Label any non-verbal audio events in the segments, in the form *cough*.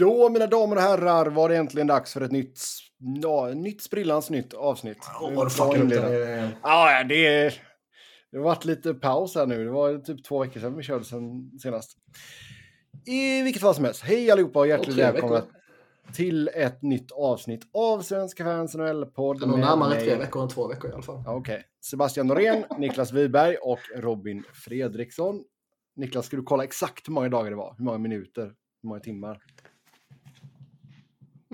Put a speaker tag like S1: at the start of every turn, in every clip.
S1: Då, mina damer och herrar, var det äntligen dags för ett nytt, ja, nytt sprillans nytt avsnitt.
S2: Åh, vad upp det.
S1: Ja, det, det har varit lite paus här nu. Det var typ två veckor sedan vi körde sen, senast. I vilket fall som helst, hej allihopa och hjärtligt välkomna till ett nytt avsnitt av Svenska fans NHL-podd.
S2: Det är nog närmare tre veckor än två veckor i alla fall.
S1: Okej. Okay. Sebastian Norén, Niklas Wiberg och Robin Fredriksson. Niklas, ska du kolla exakt hur många dagar det var? Hur många minuter? Hur många timmar?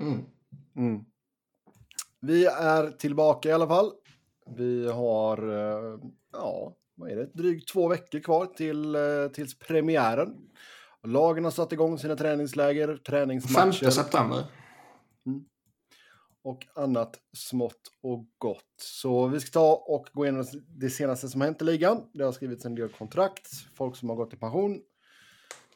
S2: Mm.
S1: Mm. Vi är tillbaka i alla fall. Vi har, eh, ja, vad är det, drygt två veckor kvar till, eh, tills premiären. Lagen har satt igång sina träningsläger, träningsmatcher.
S2: 5 september.
S1: Mm. Och annat smått och gott. Så vi ska ta och gå igenom det senaste som hänt i ligan. Det har skrivits en del kontrakt, folk som har gått i pension,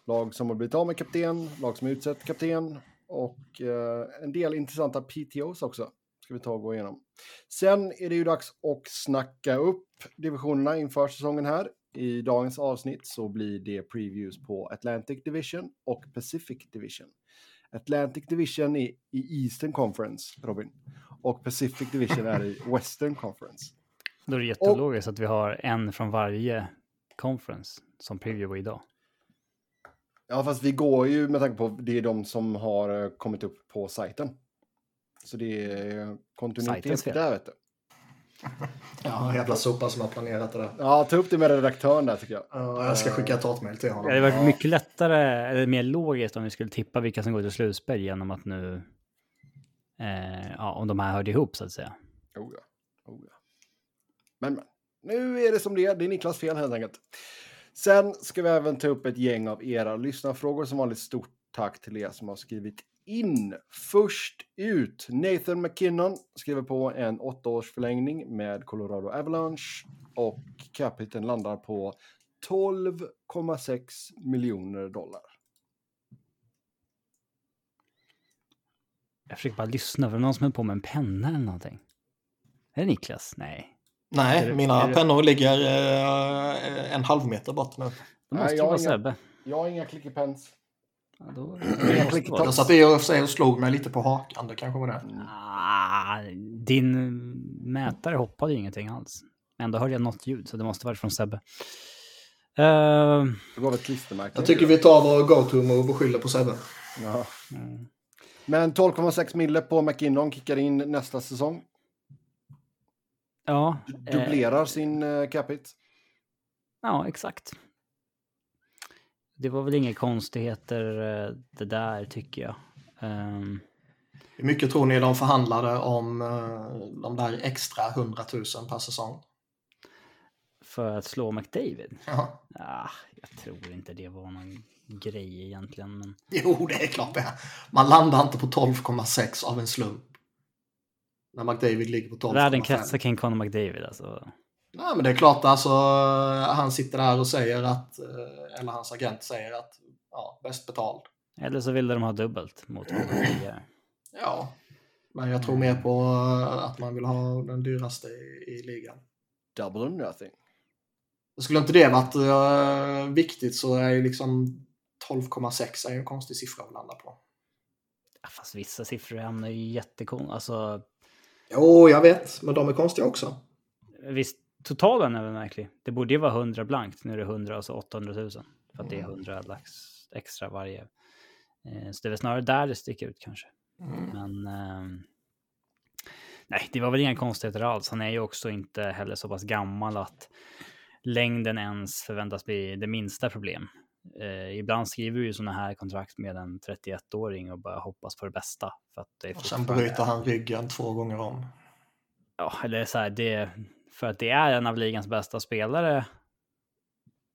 S1: lag som har blivit av med kapten, lag som har utsett kapten och eh, en del intressanta PTOs också. Ska vi ta och gå igenom. Sen är det ju dags att snacka upp divisionerna inför säsongen här. I dagens avsnitt så blir det previews på Atlantic Division och Pacific Division. Atlantic Division är i Eastern Conference, Robin. Och Pacific Division är i *laughs* Western Conference.
S3: Då är det jättelogiskt och... att vi har en från varje conference som preview idag.
S1: Ja, fast vi går ju med tanke på det är de som har eh, kommit upp på sajten. Så det är kontinuitet där, vet du.
S2: Ja, jävla sopa som har planerat det där.
S1: Ja, ta upp det med redaktören där tycker jag.
S2: Ja, jag ska skicka ett hatmejl till honom.
S3: Ja, det var mycket lättare, eller mer logiskt om vi skulle tippa vilka som går till slutspel genom att nu, eh, ja, om de här hörde ihop så att säga.
S1: Oh ja, oh ja. Men, men, nu är det som det är. Det är Niklas fel helt enkelt. Sen ska vi även ta upp ett gäng av era lyssnarfrågor. Som vanligt stort tack till er som har skrivit in. Först ut, Nathan McKinnon skriver på en åttaårsförlängning med Colorado Avalanche och capiten landar på 12,6 miljoner dollar.
S3: Jag försöker bara lyssna, för någon som är på med en penna eller någonting. Är det Niklas? Nej.
S2: Nej, det, mina det... pennor ligger eh, en halv meter bort nu.
S3: Det måste Nej, jag, vara Sebbe.
S1: jag har inga clicky-pens.
S3: Ja, då...
S2: jag satt i och slog mig lite på hakan, det kanske var det.
S3: Ah, din mätare hoppade ju ingenting alls. Ändå hörde jag något ljud, så det måste varit från Sebbe. Uh...
S1: Det var ett klistermärke.
S2: Jag tycker vi tar vår go-to-move och skyller på Sebbe.
S1: Ja. Mm. Men 12,6 mille på McKinnon kickar in nästa säsong.
S3: Ja.
S1: Dubblerar eh, sin uh, capita.
S3: Ja, exakt. Det var väl inga konstigheter uh, det där tycker jag. Um,
S2: Hur mycket tror ni de förhandlade om uh, de där extra 100 000 per säsong?
S3: För att slå McDavid?
S2: Ja.
S3: Ah, jag tror inte det var någon grej egentligen. Men...
S2: Jo, det är klart det är. Man landar inte på 12,6 av en slump. När McDavid ligger på 12,5.
S3: Världen kretsar kring Conor McDavid alltså.
S2: Nej men det är klart alltså, han sitter där och säger att, eh, eller hans agent säger att, ja, bäst betald.
S3: Eller så ville de ha dubbelt mot tidigare.
S2: Ja, men jag tror mer på eh, att man vill ha den dyraste i, i ligan.
S1: Double or nothing.
S2: Skulle inte det varit uh, viktigt så är ju liksom 12,6 är en konstig siffra att landa på.
S3: Ja, fast vissa siffror hamnar ju jättekonstiga. Alltså,
S2: Jo, jag vet, men de är konstiga också.
S3: Visst, totalen är väl märklig. Det borde ju vara 100 blankt, nu är det 100 och så 800 000. För att det är 100 mm. lax extra varje. Eh, så det är väl snarare där det sticker ut kanske. Mm. Men eh, nej, det var väl inga konstigheter alls. Han är ju också inte heller så pass gammal att längden ens förväntas bli det minsta problem. Eh, ibland skriver vi ju sådana här kontrakt med en 31-åring och bara hoppas på det bästa. För att det är
S2: och sen bryter han ryggen två gånger om.
S3: Ja, eller så här, det, för att det är en av ligans bästa spelare.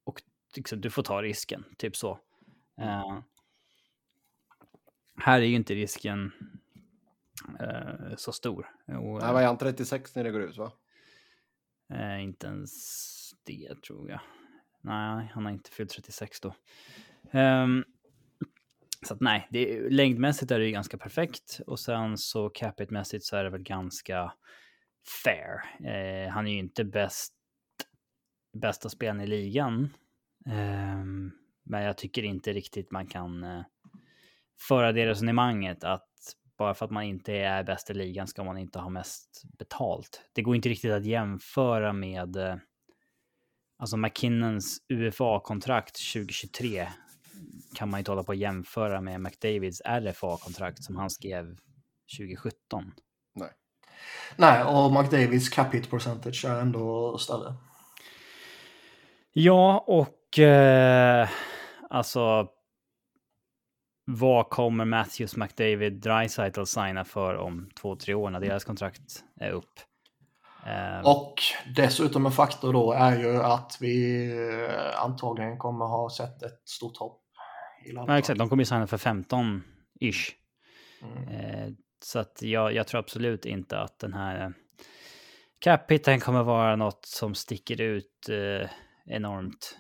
S3: Och liksom, du får ta risken, typ så. Uh, här är ju inte risken uh, så stor.
S1: Och, Nej, var han 36 när det går ut va?
S3: Uh, inte ens det tror jag. Nej, han har inte fyllt 36 då. Um, så att nej, det, längdmässigt är det ju ganska perfekt och sen så capitmässigt så är det väl ganska fair. Eh, han är ju inte bäst, bästa spelaren i ligan. Eh, men jag tycker inte riktigt man kan... Eh, föra det resonemanget att bara för att man inte är bäst i ligan ska man inte ha mest betalt. Det går inte riktigt att jämföra med eh, alltså McKinnons UFA-kontrakt 2023 kan man inte hålla på att jämföra med McDavids RFA-kontrakt som han skrev 2017.
S1: Nej.
S2: Nej, och McDavids cap hit percentage är ändå större.
S3: Ja, och eh, alltså vad kommer Matthews, McDavid, Dreisaitl signa för om två, tre år när deras kontrakt är upp?
S2: Eh, och dessutom en faktor då är ju att vi eh, antagligen kommer ha sett ett stort hopp.
S3: I ja, exakt. De kommer ju signa för 15-ish. Mm. Eh, så att jag, jag, tror absolut inte att den här cap kommer vara något som sticker ut eh, enormt.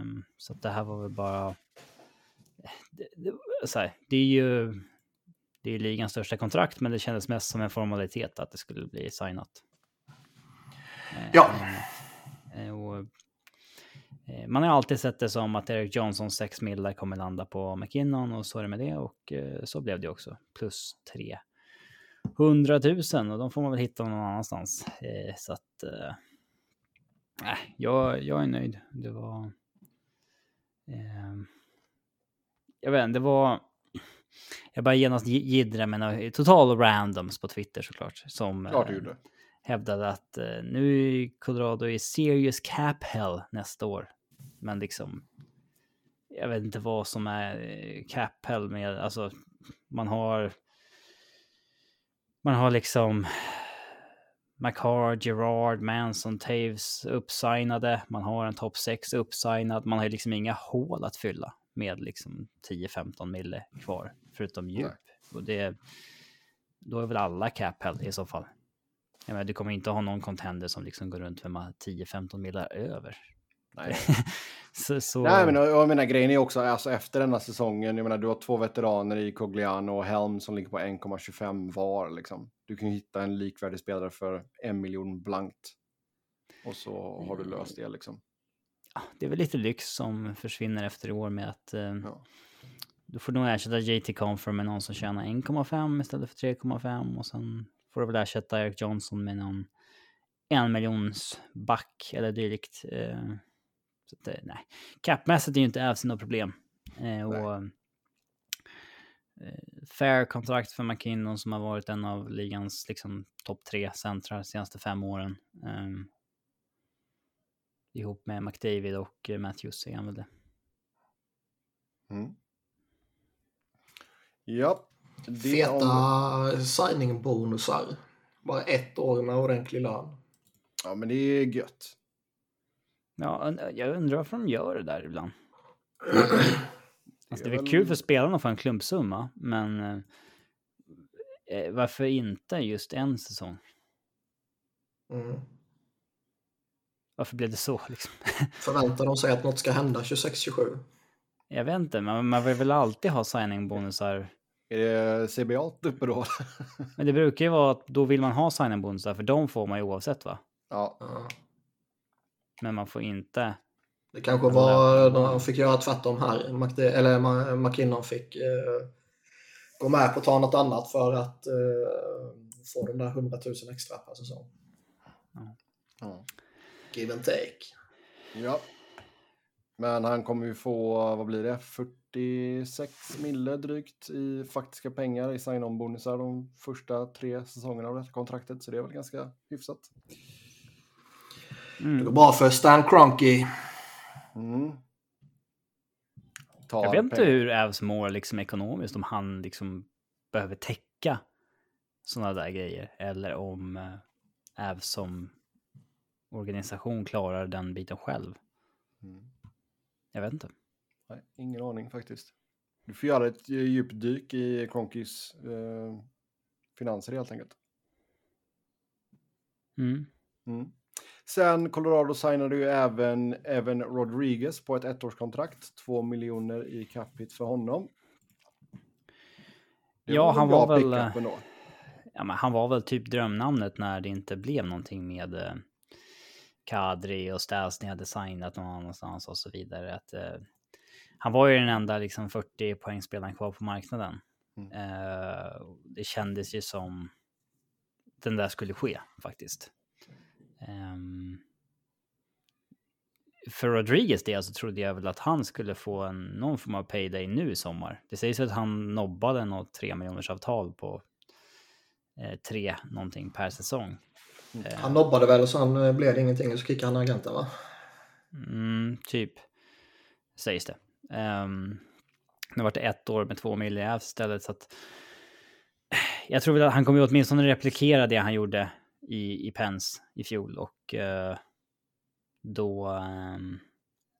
S3: Um, så att det här var väl bara... Här, det är ju det är ligans största kontrakt, men det kändes mest som en formalitet att det skulle bli signat.
S2: Ja.
S3: Uh, och, uh, man har alltid sett det som att Eric Johnson 6 millar kommer landa på McKinnon och så är det med det och så blev det också. Plus 3 100 000 och de får man väl hitta någon annanstans. så att Nej, jag, jag är nöjd. Det var... Eh, jag vet inte, det var... Jag bara genast jiddra med total randoms på Twitter såklart. Som
S1: Klart eh,
S3: hävdade att eh, nu är Colorado i serious cap hell nästa år. Men liksom... Jag vet inte vad som är eh, cap hell med, alltså man har... Man har liksom McHard, Gerard, Manson, Taves uppsignade. Man har en topp 6 uppsignad. Man har liksom inga hål att fylla med liksom 10-15 mille kvar, förutom djup. Och det, då är väl alla cap held i så fall. Jag menar, du kommer inte ha någon contender som liksom går runt med 10-15 millar över.
S1: Nej. *laughs* så, så... Nej, men jag menar grejen är också alltså efter denna säsongen. Jag menar, du har två veteraner i Cogliano och Helm som ligger på 1,25 var liksom. Du kan hitta en likvärdig spelare för en miljon blankt. Och så har du löst det liksom.
S3: Ja, det är väl lite lyx som försvinner efter i år med att eh, ja. du får nog ersätta JT Confer med någon som tjänar 1,5 istället för 3,5 och sen får du väl ersätta Eric Johnson med någon en miljons back eller dylikt. Eh, så att, nej, capmässigt är ju inte alls något problem. Eh, och, eh, fair kontrakt för McKinnon som har varit en av ligans liksom, topp tre centrar de senaste fem åren. Um, ihop med McDavid och Matthews är han väl det.
S1: Mm. Ja.
S2: Feta signing-bonusar. Bara ett år med ordentlig lön.
S1: Ja, men det är gött.
S3: Ja, jag undrar varför de gör det där ibland. *clears throat* Alltså, det är väl kul för spelarna att få en klumpsumma, men eh, eh, varför inte just en säsong?
S2: Mm.
S3: Varför blev det så liksom? *laughs*
S2: Förväntar de sig att något ska hända 26-27?
S3: Jag vet inte, men man vill väl alltid ha signing-bonusar.
S1: Är det CBA uppe då?
S3: men det brukar ju vara att då vill man ha signing-bonusar, för de får man ju oavsett va?
S1: Ja.
S3: Men man får inte.
S2: Det kanske var, de fick göra tvärtom här. Eller McKinnon fick eh, gå med på att ta något annat för att eh, få de där 100 000 extra per säsong.
S3: Ja.
S1: Ja.
S2: Give and take.
S1: Ja. Men han kommer ju få, vad blir det, 46 mille drygt i faktiska pengar i sign-on-bonusar de första tre säsongerna av detta kontraktet. Så det är väl ganska hyfsat.
S2: Mm. Det går bra för Stan Kroenke.
S1: Mm.
S3: Jag vet inte hur Avs mår liksom ekonomiskt, om han liksom behöver täcka sådana där grejer. Eller om Avs som organisation klarar den biten själv.
S1: Mm.
S3: Jag vet inte.
S1: Nej, ingen aning faktiskt. Du får göra ett djupdyk i Kronkis eh, finanser helt enkelt.
S3: Mm.
S1: Mm. Sen Colorado signade ju även Evan Rodriguez på ett ettårskontrakt. Två miljoner i capita för honom.
S3: Det ja, var han var väl... Ja, men han var väl typ drömnamnet när det inte blev någonting med eh, Kadri och Stasny hade signat någon annanstans och så vidare. Att, eh, han var ju den enda liksom 40 poängspelaren kvar på marknaden.
S1: Mm.
S3: Eh, det kändes ju som den där skulle ske faktiskt. Ehm, för Rodriguez del så trodde jag väl att han skulle få en, någon form av payday nu i sommar. Det sägs att han nobbade något tre miljoners avtal på eh, tre någonting per säsong. Eh,
S2: Han nobbade väl och sen eh, blev det ingenting och så kickade han agenten va?
S3: Mm, typ. Sägs det. Um, nu vart det ett år med två mil i Avs istället. Så att, jag tror väl att han kommer ju åtminstone replikera det han gjorde i, i Pens i fjol. Och uh, då um,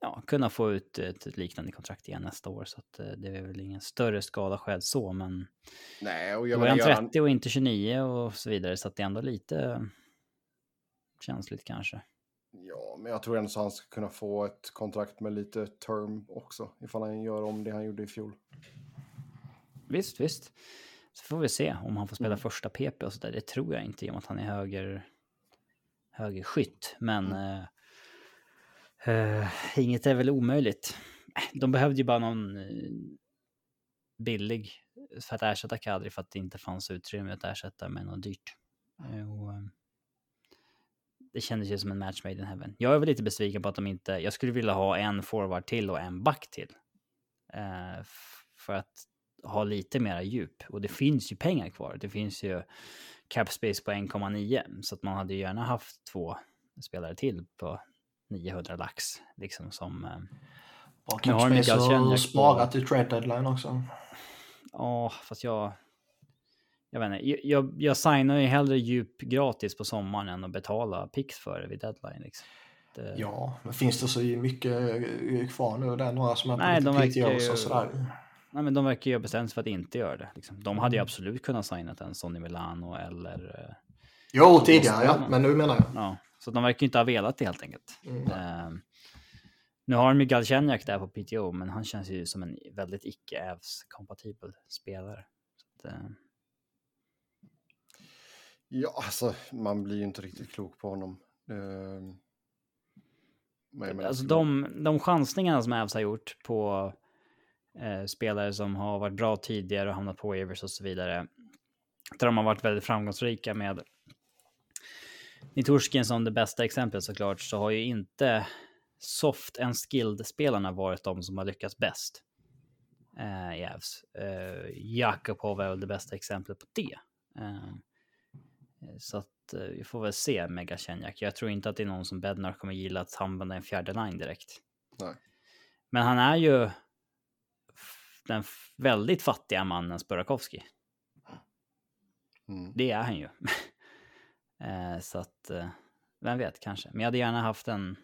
S3: ja, kunna få ut ett, ett, liknande kontrakt igen nästa år. Så att, uh, det är väl ingen större skada skedd så. Men
S1: Nej, och
S3: då
S1: jag
S3: är han
S1: menar,
S3: 30
S1: Göran,
S3: och inte 29 och så vidare. Så att det är ändå lite känsligt kanske.
S1: ja, men jag tror ändå så han ska kunna få ett kontrakt med lite term också. Ifall han gör om det han gjorde i fjol.
S3: Visst, visst. Så får vi se om han får spela
S1: Mm.
S3: första PP och sådär. Det tror jag inte i och med att han är höger, höger skytt. Men
S1: Mm.
S3: eh, eh, inget är väl omöjligt. De behövde ju bara någon eh, billig för att ersätta Kadri för att det inte fanns utrymme att ersätta med något dyrt. Eh, Och, eh, det kändes ju som en match made in heaven. Jag är väl lite besviken på att de inte... Jag skulle vilja ha en forward till och en back till. Eh, för att ha lite mera djup. Och det finns ju pengar kvar. Det finns ju cap space på 1,9. Så att man hade ju gärna haft två spelare till på 900 lax. Liksom som... eh,
S2: capspace
S3: Mikael Känjak
S2: och sparat i trade deadline också.
S3: Ja, fast jag... Jag vet inte, jag, jag, signar ju hellre djup gratis på sommaren än att betala pix för det vid deadline. Liksom. Det,
S2: Ja, men finns det så mycket eh, kvar nu? Det är några som är på
S3: Nej,
S2: lite
S3: de verkar
S2: PTOs
S3: ju-
S2: och sådär.
S3: Nej, men de verkar ju ha bestämt sig för att inte göra det. Liksom. De hade ju
S2: Mm.
S3: absolut kunnat signa en Sonny Milano eller... eh,
S2: Jo, tidigare ja, men nu menar jag.
S3: Ja, så de verkar ju inte ha velat det helt enkelt.
S2: Mm.
S3: Eh, nu har de ju Galchenyak där på PTO, men han känns ju som en väldigt icke-Avs-kompatibel spelare. Så att, eh,
S1: Ja, alltså man blir ju inte riktigt klok på honom. Ehm, men
S3: Alltså de, de chansningarna som Avs har gjort på eh, spelare som har varit bra tidigare och hamnat på waivers och så vidare. Där de har varit väldigt framgångsrika med Niturskin som det bästa exemplet såklart, så har ju inte soft and skilled-spelarna varit de som har lyckats bäst eh, i Avs. Eh, Jakobov är väl det bästa exemplet på det. Eh, så att eh, vi får väl se med Galchenyak. Jag tror inte att det är någon som Bednar kommer gilla att använda en fjärde line direkt.
S1: Nej.
S3: Men han är ju den väldigt fattiga mannen Burakovsky.
S1: Mm.
S3: Det är han ju. *laughs* eh, så att, eh, vem vet, kanske. Men jag hade gärna haft en,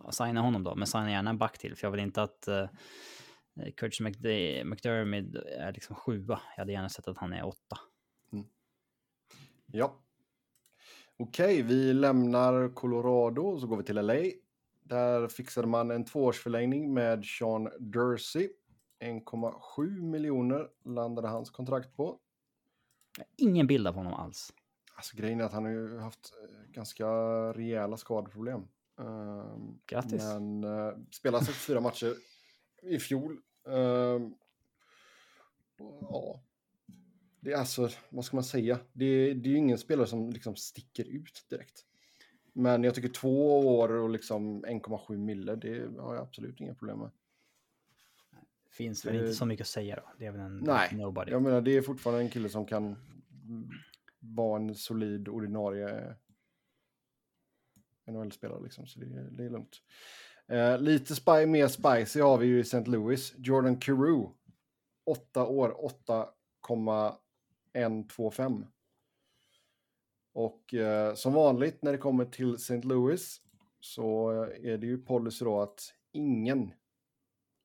S3: ja, signa honom då, men signa gärna en back till, för jag vill inte att eh, Curtis McD- McDermott är liksom sjua. Jag hade gärna sett att han är åtta.
S1: Ja. Okej, vi lämnar Colorado och så går vi till LA. Där fixade man en tvåårsförlängning med Sean Dursey. 1,7 miljoner landade hans kontrakt på.
S3: Ingen bild av honom alls.
S1: Alltså grejen är att han har ju haft eh, ganska rejäla skadeproblem. Ehm,
S3: Grattis.
S1: Men uh, spelade 64 matcher i fjol. Och ja. Det är alltså, vad ska man säga? Det, det är ju ingen spelare som liksom sticker ut direkt. Men jag tycker två år och liksom 1,7 mille, det har jag absolut inga problem med.
S3: Finns väl
S1: Det-
S3: inte så mycket att säga då. Det är väl en
S1: Nej,
S3: nobody.
S1: Jag menar, det är fortfarande en kille som kan vara en solid ordinarie NHL-spelare liksom, så det, det är lugnt. Eh, lite spy, mer spicy har vi ju i St. Louis. Jordan Carew. 8 år, 8,125. Och eh, som vanligt när det kommer till St. Louis så eh, är det ju policy då att ingen,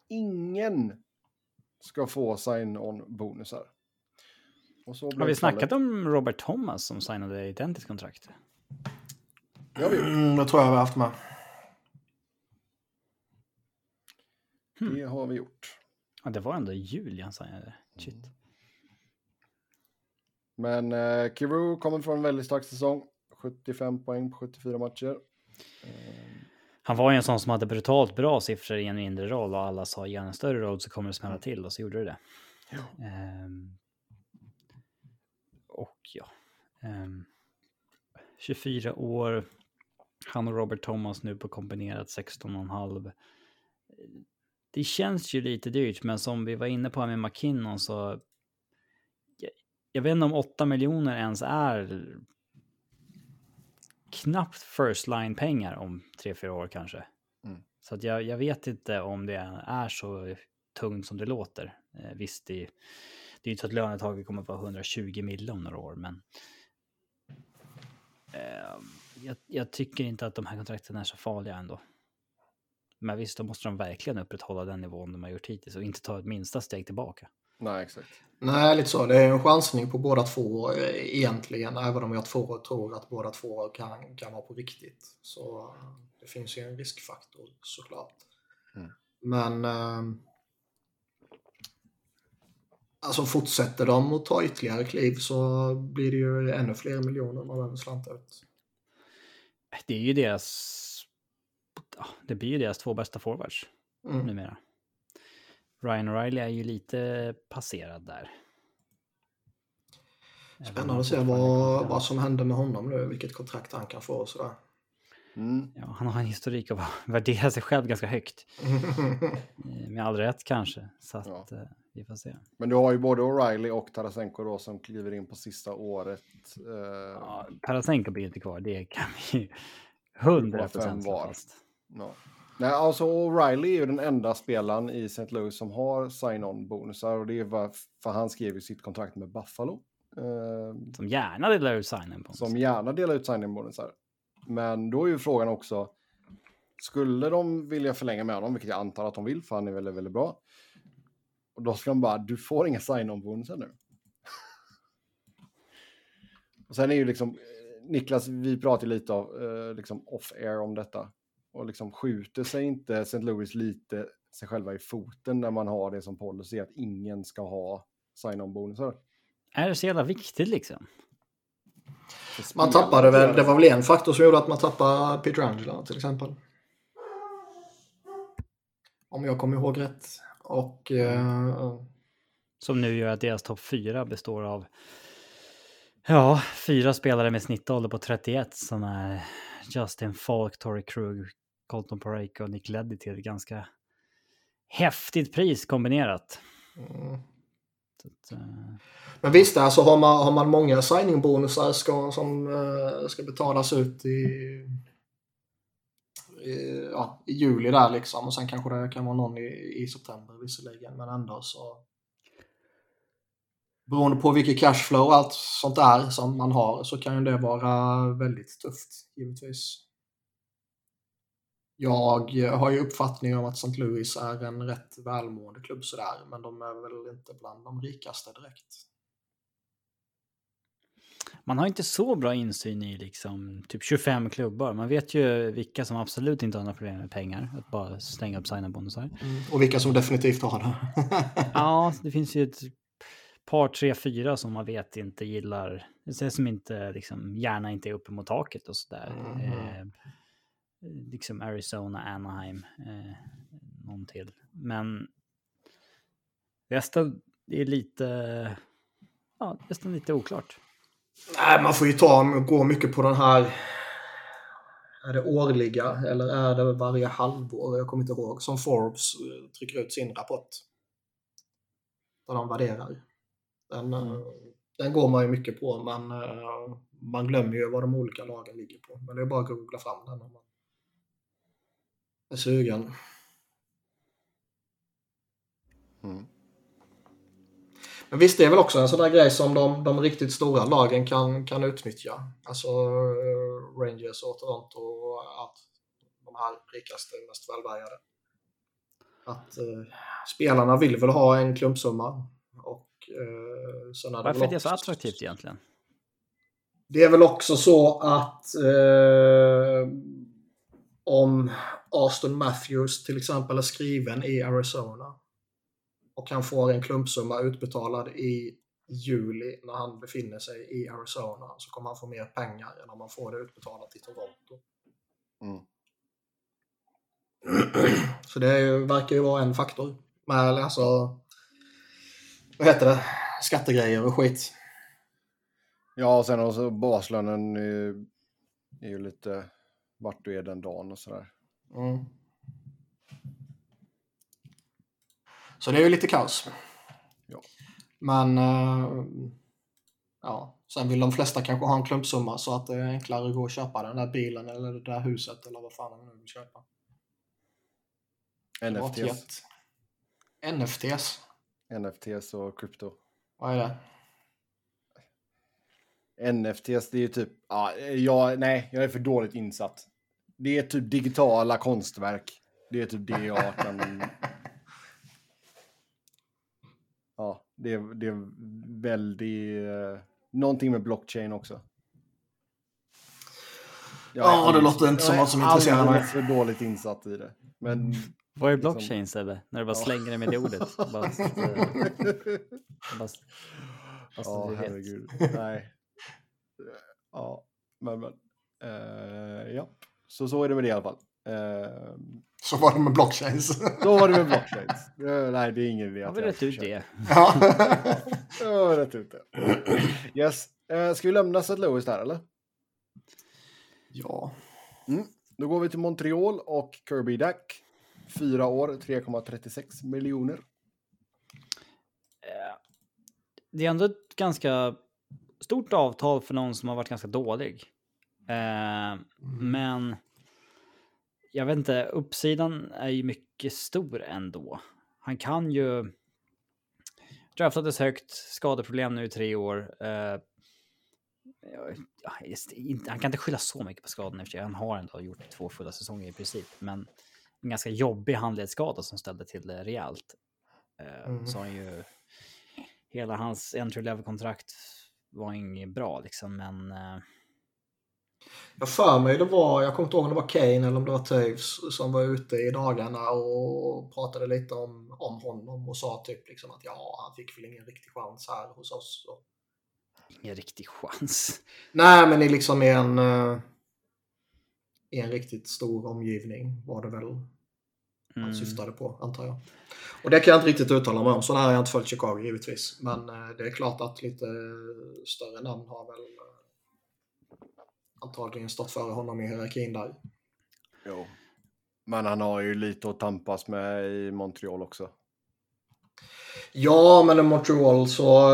S1: ingen ska få sign-on bonusar. Och så
S3: Har vi
S1: fallet.
S3: snackat om Robert Thomas som signade identiskt kontrakt?
S1: Det har vi gjort.
S2: Mm, det tror jag vi har haft med.
S3: Hmm.
S1: Det har vi gjort.
S3: Ja, det var ändå i juli han signade. Shit.
S1: Men eh, Kiru kommer från en väldigt stark säsong. 75 poäng på 74 matcher. Eh,
S3: Han var ju en sån som hade brutalt bra siffror i en mindre roll och alla sa i en större roll så kommer det smälla till och så gjorde det det.
S1: Ja.
S3: Ehm, och ja. ehm, 24 år. Han och Robert Thomas nu på kombinerat 16,5. Det känns ju lite dyrt, men som vi var inne på här med McKinnon så. Jag, vet inte om 8 miljoner ens är. Knappt first line pengar om 3-4 år kanske.
S1: Mm.
S3: Så att jag, jag vet inte om det är så tungt som det låter. Eh, visst, det, det är ju inte så att lönetaget kommer att vara 120 mil om några år, men. Eh, jag, jag tycker inte att de här kontrakten är så farliga ändå. Men visst, då måste de verkligen upprätthålla den nivån de har gjort hittills och inte ta ett minsta steg tillbaka.
S1: Nej, exakt.
S2: Nej, lite så. Det är en chansning på båda två eh, egentligen, även om jag två tror att båda två kan, kan vara på riktigt. Så eh, det finns ju en riskfaktor såklart.
S1: Mm.
S2: Men eh, alltså fortsätter de att ta ytterligare kliv så blir det ju ännu fler miljoner man behöver slanta ut.
S3: Det är ju deras... Det blir ju deras två bästa forwards
S2: Mm.
S3: numera. Ryan O'Reilly är ju lite passerad där.
S2: Spännande att se vad, vad som händer med honom nu, vilket kontrakt han kan få och sådär.
S1: Mm.
S3: Ja, han har en historik av att *laughs* värdera sig själv ganska högt. *laughs* Eh, Med all rätt kanske. Så att eh, vi får se.
S1: Men du har ju både O'Reilly och Tarasenko då som kliver in på sista året. Eh,
S3: Ja, Tarasenko blir inte kvar, det kan vi ju 100
S1: fem
S3: procent slå fast.
S1: ja. Nej, alltså O'Reilly är ju den enda spelaren i St. Louis som har sign-on bonusar och det är för han skrev ju sitt kontrakt med Buffalo. Eh,
S3: Som gärna delar ut på
S1: som gärna delar ut sign-in bonusar. Men då är ju frågan också, skulle de vilja förlänga med honom, vilket jag antar att de vill, för han är väldigt, väldigt bra. Och då ska de bara, du får inga sign-on bonusar nu. *laughs* och sen är ju liksom, eh, Niklas, vi pratade lite av, eh, liksom off-air om detta. Och liksom skjuter sig inte St. Louis lite sig själva i foten när man har det som policy att ingen ska ha sign-on bonusar.
S3: Är det så jävla viktigt liksom?
S2: Man tappade väl, det var väl en faktor som gjorde att man tappade Peter Angela till exempel. Om jag kommer ihåg rätt. Och eh,
S3: Som nu gör att deras topp fyra består av ja, fyra spelare med snittålder på 31 som är Justin Falk, Torrey Krug, Colton Parayko och Nick Leddy till ett ganska häftigt pris kombinerat.
S2: mm.
S3: Att, eh,
S2: Men visst, alltså har man, har man många signing-bonusar ska, som eh, ska betalas ut i, i, ja, i juli där liksom och sen kanske det kan vara någon i, i september visserligen men ändå så beroende på vilket cashflow och allt sånt där som man har så kan ju det vara väldigt tufft givetvis. Jag har ju uppfattning om att St. Louis är en rätt välmående klubb sådär men de är väl inte bland de rikaste direkt.
S3: man har inte så bra insyn i liksom typ 25 klubbar. Man vet ju vilka som absolut inte har några problem med pengar. Att bara stänga upp signa bonusar.
S2: Och vilka som definitivt har det. *laughs* *laughs*
S3: Ja, det finns ju ett par, tre, fyra som man vet inte gillar. Som inte liksom gärna inte är uppe mot taket och sådär.
S2: Mhm.
S3: Eh, liksom Arizona, Anaheim, eh, någon till. Men resten är lite, ja, resten är lite oklart.
S2: Nej, man får ju ta gå mycket på den här. Är det årliga eller är det varje halvår? Jag kommer inte ihåg. Som Forbes eh, trycker ut sin rapport. Där de värderar. Den, eh,
S3: Mm.
S2: den går man ju mycket på men eh, man glömmer ju vad de olika lagen ligger på. Men det är bara att googla fram den om man är sugen.
S1: Mm.
S2: Men visst, det är väl också en sån där grej som de, de riktigt stora lagen kan, kan utnyttja. Alltså eh, Rangers och Toronto och allt. De här rikaste, mest välbärgade. Att eh, spelarna vill väl ha en klumpsumma. Och eh, sen det
S3: Varför är det så attraktivt egentligen?
S2: Det är väl också så att eh, om Aston Matthews till exempel är skriven i Arizona och han får en klumpsumma utbetalad i juli när han befinner sig i Arizona så kommer han få mer pengar än om han får det utbetalat i Toronto.
S1: Mm.
S2: Så det ju, verkar ju vara en faktor. Med alltså, vad heter det, skattegrejer och skit.
S1: Ja, och sen också baslönen är ju, är ju lite vart du är den dagen och sådär.
S2: Mm. Så det är ju lite kaos.
S1: Ja.
S2: Men uh, ja, sen vill de flesta kanske ha en klumpsumma så att det är enklare att gå och köpa den där bilen eller det där huset eller vad fan de nu vill köpa.
S1: NFTs.
S2: NFTs?
S1: NFTs och krypto.
S2: Vad är det?
S1: NFTs, det är ju typ, ja, jag, nej, jag är för dåligt insatt. Det är typ digitala konstverk. Det är typ det jag kan... Ja, det är, det är väldigt... Uh, någonting med blockchain också.
S2: Jag ja, det låter inte som något som intresserar mig. Jag är
S1: för dåligt insatt i det. Men...
S3: Vad är liksom- blockchain, Sebbe? När du bara slänger det med det ordet. bara, bara,
S1: bara, ja, herregud. Nej. Ja, men, men. Uh, ja. Så så är det med det i alla fall. Uh,
S2: så var det med blockchains. *laughs*
S1: så var det med blockchains. Uh, nej, det är ingen idé.
S3: Har vi rätt ut det?
S2: Ja.
S1: Har rätt ut det. Yes. Uh, ska vi lämna St. Louis där eller?
S2: Ja.
S1: Mm. Då går vi till Montreal och Kirby Dack. Fyra år, 3,36 miljoner.
S3: Det är ändå ett ganska stort avtal för någon som har varit ganska dålig. Eh, mm. Men jag vet inte, uppsidan är ju mycket stor ändå. Han kan ju... Draftades högt, skadeproblem nu i tre år. Eh, han kan inte skylla så mycket på skadorna i. Han har ändå gjort två fulla säsonger i princip. Men en ganska jobbig handledsskada som ställde till det rejält. Eh, mm. Så han ju... Hela hans entry level-kontrakt var inget bra liksom, men... Uh...
S2: Jag för mig det var, jag kommer inte ihåg om det var Kane eller om det var Taves som var ute i dagarna och pratade lite om, om honom och sa typ liksom att ja, han fick väl ingen riktig chans här hos oss. Och...
S3: Ingen riktig chans?
S2: Nej, men i liksom en, uh, i en riktigt stor omgivning var det väl mm. han syftade på, antar jag. Och det kan jag inte riktigt uttala mig om. Så där har jag inte följt Chicago givetvis. Men eh, det är klart att lite större namn har väl eh, antagligen stått före honom i hierarkin där.
S1: Jo. Men han har ju lite att tampas med i Montreal också.
S2: Ja, men i Montreal så...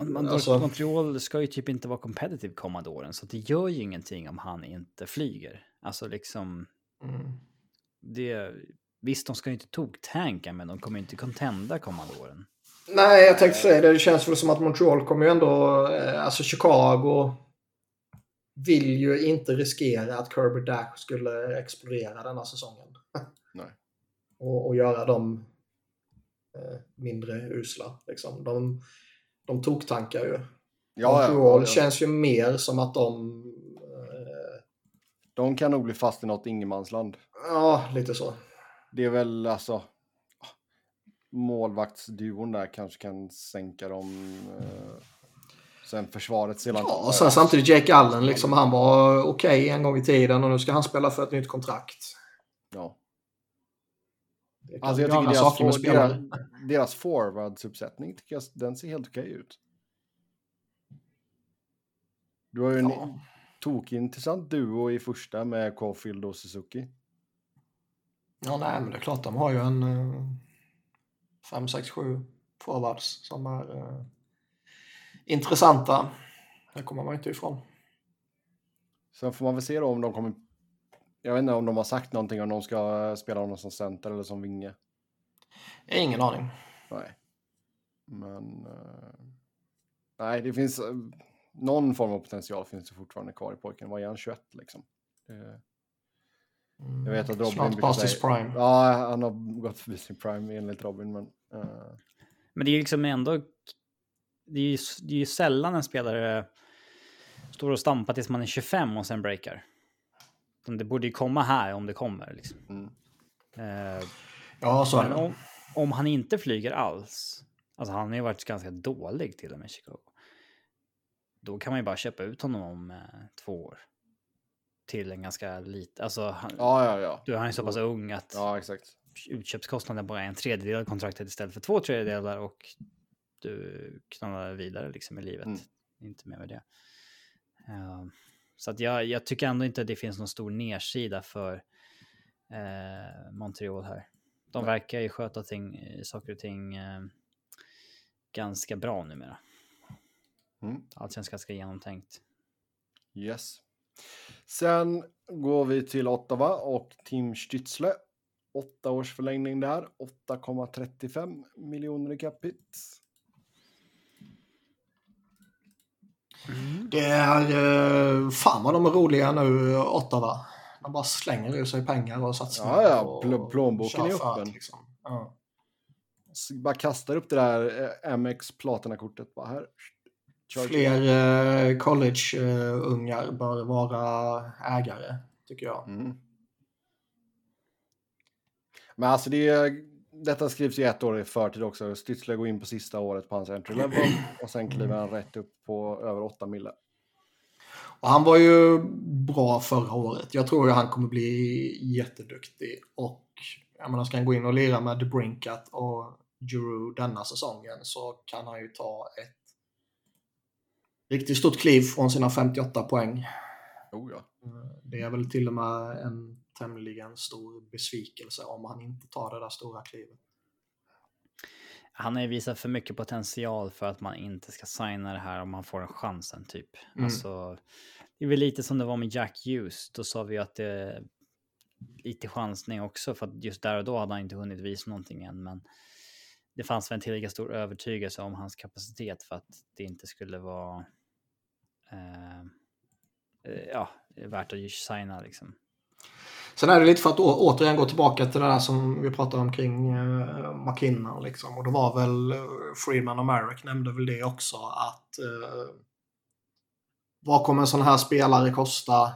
S3: Man, alltså... Montreal ska ju typ inte vara competitive kommande åren, så det gör ju ingenting om han inte flyger. Alltså liksom... Mm. Det, Visst, de ska ju inte toktanka, men de kommer ju inte contenda kommande åren.
S2: Nej, jag tänkte säga det. Det känns väl som att Montreal kommer ju ändå... Eh, alltså Chicago vill ju inte riskera att Kirby Dash skulle explodera denna säsongen. *laughs*
S1: Nej.
S2: och, och göra dem eh, mindre usla. Liksom. De, de toktankar ju. Ja, Montreal ja, ja. känns ju mer som att de... Eh,
S1: de kan nog bli fast i något ingenmansland.
S2: Ja, lite så
S1: det är väl alltså målvaktsduon där kanske kan sänka dem. Eh, sen försvaret ser
S2: Ja, och sen samtidigt Jake Allen, liksom, han var okej okay en gång i tiden och nu ska han spela för ett nytt kontrakt.
S1: Ja. Alltså jag tycker deras, for, deras, deras forwardsuppsättning tycker jag, den ser helt okej okay ut. Du har ju en ja. tokintressant duo i första med Caulfield och Suzuki.
S2: Ja, nej, men det är klart de har ju en 5, 6, 7 forwards som är uh, intressanta. Det kommer man inte ifrån.
S1: Sen får man väl se då om de kommer... Jag vet inte om de har sagt någonting om de ska spela honom som center eller som vinge.
S2: Ingen aning.
S1: Nej. Men... Uh... Nej, det finns... Uh, någon form av potential finns det fortfarande kvar i pojken. Vad är han? 21 liksom? Det... Jag vet att Robin...
S2: Snart past his prime.
S1: Ja, han har gått förbi sin prime enligt Robin, men... Uh...
S3: Men det är liksom ändå... Det är ju, det är ju sällan en spelare står och stampar tills man är 25 och sen breakar. Det borde ju komma här om det kommer. Liksom. Mm.
S2: Uh, ja, så är det.
S3: Om, om, han inte flyger alls, alltså han har ju varit ganska dålig till och med Chicago. Då kan man ju bara köpa ut honom om uh, två år. Till en ganska liten, alltså han,
S1: Ja, ja, ja.
S3: du, han är så pass ung att
S1: Ja, exakt.
S3: utköpskostnaden bara är en tredjedel av kontraktet istället för två tredjedelar och du knallar vidare liksom i livet.
S1: Mm.
S3: Inte mer med det. Eh, så att jag, jag tycker ändå inte att det finns någon stor nedsida för eh, Montreal här. De
S1: Nej.
S3: verkar ju sköta ting, saker och ting eh, ganska bra numera.
S1: Mm.
S3: Allt känns ganska genomtänkt.
S1: Yes. Sen går vi till Ottawa och Tim Stützle. Åtta års förlängning där. 8,35 miljoner i capita.
S2: Det är... eh, Fan vad de är roliga nu, Ottawa. De bara slänger ur sig pengar och satsningar.
S1: Ja, ja,
S2: och-
S1: pl- plånboken är öppen.
S2: Liksom. Ja.
S1: Bara kastar upp det där eh, Amex Platina-kortet. Bara här.
S2: Fler eh, college-ungar bör vara ägare, tycker jag.
S1: Mm. Men alltså det är, detta skrivs ju ett år i förtid också. Stützle går in på sista året på hans entry level *clears throat* och sen kliver han rätt upp på över 8 mille.
S2: Och han var ju bra förra året. Jag tror ju han kommer bli jätteduktig. Och jag menar, ska han gå in och lira med DeBrincat och Giroud denna säsongen så kan han ju ta ett riktigt stort kliv från sina 58 poäng.
S1: Oh, ja.
S2: Det är väl till och med en tämligen stor besvikelse om han inte tar det där stora klivet.
S3: Han har ju visat för mycket potential för att man inte ska signa det här om man får en chansen typ.
S2: Mm.
S3: Alltså, det är väl lite som det var med Jack Hughes. Då sa vi att det är lite chansning också för att just där och då hade han inte hunnit visa någonting än. Men det fanns väl en tillräckligt stor övertygelse om hans kapacitet för att det inte skulle vara eh, eh, ja, värt att signa liksom.
S2: Sen är det lite för att å- återigen gå tillbaka till det där som vi pratade om kring eh, McKinnon. Liksom. Och då var väl eh, Freeman Friedman och Merrick nämnde väl det också att eh, vad kommer en sån här spelare kosta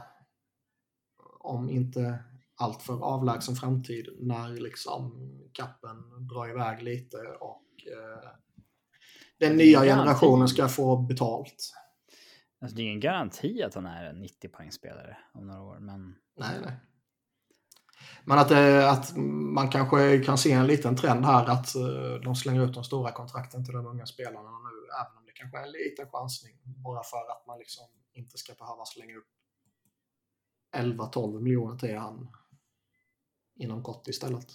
S2: om inte allt för avlägsen framtid när liksom kappen drar iväg lite och eh, den nya generationen ska få betalt.
S3: Alltså, det är ingen garanti att han är en 90 poängspelare om några år, men
S2: Nej, nej. Men att, eh, att man kanske kan se en liten trend här att eh, de slänger ut de stora kontrakten till de unga spelarna nu, även om det kanske är en liten chansning. Bara för att man liksom inte ska behöva slänga upp 11-12 miljoner till han inom kort istället.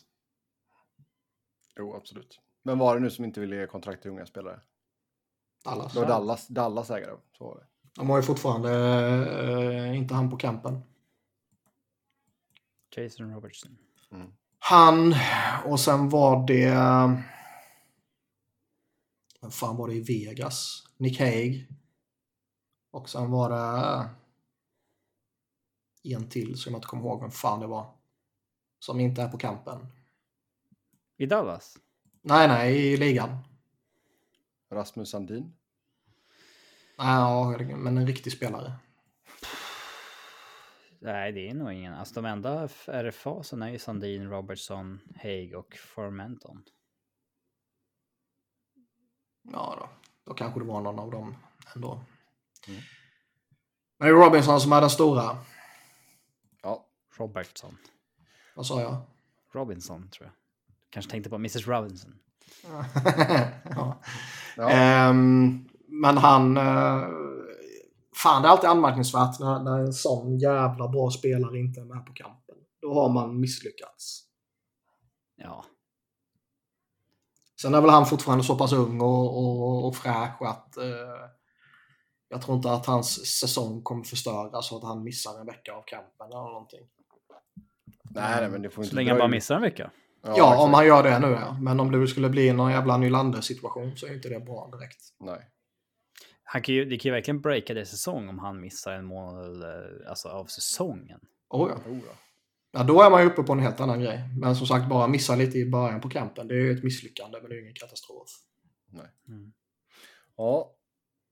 S1: Jo, absolut. Men var det nu som inte ville ge kontrakt till unga spelare?
S2: Dallas.
S1: Det var Dallas, Dallas ägare. Så var det.
S2: De har ju fortfarande eh, inte han på campen.
S3: Jason Robertson.
S2: Han och sen var det... Vem fan var det i Vegas? Nick Haig. Och sen var det en till som jag inte kommer ihåg vem fan det var. Som inte är på campen.
S3: I Dallas?
S2: Nej, nej, i ligan.
S1: Rasmus Sandin.
S2: Nej, ja, men en riktig spelare.
S3: Nej, det är nog ingen. Alltså de enda RFA-sen är ju Sandin, Robertson, Haig och Formenton.
S2: Ja, då, då kanske det var någon av dem ändå.
S1: Mm.
S2: Men det är Robinson som är den stora.
S1: Ja,
S3: Robertson.
S2: Vad sa jag?
S3: Robinson tror jag. Kanske tänkte på Mrs Robinson. *laughs*
S2: ja.
S1: ja.
S2: Ehm, men han... eh, fan, det är alltid anmärkningsvärt när, när en sån jävla bra spelare inte är med på kampen. Då har man misslyckats.
S3: Ja,
S2: Sen är väl han fortfarande så pass ung och, och, och fräsch att eh, jag tror inte att hans säsong kommer förstöras så att han missar en vecka av kampen eller någonting.
S1: Nej, nej, men det får inte
S3: så länge han bara missar en vecka.
S2: Ja,
S1: exakt.
S2: om han gör det nu ja. Men om det skulle bli någon jävla Nylander-situation så är inte det bra direkt.
S1: Nej.
S3: Han kan ju, det kan ju verkligen breaka det säsong om han missar en månad eh, alltså, av säsongen.
S2: Oh, ja.
S1: Oh, ja.
S2: Ja, då är man ju uppe på en helt annan grej. Men som sagt, bara missa lite i början på campen. Det är ju ett misslyckande, men det är ju ingen katastrof.
S3: Mm.
S1: Ja,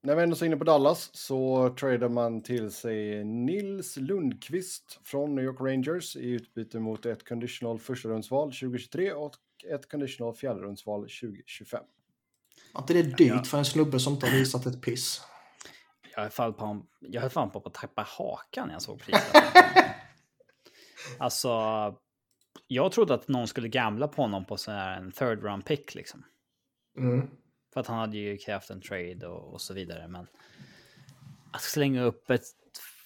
S1: när vi ändå är inne på Dallas så tradar man till sig Nils Lundqvist från New York Rangers i utbyte mot ett conditional första rundsval 2023 och ett conditional fjärde rundsval 2025.
S2: Var inte det dyrt för en snubbe som inte har visat ett piss?
S3: Jag höll fan på, jag höll fan på att tappa hakan när jag såg priset. *laughs* alltså, jag trodde att någon skulle gamla på honom på sån här en third round pick liksom.
S2: Mm.
S3: För att han hade ju krävt en trade och, och så vidare. Men att slänga upp ett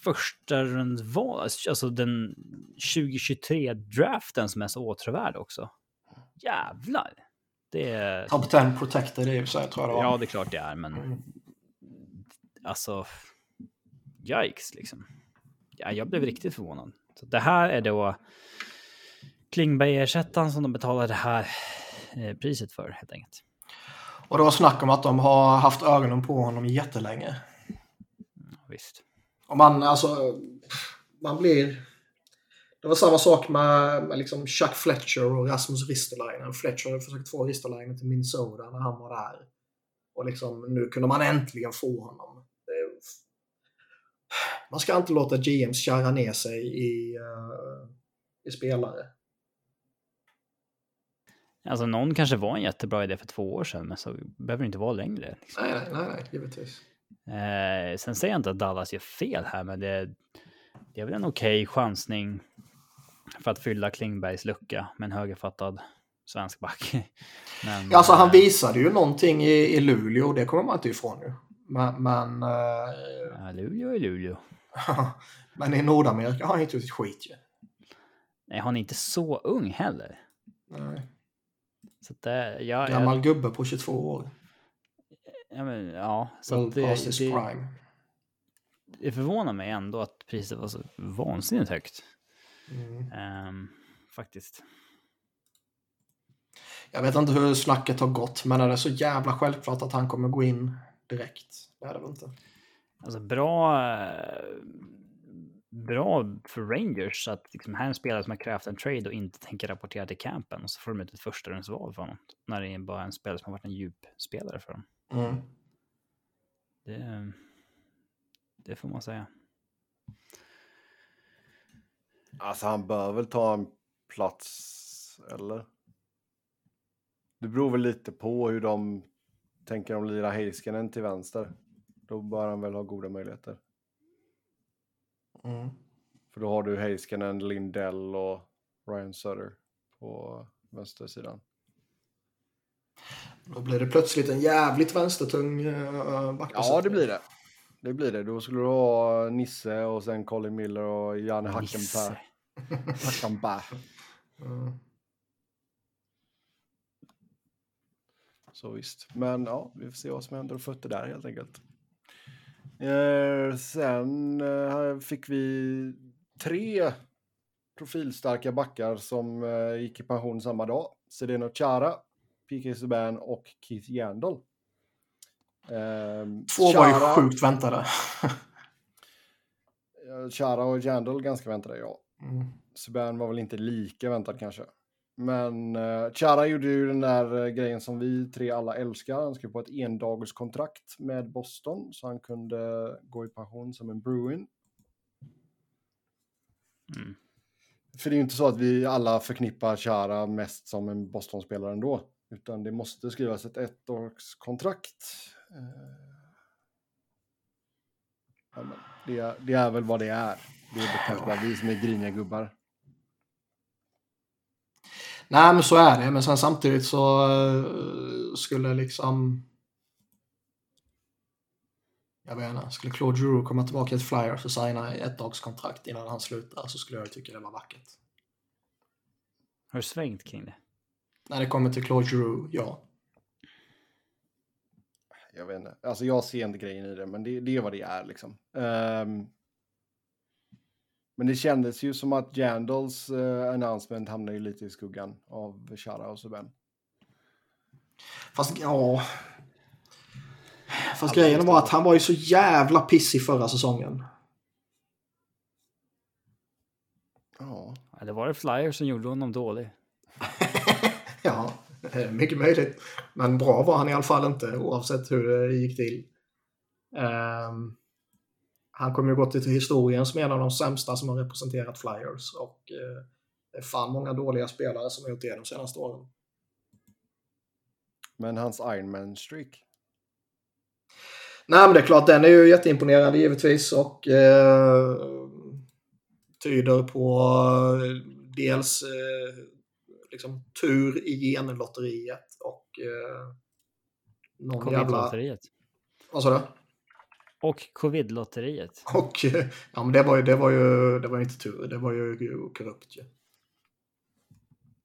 S3: första rundval, alltså den 2023-draften som är så åtråvärd också. Jävlar. Det är...
S2: Top 10 protected i och för sig tror jag det var.
S3: Ja, det är klart det är, men
S2: Mm.
S3: alltså... Yikes, liksom. Ja, jag blev riktigt förvånad. Så det här är då Klingberg-ersättaren som de betalar det här eh, priset för, helt enkelt.
S2: Och det var snack om att de har haft ögonen på honom jättelänge.
S3: Visst.
S2: Och man, alltså, man blir... Det var samma sak med, med liksom Chuck Fletcher och Rasmus Ristolainen. Fletcher hade försökt få Ristolainen till Minnesota när han var där. Och liksom, nu kunde man äntligen få honom. Man ska inte låta GMs kära ner sig i, uh, i spelare.
S3: Alltså någon kanske var en jättebra idé för två år sedan, men så behöver det inte vara längre. Liksom.
S2: Nej, nej, nej, givetvis.
S3: Eh, sen säger jag inte att Dallas gör fel här, men det, det är väl en okej chansning för att fylla Klingbergs lucka med en högerfattad svensk back. *laughs* Men,
S2: Alltså han
S3: eh,
S2: visade ju någonting i, i Luleå, det kommer man inte ifrån ju. Men, men, eh,
S3: Ja, Luleå är Luleå. *laughs*
S2: men i Nordamerika har han inte gjort ett skit ju.
S3: Nej, han är inte så ung heller.
S2: Nej.
S3: Så det, ja,
S2: Gammal
S3: jag,
S2: gubbe på 22 år.
S3: ja, men, ja, så att det, det,
S2: prime.
S3: det förvånar mig ändå att priset var så vansinnigt högt.
S2: Mm.
S3: Ehm, faktiskt.
S2: Jag vet inte hur snacket har gått, men är det så jävla självklart att han kommer gå in direkt? Det är det väl inte.
S3: Alltså bra, eh, bra för Rangers att liksom här är en spelare som har krävt en trade och inte tänker rapportera till campen och så får de ut ett första rundsval för honom. När det är bara en spelare som har varit en djup spelare för dem.
S2: Mm.
S3: Det, det får man säga.
S1: Alltså han bör väl ta en plats, eller? Det beror väl lite på hur de tänker om lira Heiskanen till vänster. Då bör han väl ha goda möjligheter.
S2: Mm.
S1: För då har du Heiskanen, Lindell och Ryan Sutter på vänstersidan.
S2: Då blir det plötsligt en jävligt vänstertung uh,
S1: Ja, det blir det. Det blir det. Då skulle du ha Nisse och sen Colin Miller och Janne. Hackenberg. *laughs* Hackenberg.
S2: Mm.
S1: Så visst. Men ja, vi får se vad som händer och fötter där helt enkelt. Eh, sen eh, fick vi tre profilstarka backar som eh, gick i pension samma dag. Sedeno Chara, PK Subban och Keith Yandel. Eh,
S2: Två var ju
S1: Chara-
S2: sjukt väntade.
S1: Chara och Yandel ganska väntade, ja.
S2: Mm.
S1: Subban var väl inte lika väntad kanske. Men uh, Chara gjorde ju den där eh, grejen som vi tre alla älskar. Han skrev på ett endagskontrakt med Boston så han kunde gå i pension som en Bruin.
S3: Mm.
S1: För det är ju inte så att vi alla förknippar Chara mest som en Boston-spelare ändå. Utan det måste skrivas ett ettårskontrakt. Eh, det, är- det är väl vad det är. Det är kanske bara vi som är griniga gubbar.
S2: Nej, men så är det. Men sen samtidigt så eh, skulle liksom... Jag vet inte. Skulle Claude Giroux komma tillbaka till Flyers och signa ett dagskontrakt innan han slutar så skulle jag tycka det var vackert.
S3: Har du svängt kring det?
S2: När det kommer till Claude Giroux, ja.
S1: Jag vet inte. Alltså jag ser inte grejen i det, men det, det är vad det är liksom. Ehm, men det kändes ju som att Jandals uh, announcement hamnade ju lite i skuggan av Chara och Subban.
S2: Fast ja... Fast grejen var att han var ju så jävla pissig förra säsongen.
S1: Ja,
S3: Eller var det Flyers som gjorde honom dålig? *laughs*
S2: ja, eh, mycket möjligt. Men bra var han i alla fall inte oavsett hur det gick till. Ehm, han kommer ju gå till historien som en av de sämsta som har representerat Flyers och eh, det är fan många dåliga spelare som har gjort det de senaste åren.
S1: men hans Ironman streak.
S2: Nej, men det är klart, den är ju jätteimponerande givetvis och eh, tyder på eh, dels eh, liksom tur i genlotteriet och eh, någon jävla...
S3: Covid-lotteriet.
S2: Vad sa du?
S3: Och covid-lotteriet.
S2: Och eh, ja, men det var ju, det var ju, det var ju inte tur, det var ju korrupt ju.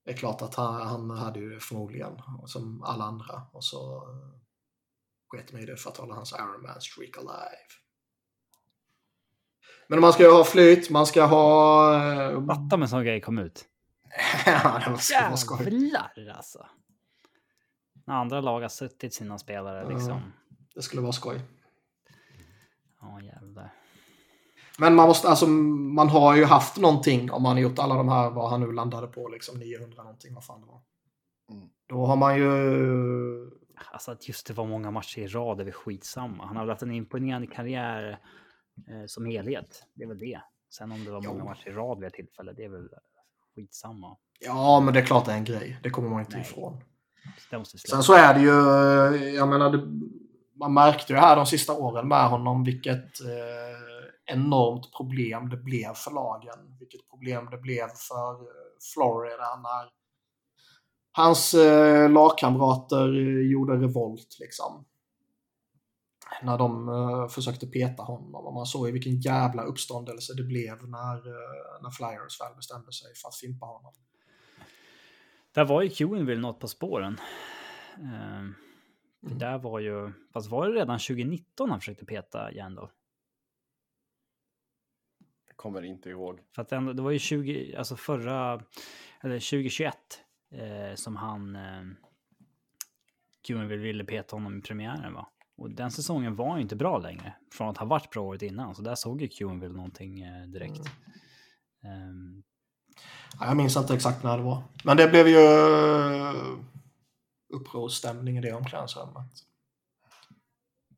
S2: Det är klart att han, han hade ju förmodligen, som alla andra, och så eh, sket i det för att hålla hans Iron Man streak alive. Men man ska ju ha flyt, man ska ha... eh,
S3: Fatta om en sån grej kom ut. *laughs*
S2: ja, det var skoj.
S3: Jävlar alltså. När andra lag har suttit sina spelare liksom.
S2: Det skulle vara skoj.
S3: Ja jävlar.
S2: Men man måste, alltså man har ju haft någonting om man har gjort alla de här, vad han nu landade på, liksom 900 någonting, vad fan det var.
S1: Mm.
S2: Då har man ju...
S3: Alltså att just det var många matcher i rad är väl skitsamma. Han har väl haft en imponerande karriär eh, som helhet. Det är väl det. Sen om det var många
S2: Jo.
S3: matcher i rad vid ett tillfälle, det är väl skitsamma.
S2: Ja, men det är klart det är en grej. Det kommer man inte
S3: Nej.
S2: ifrån. Sen så är det ju, jag menar, det, man märkte ju här de sista åren med honom vilket eh, enormt problem det blev för lagen. Vilket problem det blev för eh, Florida när hans eh, lagkamrater eh, gjorde revolt liksom. När de eh, försökte peta honom och man såg ju vilken jävla uppståndelse det blev när, eh, när Flyers väl bestämde sig för att fimpa honom.
S3: Där var ju Quenville något på spåren. Um för
S2: Mm.
S3: Där var ju, fast var det redan 2019 han försökte peta Jandal?
S1: Jag kommer inte ihåg.
S3: För att ändå, det var ju 20, alltså förra, eller 2021 eh, som han, eh, ville peta honom i premiären va? Och den säsongen var ju inte bra längre. Från att ha varit bra året innan. Så där såg ju Quenville någonting eh, direkt. Ehm,
S2: Ja, jag minns inte exakt när det var. Men det blev ju upprorsstämning i det omklädningsrummet.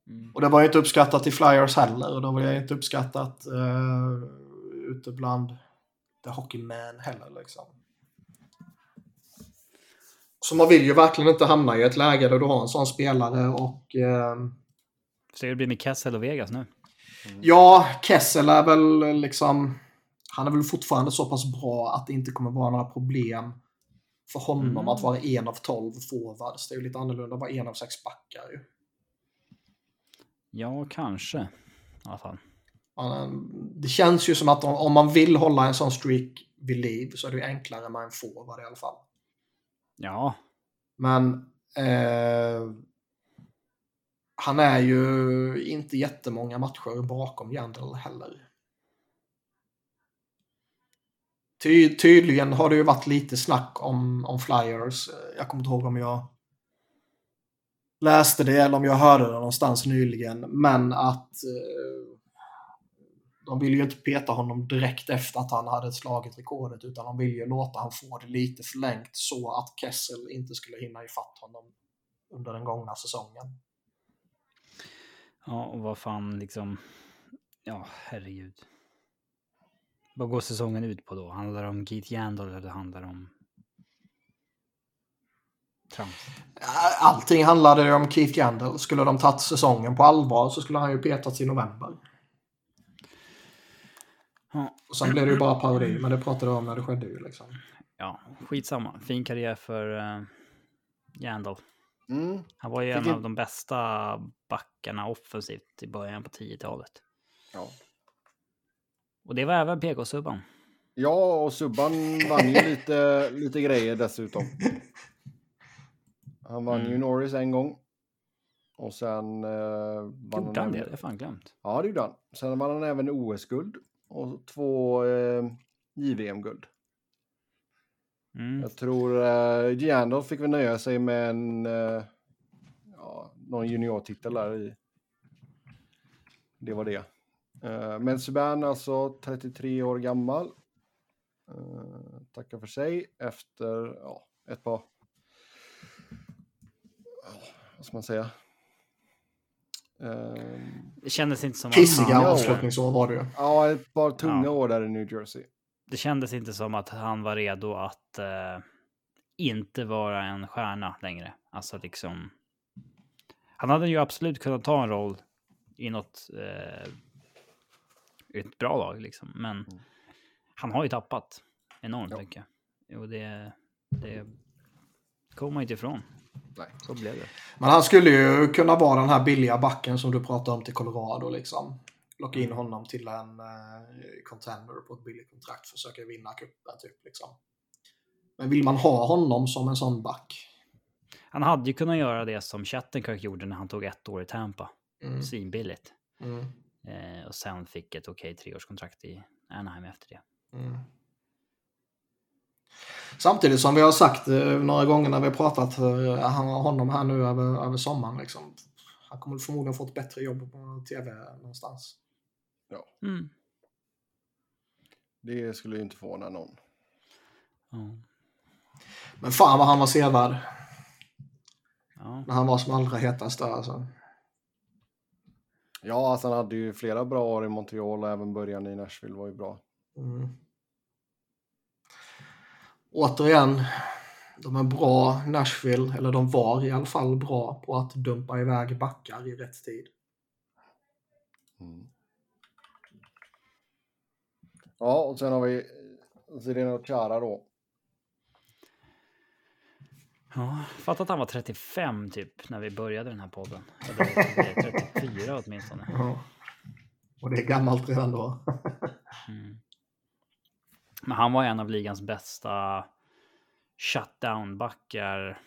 S3: mm.
S2: Och det var ju inte uppskattat i Flyers heller. Och då var det inte uppskattat uh, ute bland the hockey man heller. Liksom. Så man vill ju verkligen inte hamna i ett läge där du har en sån spelare och eh,
S3: Så det blir med Kessel och Vegas nu.
S2: ja, Kessel är väl liksom han är väl fortfarande så pass bra att det inte kommer vara några problem för honom
S3: Mm.
S2: att vara en av tolv forwards. Det är ju lite annorlunda att vara en av sex backar ju.
S3: Ja, kanske. I alla fall.
S2: Det känns ju som att om, man vill hålla en sån streak vid liv så är det ju enklare med en forward i alla fall.
S3: Ja,
S2: Men eh, han är ju inte jättemånga matcher bakom Jandel heller. Ty, tydligen har det ju varit lite snack om, om Flyers. Jag kommer inte ihåg om jag läste det eller om jag hörde det någonstans nyligen. Men att eh, de vill ju inte peta honom direkt efter att han hade slagit rekordet utan de vill ju låta han få det lite förlängt så att Kessel inte skulle hinna ifatt honom under den gångna säsongen.
S3: ja, och vad fan liksom. Ja, herregud. Vad går säsongen ut på då? Handlar det om Keith Yandel eller handlar det om trams?
S2: Allting handlade ju om Keith Yandel. Skulle de tagit säsongen på allvar så skulle han ju petats i november.
S3: Ja,
S2: Och sen blev det ju bara parodi, men det pratade vi om när det skedde ju liksom.
S3: ja, skitsamma. Fin karriär för uh, Yandel.
S1: Mm.
S3: Han var ju
S1: Fick
S3: en av de bästa backarna offensivt i början på 10-talet.
S1: Ja.
S3: Och det var även PK-subban.
S1: ja, och Subban vann ju lite, lite grejer dessutom. Han vann ju
S3: Mm.
S1: Norris en gång. Och sen... Eh, vann
S3: Gjorde han det?
S1: även-
S3: Det har fan glömt.
S1: Ja, det gjorde han. Sen vann han även OS-guld och två eh, JVM-guld.
S3: Mm.
S1: Jag tror eh, Giandol fick väl nöja sig med en, eh, ja, någon juniortitel där i. Det var det. Eh, men Subban alltså 33 år gammal. Eh, tackar för sig efter ja, ett par, vad ska man säga? Eh,
S3: Det kändes inte som att
S2: Pissiga avslutningsår var det ju.
S1: ja, ett par tunga
S3: Ja.
S1: år där i New Jersey.
S3: det kändes inte som att han var redo att inte vara en stjärna längre. Alltså liksom. Han hade ju absolut kunnat ta en roll i något eh, ett bra lag liksom. Men
S1: Mm.
S3: han har ju tappat enormt
S1: Ja.
S3: mycket. Och det, det kommer man inte ifrån.
S1: Nej.
S3: Så blev det.
S2: Men han skulle ju kunna vara den här billiga backen som du pratade om till Colorado liksom. Locka in honom till en eh, contender på ett billigt kontrakt, försöka vinna cupen typ liksom. Men vill man ha honom som en sån back?
S3: Han hade ju kunnat göra det som Chattenkirk gjorde när han tog ett år i Tampa.
S2: Mm.
S3: Svinbilligt.
S2: Mm.
S3: Eh, och sen fick ett okej treårskontrakt i Anaheim efter det.
S2: Mm. Samtidigt som vi har sagt eh, några gånger när vi har pratat eh, honom här nu över, över sommaren. Liksom, han kommer förmodligen få ett bättre jobb på tv någonstans.
S3: Mm.
S1: Det skulle ju inte förvåna någon.
S3: Ja.
S2: Men fan vad han var sevärd
S3: Ja.
S2: när han var som allra hetast där alltså.
S1: Ja, alltså han hade ju flera bra år i Montreal och även början i Nashville var ju bra.
S2: Mm. Återigen, de är bra, Nashville, eller de var i alla fall bra på att dumpa iväg backar i rätt tid.
S1: Mm. Ja, och sen har vi Zdeno Chara då.
S3: Ja. Fatta att han var 35 typ när vi började den här podden. Eller *laughs* 34 åtminstone.
S2: Ja. Och det är gammalt redan då. *laughs*
S3: Mm. Men han var en av ligans bästa shutdown-backar.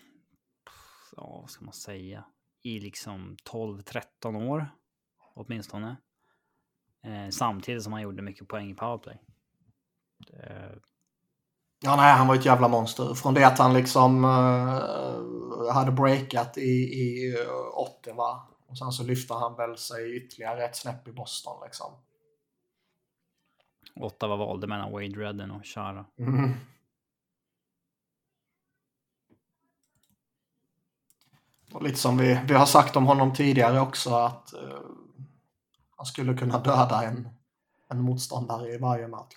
S3: Ja, vad ska man säga? I liksom 12-13 år. Åtminstone. Eh, samtidigt som han gjorde mycket poäng i powerplay. Eh,
S2: Ja, nej, han var ett jävla monster. Från det att han liksom eh, hade breakat i, i uh, Ottawa. Och sen så lyfte han väl sig ytterligare ett snäpp i Boston liksom.
S3: Ottawa valde mellan Wade Redden och Chara.
S2: Mm. Och lite som vi, vi har sagt om honom tidigare också att eh, han skulle kunna döda en, en motståndare i varje match.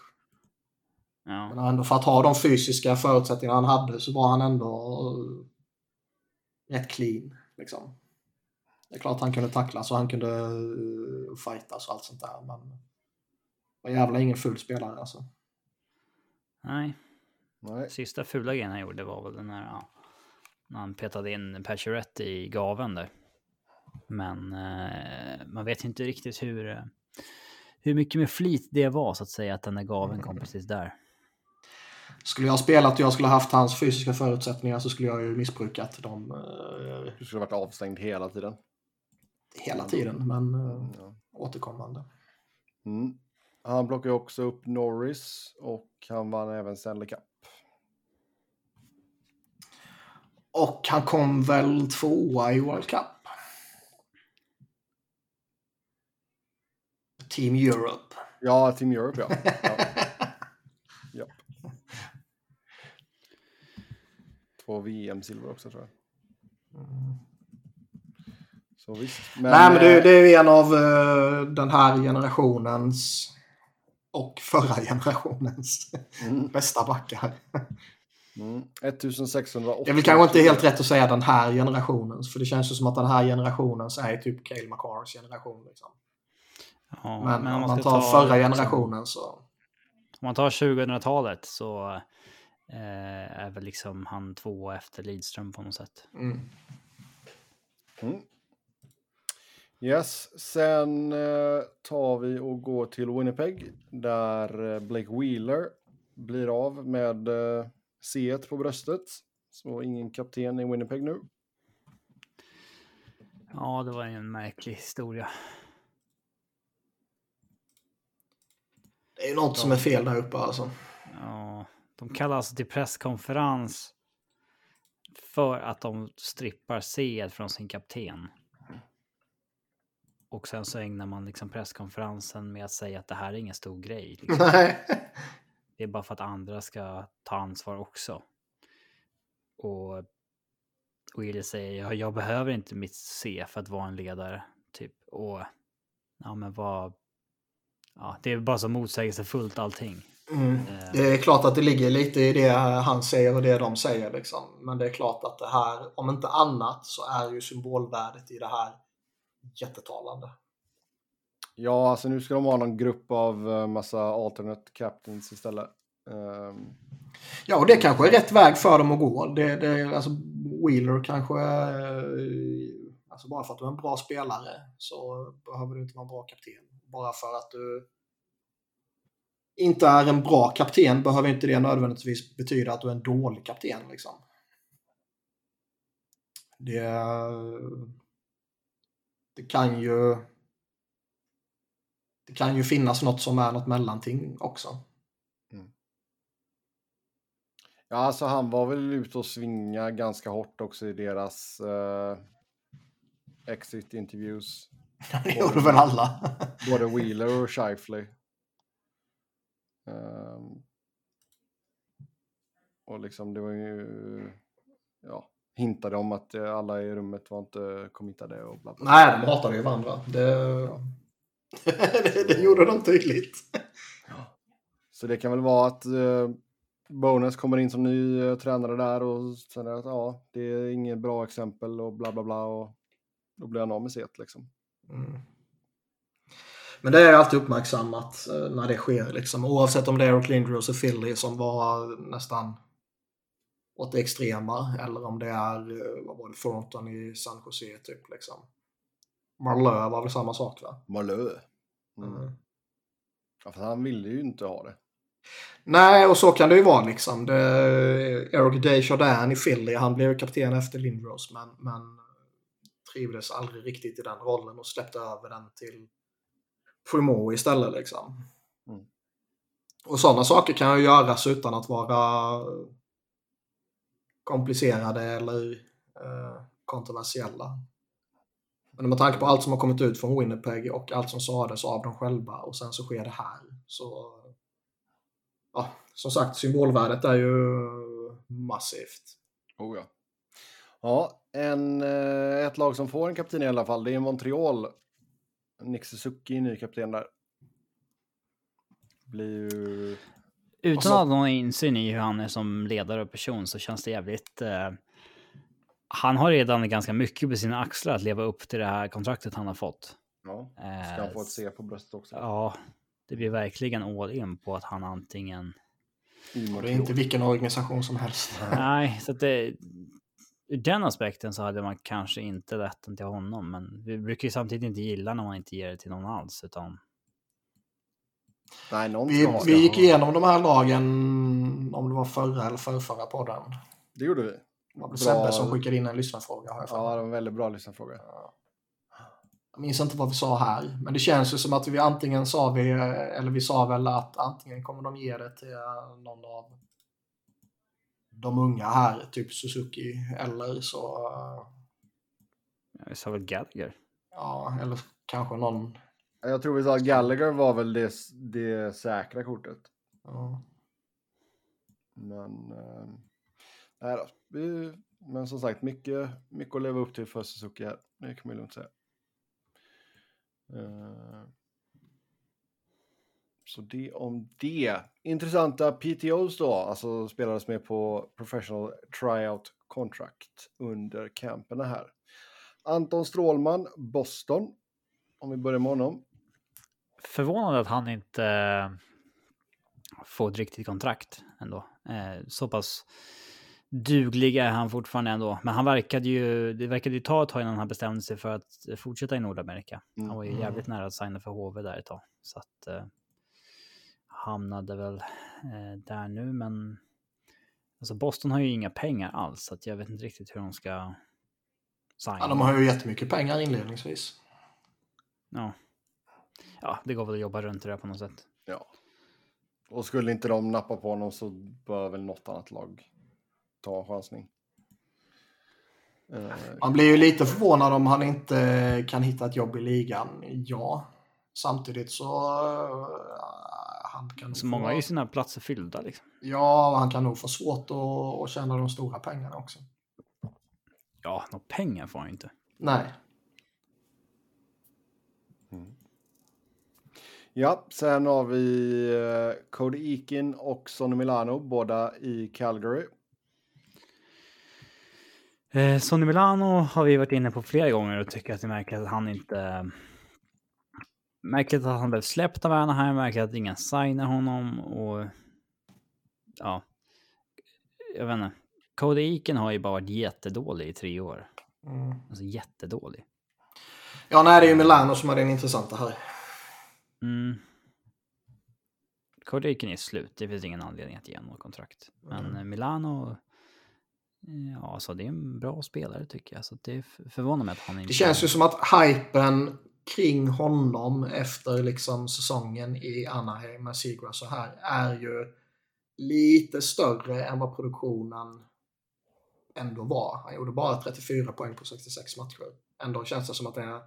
S3: Ja.
S2: Men ändå för att ha de fysiska förutsättningar han hade så var han ändå eh, rätt clean. Liksom. Det är klart han kunde tacklas och han kunde uh, fightas och allt sånt där. Men var jävla ingen full spelare alltså.
S3: Nej,
S1: Nej.
S3: sista fula grejen han gjorde var väl den här... Ja, när han petade in Pacioretty i gaven där. Men eh, man vet inte riktigt hur, eh, hur mycket med flit det var så att säga att den där gaven kom precis där.
S2: Skulle jag ha spelat och jag skulle ha haft hans fysiska förutsättningar så skulle jag ju missbrukat dem eh,
S1: Du skulle varit avstängd hela tiden.
S2: hela tiden, men eh,
S1: Ja.
S2: återkommande.
S1: Mm. Han plockade också upp Norris och han vann även Stanley Cup.
S2: Och han kom väl tvåa i World Cup. Team Europe.
S1: Ja, Team Europe ja. *laughs* ja. Två VM-silver också tror jag. Så visst. Men,
S2: Nej, men det,
S1: eh,
S2: det är en av eh, den här generationens och förra *laughs* generationens
S1: Mm,
S2: bästa backar.
S1: mm. 1680.
S2: Det är väl kanske inte helt rätt att säga den här generationens, för det känns ju som att den här generationens är typ Cale McCarrs generation. Liksom.
S3: Ja,
S2: Men, om man
S3: ska
S2: tar
S3: ta
S2: förra
S3: liksom-
S2: generationen så...
S3: Om man tar 2000-talet så eh, är väl liksom han två efter Lidström på något sätt.
S2: Mm.
S1: Mm. Yes, sen eh, tar vi och går till Winnipeg där eh, Blake Wheeler blir av med eh, C1 på bröstet. Så ingen kapten i Winnipeg nu.
S3: Ja, det var en märklig historia.
S2: Det är ju något som är fel där uppe alltså.
S3: Ja, de kallar alltså till presskonferens för att de strippar C från sin kapten. Och sen så ägnar man liksom presskonferensen med att säga att det här är ingen stor grej. Liksom. *laughs*
S2: Nej.
S3: Det är bara för att andra ska ta ansvar också. Och Willy säger, ja, jag behöver inte mitt C för att vara en ledare. Typ. Och ja, men vad... Ja, det är bara så motsägelsefullt allting.
S2: Mm.
S3: Eh,
S2: Det är klart att det ligger lite i det han säger och det de säger. Liksom. Men det är klart att det här, om inte annat, så är ju symbolvärdet i det här jättetalande.
S1: Ja, alltså nu ska de ha någon grupp av uh, massa alternate captains istället. Um...
S2: Ja, och det kanske är rätt väg för dem att gå. Det, det, alltså, Wheeler kanske... Alltså bara för att du är en bra spelare så behöver du inte vara en bra kapten. Bara för att du inte är en bra kapten behöver inte det nödvändigtvis betyda att du är en dålig kapten. Liksom. Det, det kan ju det kan ju finnas något som är något mellanting också. Mm.
S1: Ja, alltså han var väl ute och svinga ganska hårt också i deras uh, exit interviews. *laughs*
S2: det gjorde väl alla.
S1: både Wheeler och Shifley. Um, och liksom det var ju, ja, hintade om att alla i rummet var inte committade och bla bla.
S2: Nej, de hatade ju varandra. Det, ja. *laughs* det, det, gjorde de tydligt.
S1: Ja. Så det kan väl vara att uh, Bonus kommer in som ny uh, tränare där och säger att ja, det är inget bra exempel och bla bla bla och då blir han av med set liksom. Mm.
S2: Men det är alltid uppmärksammat uh, när det sker liksom. Oavsett om det är Eric Lindros och Philly som var nästan åt det extrema eller om det är, vad var det, Thornton i San Jose typ liksom. Marlö var väl samma sak va?
S1: Marlö? Mm. Mm. Ja, för han ville ju inte ha det.
S2: Nej, och så kan det ju vara liksom. Det, Eric Desjardins i Philly, han blev kapten efter Lindros men, men trivdes aldrig riktigt i den rollen och släppte över den till Primo istället liksom. Mm. Och sådana saker kan ju göras utan att vara komplicerade eller eh, kontroversiella. Men med tanke på allt som har kommit ut från Winnipeg och allt som sades av dem själva och sen så sker det här. Så ja, som sagt, symbolvärdet är ju massivt.
S1: Oh ja. Ja, en, eh, ett lag som får en kapten i alla fall, det är Montreal. Nick Suzuki, ny kapten där. Blir ju...
S3: Utan att ha någon insyn i hur han är som ledare och person så känns det jävligt... Eh han har redan ganska mycket på sina axlar att leva upp till det här kontraktet han har fått.
S1: Ja, ska han få ett C på bröstet också?
S3: Ja, det blir verkligen all in på att han antingen...
S2: Och det är inte vilken organisation som helst.
S3: Nej, så att det... Ur den aspekten så hade man kanske inte rätten till honom, men vi brukar ju samtidigt inte gilla när man inte ger det till någon alls, utan...
S2: Nej, någon vi, vi gick igenom de här lagen, om det var förra eller förrförra podden.
S1: Det gjorde vi.
S2: Det var Sebbe som skickade in en lyssnarfråga. Har jag
S1: ja, det var en väldigt bra lyssnarfråga.
S2: Jag minns inte vad vi sa här, men det känns ju som att vi antingen sa vi, eller vi sa väl att antingen kommer de ge det till någon av de unga här, typ Suzuki, eller så...
S3: Ja, vi sa väl Gallagher?
S2: Ja, eller kanske någon...
S1: Jag tror vi sa Gallagher var väl det, det säkra kortet.
S2: Ja.
S1: Men... Eh, nej då men som sagt, mycket, mycket att leva upp till för Suzuki här. Det kan man lugnt säga. Eh, så det om det. Intressanta PTOs då, alltså spelades med på Professional Tryout Contract under camperna här. Anton Strålman, Boston. Om vi börjar med honom.
S3: Förvånad att han inte får ett riktigt kontrakt ändå. Eh, så pass duglig är han fortfarande ändå. Men han verkade ju, det verkade ju ta ett tag innan han bestämde sig för att fortsätta i Nordamerika. Han var ju mm. jävligt nära att signa för HV där ett tag. Så att eh, hamnade väl eh, där nu, men alltså Boston har ju inga pengar alls, så att jag vet inte riktigt hur de ska
S2: signa. Ja, de har ju jättemycket pengar inledningsvis.
S3: Ja. Ja, det går väl att jobba runt det där på något sätt.
S1: Ja. Och skulle inte de nappa på honom så bör väl något annat lag ta chansning.
S2: Eh, Man blir ju lite förvånad om han inte kan hitta ett jobb i ligan. Ja, samtidigt så...
S3: Han kan så många har ju sina platser fyllda. Liksom.
S2: Ja, han kan nog få svårt att, att tjäna de stora pengarna också.
S3: Ja, några pengar får han inte.
S2: Nej.
S1: Mm. Ja, sen har vi uh, Cody Eakin och Sonny Milano, båda i Calgary.
S3: Eh, Sonny Milano har vi varit inne på flera gånger och tycker att det märker att han inte Märkligt att han blev släppt av Anaheim, märkligt att ingen signar honom och... Ja. Jag vet inte. Cody Eakin har ju bara varit jättedålig i tre år.
S2: Mm.
S3: Alltså jättedålig.
S2: Ja, nej, det är ju Milano som är den intressanta här.
S3: Mm. Cody Eakin är slut, det finns ingen anledning att ge honom kontrakt. Men
S2: Mm.
S3: eh, Milano... eh, Ja, alltså det är en bra spelare tycker jag. Så det förvånar mig att han inte...
S2: Det känns ju som att hypen kring honom efter liksom säsongen i Anaheim med Seagrass så här är ju lite större än vad produktionen ändå var. Han gjorde bara 34 poäng på 66 matcher. Ändå känns det som att det är,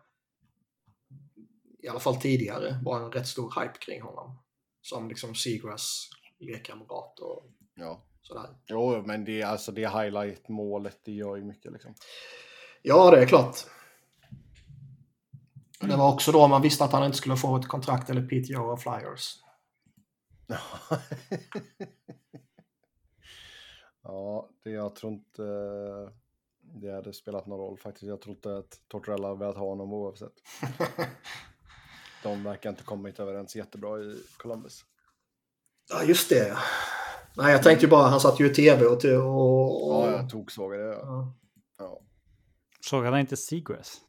S2: i alla fall tidigare, var en rätt stor hype kring honom. Som liksom Seagrass lekkamrat och
S1: Ja.
S2: sådär.
S1: Jo, men det, alltså det highlight-målet, det gör ju mycket liksom.
S2: Ja, det är klart. Det var också då man visste att han inte skulle få ett kontrakt eller PTO av Flyers. *laughs*
S1: ja, det, jag tror inte eh, det hade spelat någon roll faktiskt. Jag tror inte att Tortorella hade velat ha honom oavsett. *laughs* De verkar inte kommit överens jättebra i Columbus.
S2: Ja, just det. Nej, jag tänkte ju bara, han satt ju i tv och... och, och
S1: Ja, jag tog såg det. Ja.
S2: ja.
S1: Ja.
S3: Såg han inte Seagrass?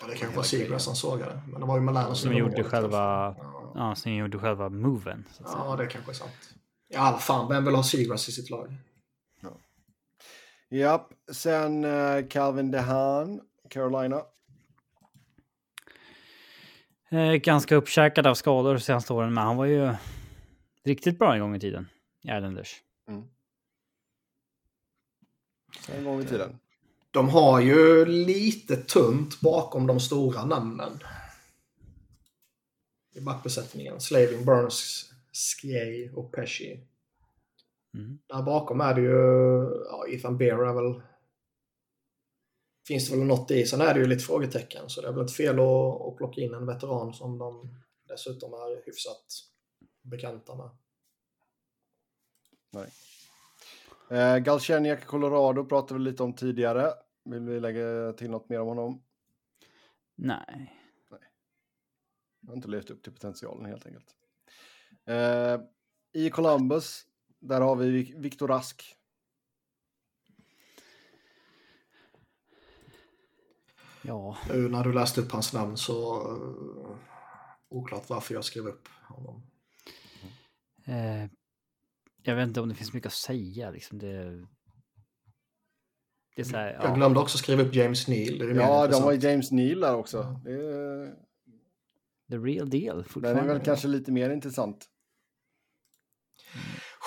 S2: Ja, det kanske var Seagrass han sågade. Men det var ju Milano
S3: Som
S2: gjorde
S3: gjorde
S2: målet.
S3: själva...
S2: Ja.
S3: Ja, som gjorde själva moven. Så att säga.
S2: ja, det kanske är sant. Ja, fan, vem vill ha Seagrass i sitt lag?
S1: Japp, sen eh, Calvin DeHaan, Carolina.
S3: Eh, ganska uppkäkad av skador senaste åren, men han var ju riktigt bra en gång i tiden i Islanders.
S1: En gång i tiden.
S2: De har ju lite tunt bakom de stora namnen. I backbesättningen. Slaving, Burns, Skie och Pesci.
S3: Mm.
S2: Där bakom är det ju, ja, Ethan Bear är väl... Finns det väl något i. Sen är det ju lite frågetecken. Så det är väl ett fel att, att plocka in en veteran som de dessutom är hyfsat bekanta med.
S1: Nej. Eh, Galchenyuk, Colorado pratade vi lite om tidigare. Vill vi lägga till något mer om honom?
S3: Nej.
S1: Han har inte levt upp till potentialen helt enkelt. Eh, I Columbus, där har vi Vik- Viktor Rask.
S3: Ja,
S2: Nu när du läste upp hans namn så... Uh, oklart varför jag skrev upp honom.
S3: eh, jag vet inte om det finns mycket att säga. Liksom det, här,
S2: Jag
S3: ja.
S2: glömde också skriva upp James Neal. Det är mer
S1: Ja, de har ju James Neal där också. Det är,
S3: the real deal
S1: den är väl kanske lite mer intressant.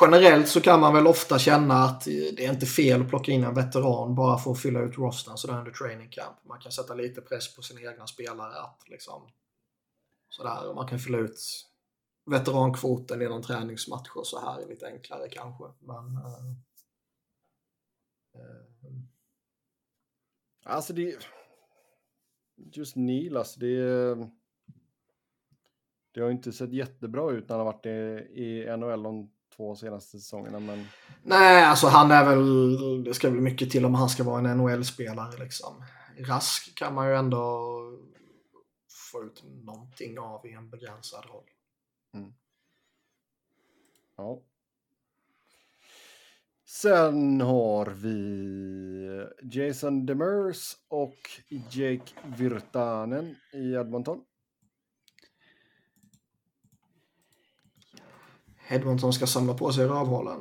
S2: Generellt så kan man väl ofta känna att det är inte fel att plocka in en veteran bara för att fylla ut rosten sådär under training camp. Man kan sätta lite press på sina egna spelare att liksom sådär, man kan fylla ut veterankvoten i någon träningsmatch och så här är lite enklare kanske. Men, eh, eh,
S1: Alltså det... Just Neil, alltså det... Det har inte sett jättebra ut när han har varit i, i NHL de två senaste säsongerna, men...
S2: Nej, alltså han är väl, det ska väl mycket till om han ska vara en NHL-spelare liksom. Rask kan man ju ändå få ut någonting av i en begränsad roll.
S1: Ja. Sen har vi Jason Demers och Jake Virtanen i Edmonton.
S2: Edmonton ska samla på sig rövhålen.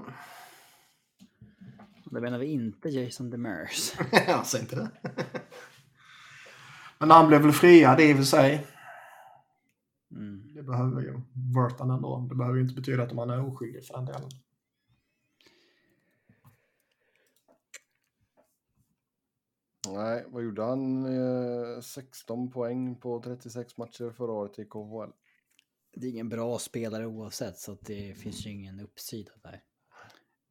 S3: Det menar vi inte Jason Demers. *laughs*
S2: Jag säger inte det. Men han blev väl friad i och för sig.
S3: Mm.
S2: Det behöver ju Virtanen då. Det behöver ju inte betyda att man är oskyldig för den delen.
S1: Nej, vad gjorde han? Eh, 16 poäng på 36 matcher förra året i KHL.
S3: Det är ingen bra spelare oavsett, så att det finns ju ingen uppsida där.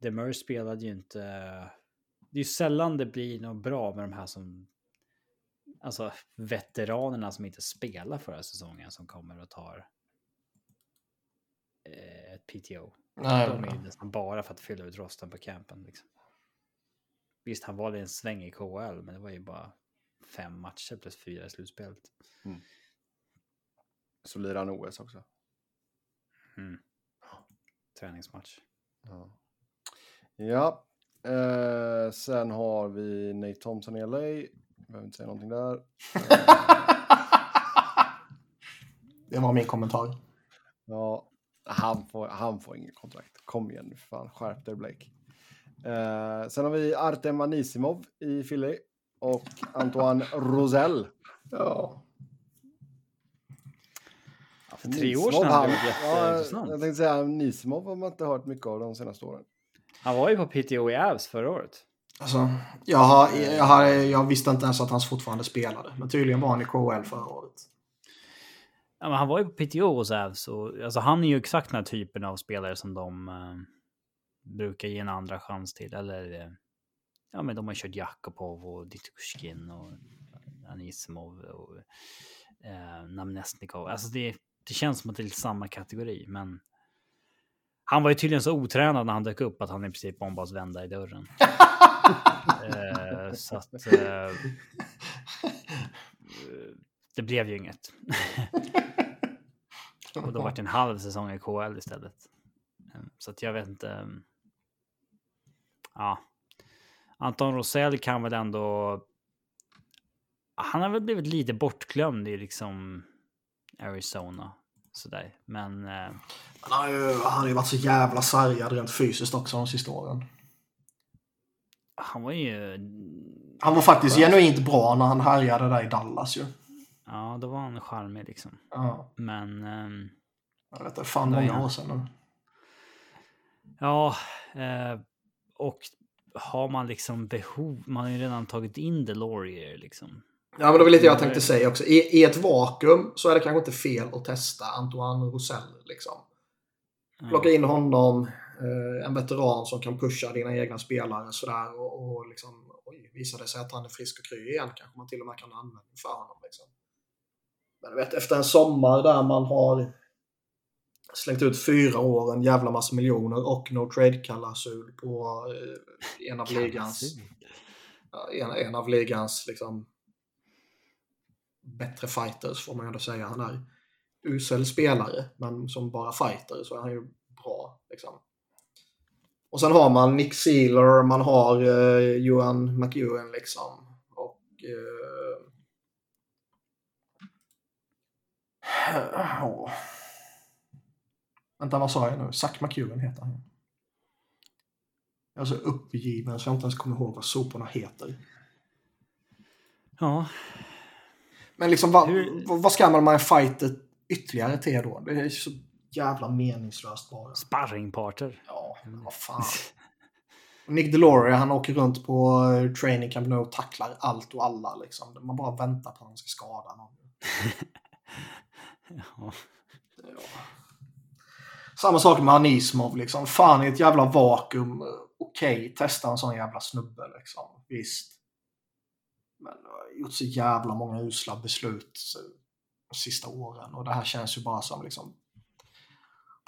S3: Demers spelade ju inte... Det är ju sällan det blir något bra med de här som... Alltså veteranerna som inte spelar förra säsongen som kommer och tar eh, ett PTO.
S2: Nej,
S3: De är ju nästan bara för att fylla ut rosten på campen. Liksom. Visst, han var i en sväng i KHL, men det var ju bara fem matcher plus fyra i slutspelet.
S1: Så lirar han OS också.
S3: Mm. Träningsmatch.
S1: Ja. ja. Eh, sen har vi Nate Thompson i LA. Behöver inte säga någonting där. *laughs*
S2: Det var min kommentar.
S1: Ja, han får, han får ingen kontrakt. Kom igen nu för fan, skärp dig Blake. Eh, sen har vi Artem Anisimov i Philly och Antoine Rosell.
S2: Ja.
S3: Ja, för tre år sedan
S1: han, ja. Jag tänkte säga Nisimov har man inte hört mycket av de senaste åren.
S3: Han var ju på PTO i Avs förra året.
S2: Alltså, jag, har, jag, har, jag visste inte ens att han fortfarande spelade. Men tydligen var han i KHL förra året.
S3: Ja, men han var ju på PTO hos Avs och alltså, han är ju exakt den här typen av spelare som de eh, brukar ge en andra chans till. Eller eh, ja, men de har kört Jakobov och Ditushkin och Anisimov och eh, Namnesnikov. Alltså det, det känns som att det är samma kategori, men han var ju tydligen så otränad när han dök upp att han i princip ombads vända i dörren. *laughs* eh, så att eh, det blev ju inget. Och då vart det en halv säsong i KL istället. Ehm, Så att jag vet inte. Ja. Anton Rosell kan väl ändå. Han har väl blivit lite bortglömd i liksom Arizona. Sådär. Men eh,
S2: Han har, ju, han har ju varit så jävla sargad rent fysiskt också de sista åren.
S3: han var ju...
S2: Han var faktiskt genuint bra när han härjade där i Dallas ju.
S3: Ja, då var han charmig liksom.
S2: Ja.
S3: Men ehm,
S2: Jag vet inte, fan många år sedan nu.
S3: ja, eh, och har man liksom behov, man har ju redan tagit in Delorier liksom.
S2: Ja, men det var lite jag tänkte säga också. I, I ett vakuum så är det kanske inte fel att testa Antoine Rosell. Liksom. Plocka in honom, eh, en veteran som kan pusha dina egna spelare sådär och, och liksom, oj, visar det sig att han är frisk och kry igen kanske man till och med kan använda för honom. Liksom. Men du vet, efter en sommar där man har slängt ut fyra år, en jävla massa miljoner och no trade-klausul på eh, en av ligans en, en av ligans liksom, bättre fighters får man ändå säga. Han är usel spelare, men som bara fighter så är han ju bra. Liksom. Och sen har man Nick Sealer, man har eh, Johan McEwen liksom. Och... Eh. *clears throat* Vänta, vad sa jag nu? Zack McEwen heter han. Jag är så uppgiven så jag inte ens kommer ihåg vad soporna heter.
S3: Ja,
S2: Men liksom, vad,
S3: Hur-
S2: vad- ska man med fighter ytterligare till då? Det är så jävla meningslöst bara.
S3: sparringparter.
S2: Ja, men vad fan. Nick Deloria, han åker runt på eh, training camp nu och tacklar allt och alla. Liksom. Man bara väntar på att han ska skada någon. *laughs*
S3: Ja.
S2: Ja. Samma sak med Anismov. Liksom. Fan, i ett jävla vakuum. Okej, testa en sån jävla snubbe. Liksom. Visst. Men jag har gjort så jävla många usla beslut de sista åren. Och det här känns ju bara som liksom...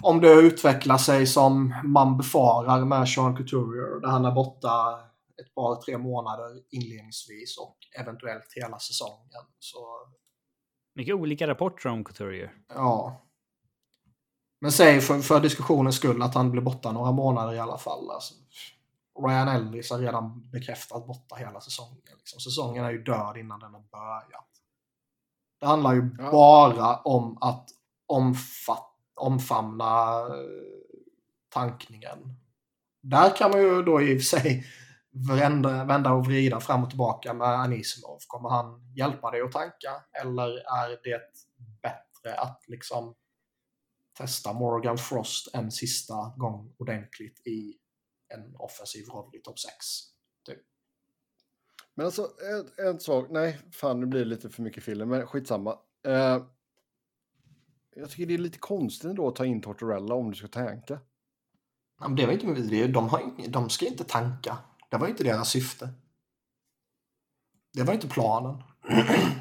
S2: Om det utvecklar sig som man befarar med Sean Couturier, där han är borta ett par, tre månader inledningsvis och eventuellt hela säsongen. Så
S3: Mycket olika rapporter om Couturier.
S2: Ja. Men säg för, för diskussionens skull att han blir borta några månader i alla fall. Alltså, Ryan Ellis har redan bekräftat borta hela säsongen. Liksom. Säsongen är ju död innan den har börjat. Det handlar ju
S1: Ja.
S2: bara om att omfatt, omfamna eh, tankningen. Där kan man ju då i och för sig vända, vända och vrida fram och tillbaka med Anisimov. Kommer han hjälpa dig att tanka? Eller är det bättre att liksom testa Morgan Frost en sista gång ordentligt i en offensiv roll i topp 6?
S1: Men alltså, en, en sak. Nej, fan nu blir det lite för mycket film, men skitsamma. Eh, jag tycker det är lite konstigt ändå att ta in Tortorella om du ska tanka.
S2: Ja, men det var inte, det- de, har, de ska inte tanka. Det var inte deras syfte. Det var inte planen. *clears throat*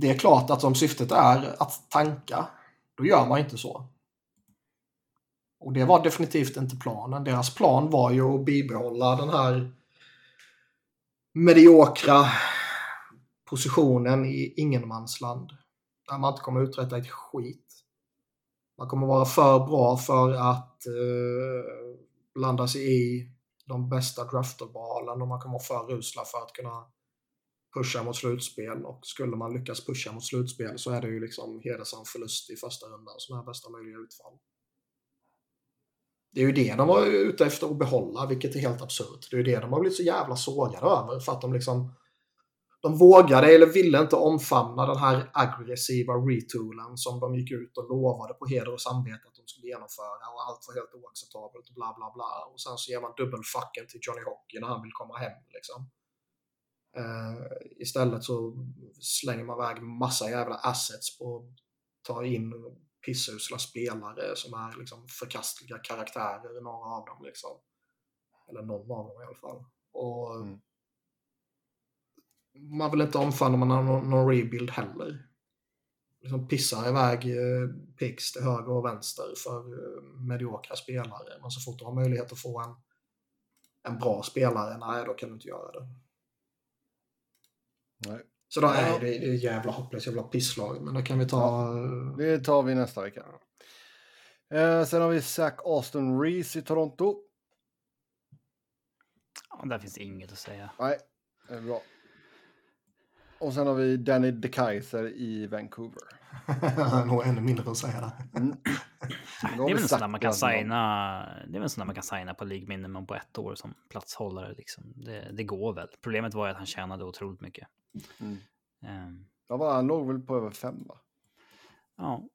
S2: Det är klart att om syftet är att tanka, då gör man inte så. Och det var definitivt inte planen. Deras plan var ju att bibehålla den här mediokra positionen i ingenmansland. Där man inte kommer uträtta ett skit. Man kommer vara för bra för att eh, blanda sig i de bästa draftervalen och man kommer vara för usla för att kunna pusha mot slutspel. Och skulle man lyckas pusha mot slutspel så är det ju liksom hedersam förlust i första rundan som är bästa möjliga utfall. Det är ju det de var ute efter att behålla, vilket är helt absurt. Det är ju det de har blivit så jävla sågade över, för att de liksom... De vågade eller ville inte omfamna den här aggressiva retoolen som de gick ut och lovade på heder och samvete att de skulle genomföra och allt var helt oacceptabelt och bla bla bla. Och sen så ger man dubbelfucken till Johnny Hockey när han vill komma hem liksom. Uh, istället så slänger man iväg massa jävla assets på att ta in pissusla spelare som är liksom förkastliga karaktärer, några av dem. Liksom. Eller någon av dem i alla fall. Och mm. Man vill inte omfamna någon, någon rebuild heller. Liksom pissar iväg eh, picks till höger och vänster för eh, mediokra spelare. Men så fort du har möjlighet att få en, en bra spelare, nej då kan du inte göra det.
S1: Nej.
S2: Så då är det, det är jävla hopplöst jävla pisslag. Men det kan vi ta.
S1: Ja, det tar vi nästa vecka. Eh, sen har vi Zach Austin Reese i Toronto.
S3: Ja, där finns inget att säga.
S1: Nej, det är bra. Och sen har vi Danny DeKaiser i Vancouver. *laughs*
S2: Nog ännu mindre att säga där. Mm.
S3: Det är väl en sån där man kan signa. Det är väl en sån där man kan signa på League Minimum på ett år som platshållare. Liksom. Det, det går väl. Problemet var att han tjänade otroligt mycket. Mm.
S1: Um, ja, han låg väl på över fem va?
S3: Ja.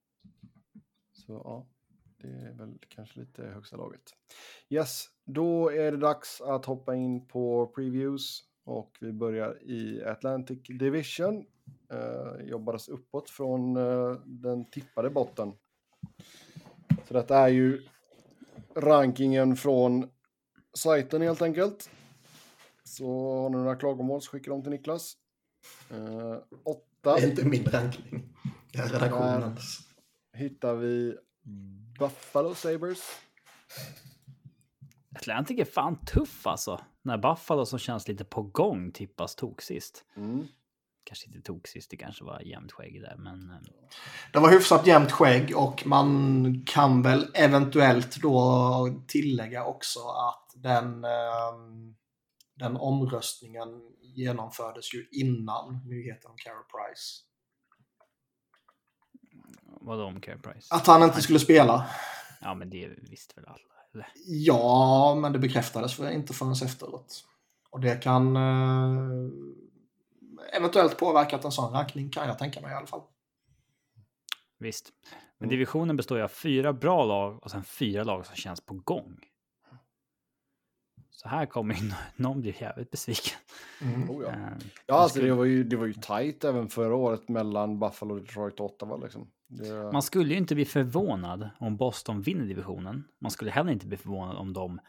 S1: Så ja, det är väl kanske lite högsta laget. Yes, då är det dags att hoppa in på previews och vi börjar i Atlantic Division. Uh, jobbades uppåt från uh, den tippade botten. Så detta är ju rankingen från sajten helt enkelt. Så har ni några klagomål så skicka dem till Niklas. Uh, åtta.
S2: Det är inte min rankning. Är redaktionens.
S1: hittar vi Buffalo Sabres.
S3: Atlantic är fan tuff alltså. När Buffalo som känns lite på gång tippas tok sist. Mm. Kanske inte tok sist, det kanske var jämnt skägg där, men... Eh,
S2: det var hyfsat jämnt skägg och man kan väl eventuellt då tillägga också att den, ehm, den omröstningen genomfördes ju innan nyheten om Carey Price.
S3: Vadå om Carey Price?
S2: Att han inte skulle spela.
S3: Ja, men det visste väl alla? Eller?
S2: Ja, men det bekräftades för inte förrän efteråt. Och det kan eh, eventuellt påverkat en sån rankning kan jag tänka mig i alla fall.
S3: Visst. Men divisionen består ju av fyra bra lag och sen fyra lag som känns på gång. Så här kommer ju någon bli jävligt besviken.
S1: Mm. Oh ja, uh, ja alltså det var, ju, det var ju tajt även förra året mellan Buffalo, Detroit och Ottawa. Liksom.
S3: Det... Man skulle ju inte bli förvånad om Boston vinner divisionen. Man skulle heller inte bli förvånad om de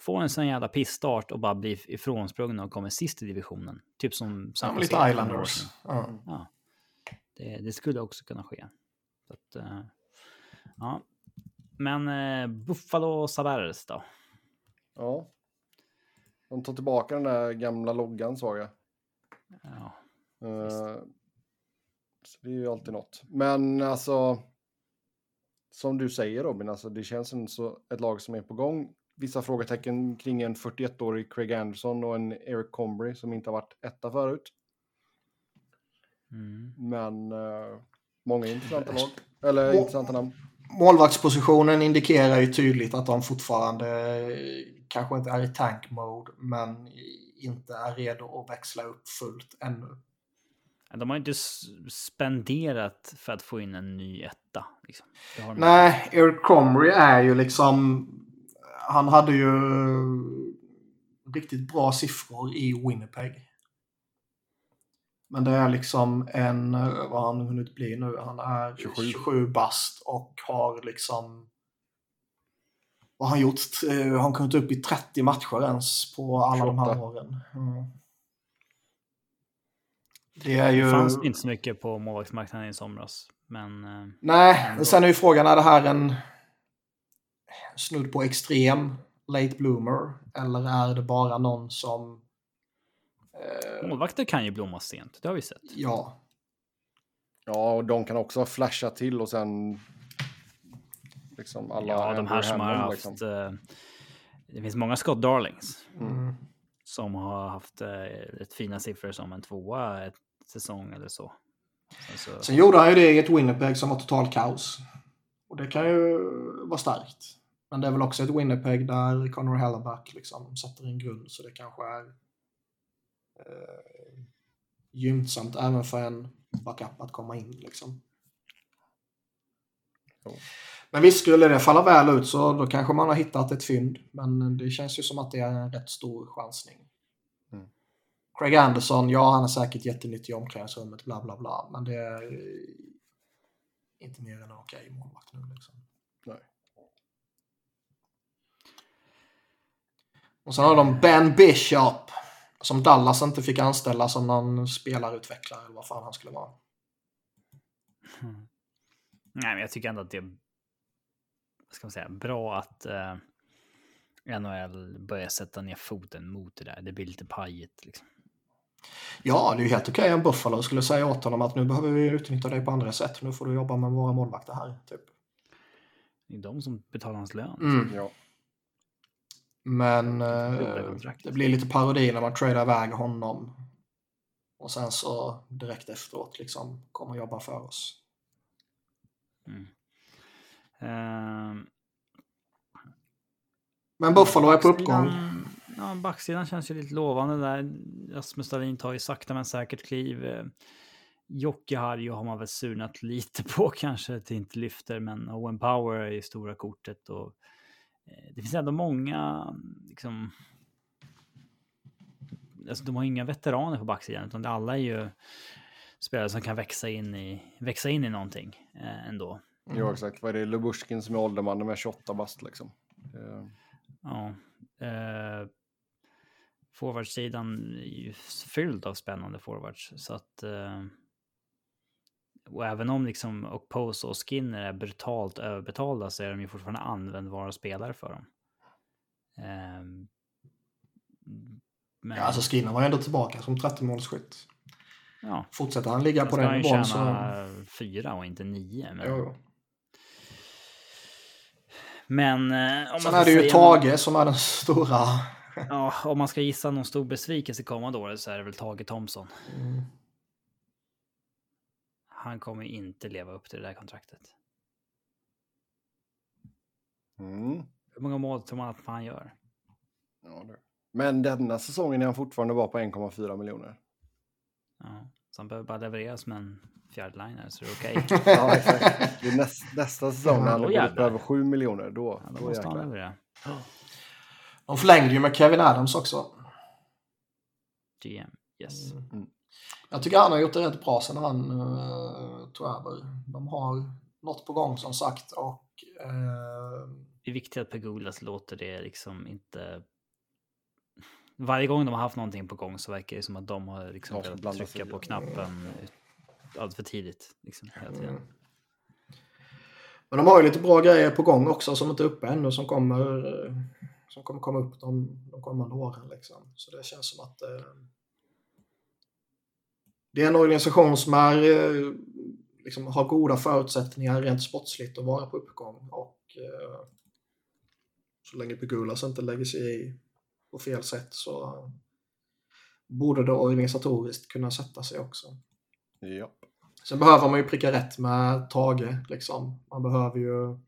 S3: får en sån jävla pissstart och bara blir ifrånsprungna och kommer sist i divisionen. Typ som...
S2: Ja, lite Islanders.
S3: Ja. ja. Det, det, skulle också kunna ske. Så att, uh, ja. Men uh, Buffalo Sabers då?
S1: Ja. De tar tillbaka den där gamla loggan såg jag.
S3: Ja.
S1: Uh, så det är ju alltid något. Men alltså. Som du säger Robin, alltså det känns som så ett lag som är på gång. Vissa frågetecken kring en 41-årig Craig Anderson och en Eric Combry som inte har varit etta förut. Mm. Men uh, många intressanta lag. Eller intressanta namn.
S2: Målvaktspositionen indikerar ju tydligt att de fortfarande kanske inte är i tank mode, men inte är redo att växla upp fullt ännu.
S3: De har inte spenderat för att få in en ny etta. Liksom.
S2: Nej, Eric Comrie är ju liksom... Han hade ju riktigt bra siffror i Winnipeg. Men det är liksom en, vad har han hunnit bli nu? Han är 27, 27 bast och har liksom vad har han gjort? Har han kommit upp i 30 matcher ens på alla 28. de här åren? Mm.
S3: Det är ju... Det fanns inte så mycket på målvaktsmarknaden i somras. Men,
S2: eh, Nej, ändå. sen är ju frågan, är det här en snudd på extrem late bloomer? Eller är det bara någon som
S3: Målvakter kan ju blomma sent, det har vi sett.
S2: ja,
S1: Ja, och de kan också flasha till och sen... Liksom alla
S3: Ja, de här som har haft...
S1: liksom.
S3: eh, det finns många Scott Darlings
S2: mm.
S3: som har haft eh, rätt fina siffror som en tvåa ett säsong eller så. Sen så
S2: Sen gjorde han ju det i ett Winnipeg som var total kaos. Och det kan ju vara starkt. Men det är väl också ett Winnipeg där Conor Helleback liksom sätter en grund så det kanske är eh, gynnsamt även för en backup att komma in. Liksom.
S1: Jo.
S2: Men visst, skulle det falla väl ut så då kanske man har hittat ett fynd. Men det känns ju som att det är en rätt stor chansning.
S1: Mm.
S2: Craig Anderson, ja han är säkert jättenyttig i omklädningsrummet, bla bla bla. Men det är inte mer än okej målvakt nu. Liksom.
S1: Nej.
S2: Och sen har de Ben Bishop. Som Dallas inte fick anställa som någon spelarutvecklare eller vad fan han skulle vara.
S3: Nej, men jag tycker ändå att det är vad ska man säga, bra att eh, NHL börjar sätta ner foten mot det där. Det blir lite pajigt liksom.
S2: Ja, det är ju helt okej om Buffalo skulle säga åt honom att nu behöver vi utnyttja dig på andra sätt. Nu får du jobba med våra målvakter här. Typ.
S3: Det är de som betalar hans lön.
S2: Mm.
S1: Ja.
S2: Men
S3: Goda
S2: eh, det blir lite parodi när man tradar iväg honom. Och sen så direkt efteråt liksom kommer jobba för oss.
S3: Mm. Ehm,
S2: Men Buffalo är på uppgång.
S3: Ja, backsidan känns ju lite lovande där. Rasmus Dahlin tar ju sakta men säkert kliv. Eh, Jocke Harju har man väl surnat lite på *laughs* kanske att det inte lyfter, men Owen Power är ju stora kortet och det finns ändå många liksom. Alltså, de har inga veteraner på backsidan, utan det alla är ju spelare som kan växa in i, växa in i någonting eh, ändå.
S1: Jo, exakt. Vad är det? Lubushkin som är ålderman med 28 bast liksom. Eh,
S3: Ja. Eh, forwardsidan är ju fylld av spännande forwards. Så att... Eh, och även om liksom Okposo och Skinner är brutalt överbetalda så är de ju fortfarande användbara spelare för dem. Eh, men,
S2: Ja, alltså Skinner var ändå tillbaka som 30-målsskytt.
S3: ja,
S2: Fortsätter han ligga på den
S3: ju
S2: nivån så...
S3: fyra och inte nio. Men,
S2: Jo, jo.
S3: men eh,
S2: Sen är det ju Tage som är den stora...
S3: Ja, om man ska gissa någon stor besvikelse kommande året så är det väl Tage Thompson.
S2: Mm.
S3: Han kommer inte leva upp till det där kontraktet.
S1: mm.
S3: Hur många mål tror man att han gör?
S1: Ja, det. Men denna säsongen är han fortfarande bara på 1,4 miljoner.
S3: Ja, så han behöver bara leverera som en fjärdeliner så det är okej. *laughs*
S1: Ja, exakt. Det är näst, nästa säsong när han
S3: Då
S1: går upp
S3: jävlar.
S1: över 7 miljoner. Då,
S3: Ja, då
S1: då
S3: måste han leverera.
S2: De förlängde ju med Kevin Adams också.
S3: GM, yes.
S1: Mm.
S2: Jag tycker han har gjort det rätt bra sen han uh, tog över. De har något på gång som sagt och eh,
S3: Det är viktigt att Pegulas låter det liksom inte... Varje gång de har haft någonting på gång så verkar det som att de har liksom velat trycka på knappen allt för tidigt. Liksom, hela tiden.
S2: Mm. Men de har ju lite bra grejer på gång också som inte är uppe ännu som kommer, eh, som kommer komma upp de, de kommande åren. Liksom. Så det känns som att eh, det är en organisation som är, eh, liksom, har goda förutsättningar rent sportsligt att vara på uppgång. Och eh, så länge Pegulas inte lägger sig i på fel sätt så borde det organisatoriskt kunna sätta sig också.
S1: Ja.
S2: Sen behöver man ju pricka rätt med Tage. Liksom. Man behöver ju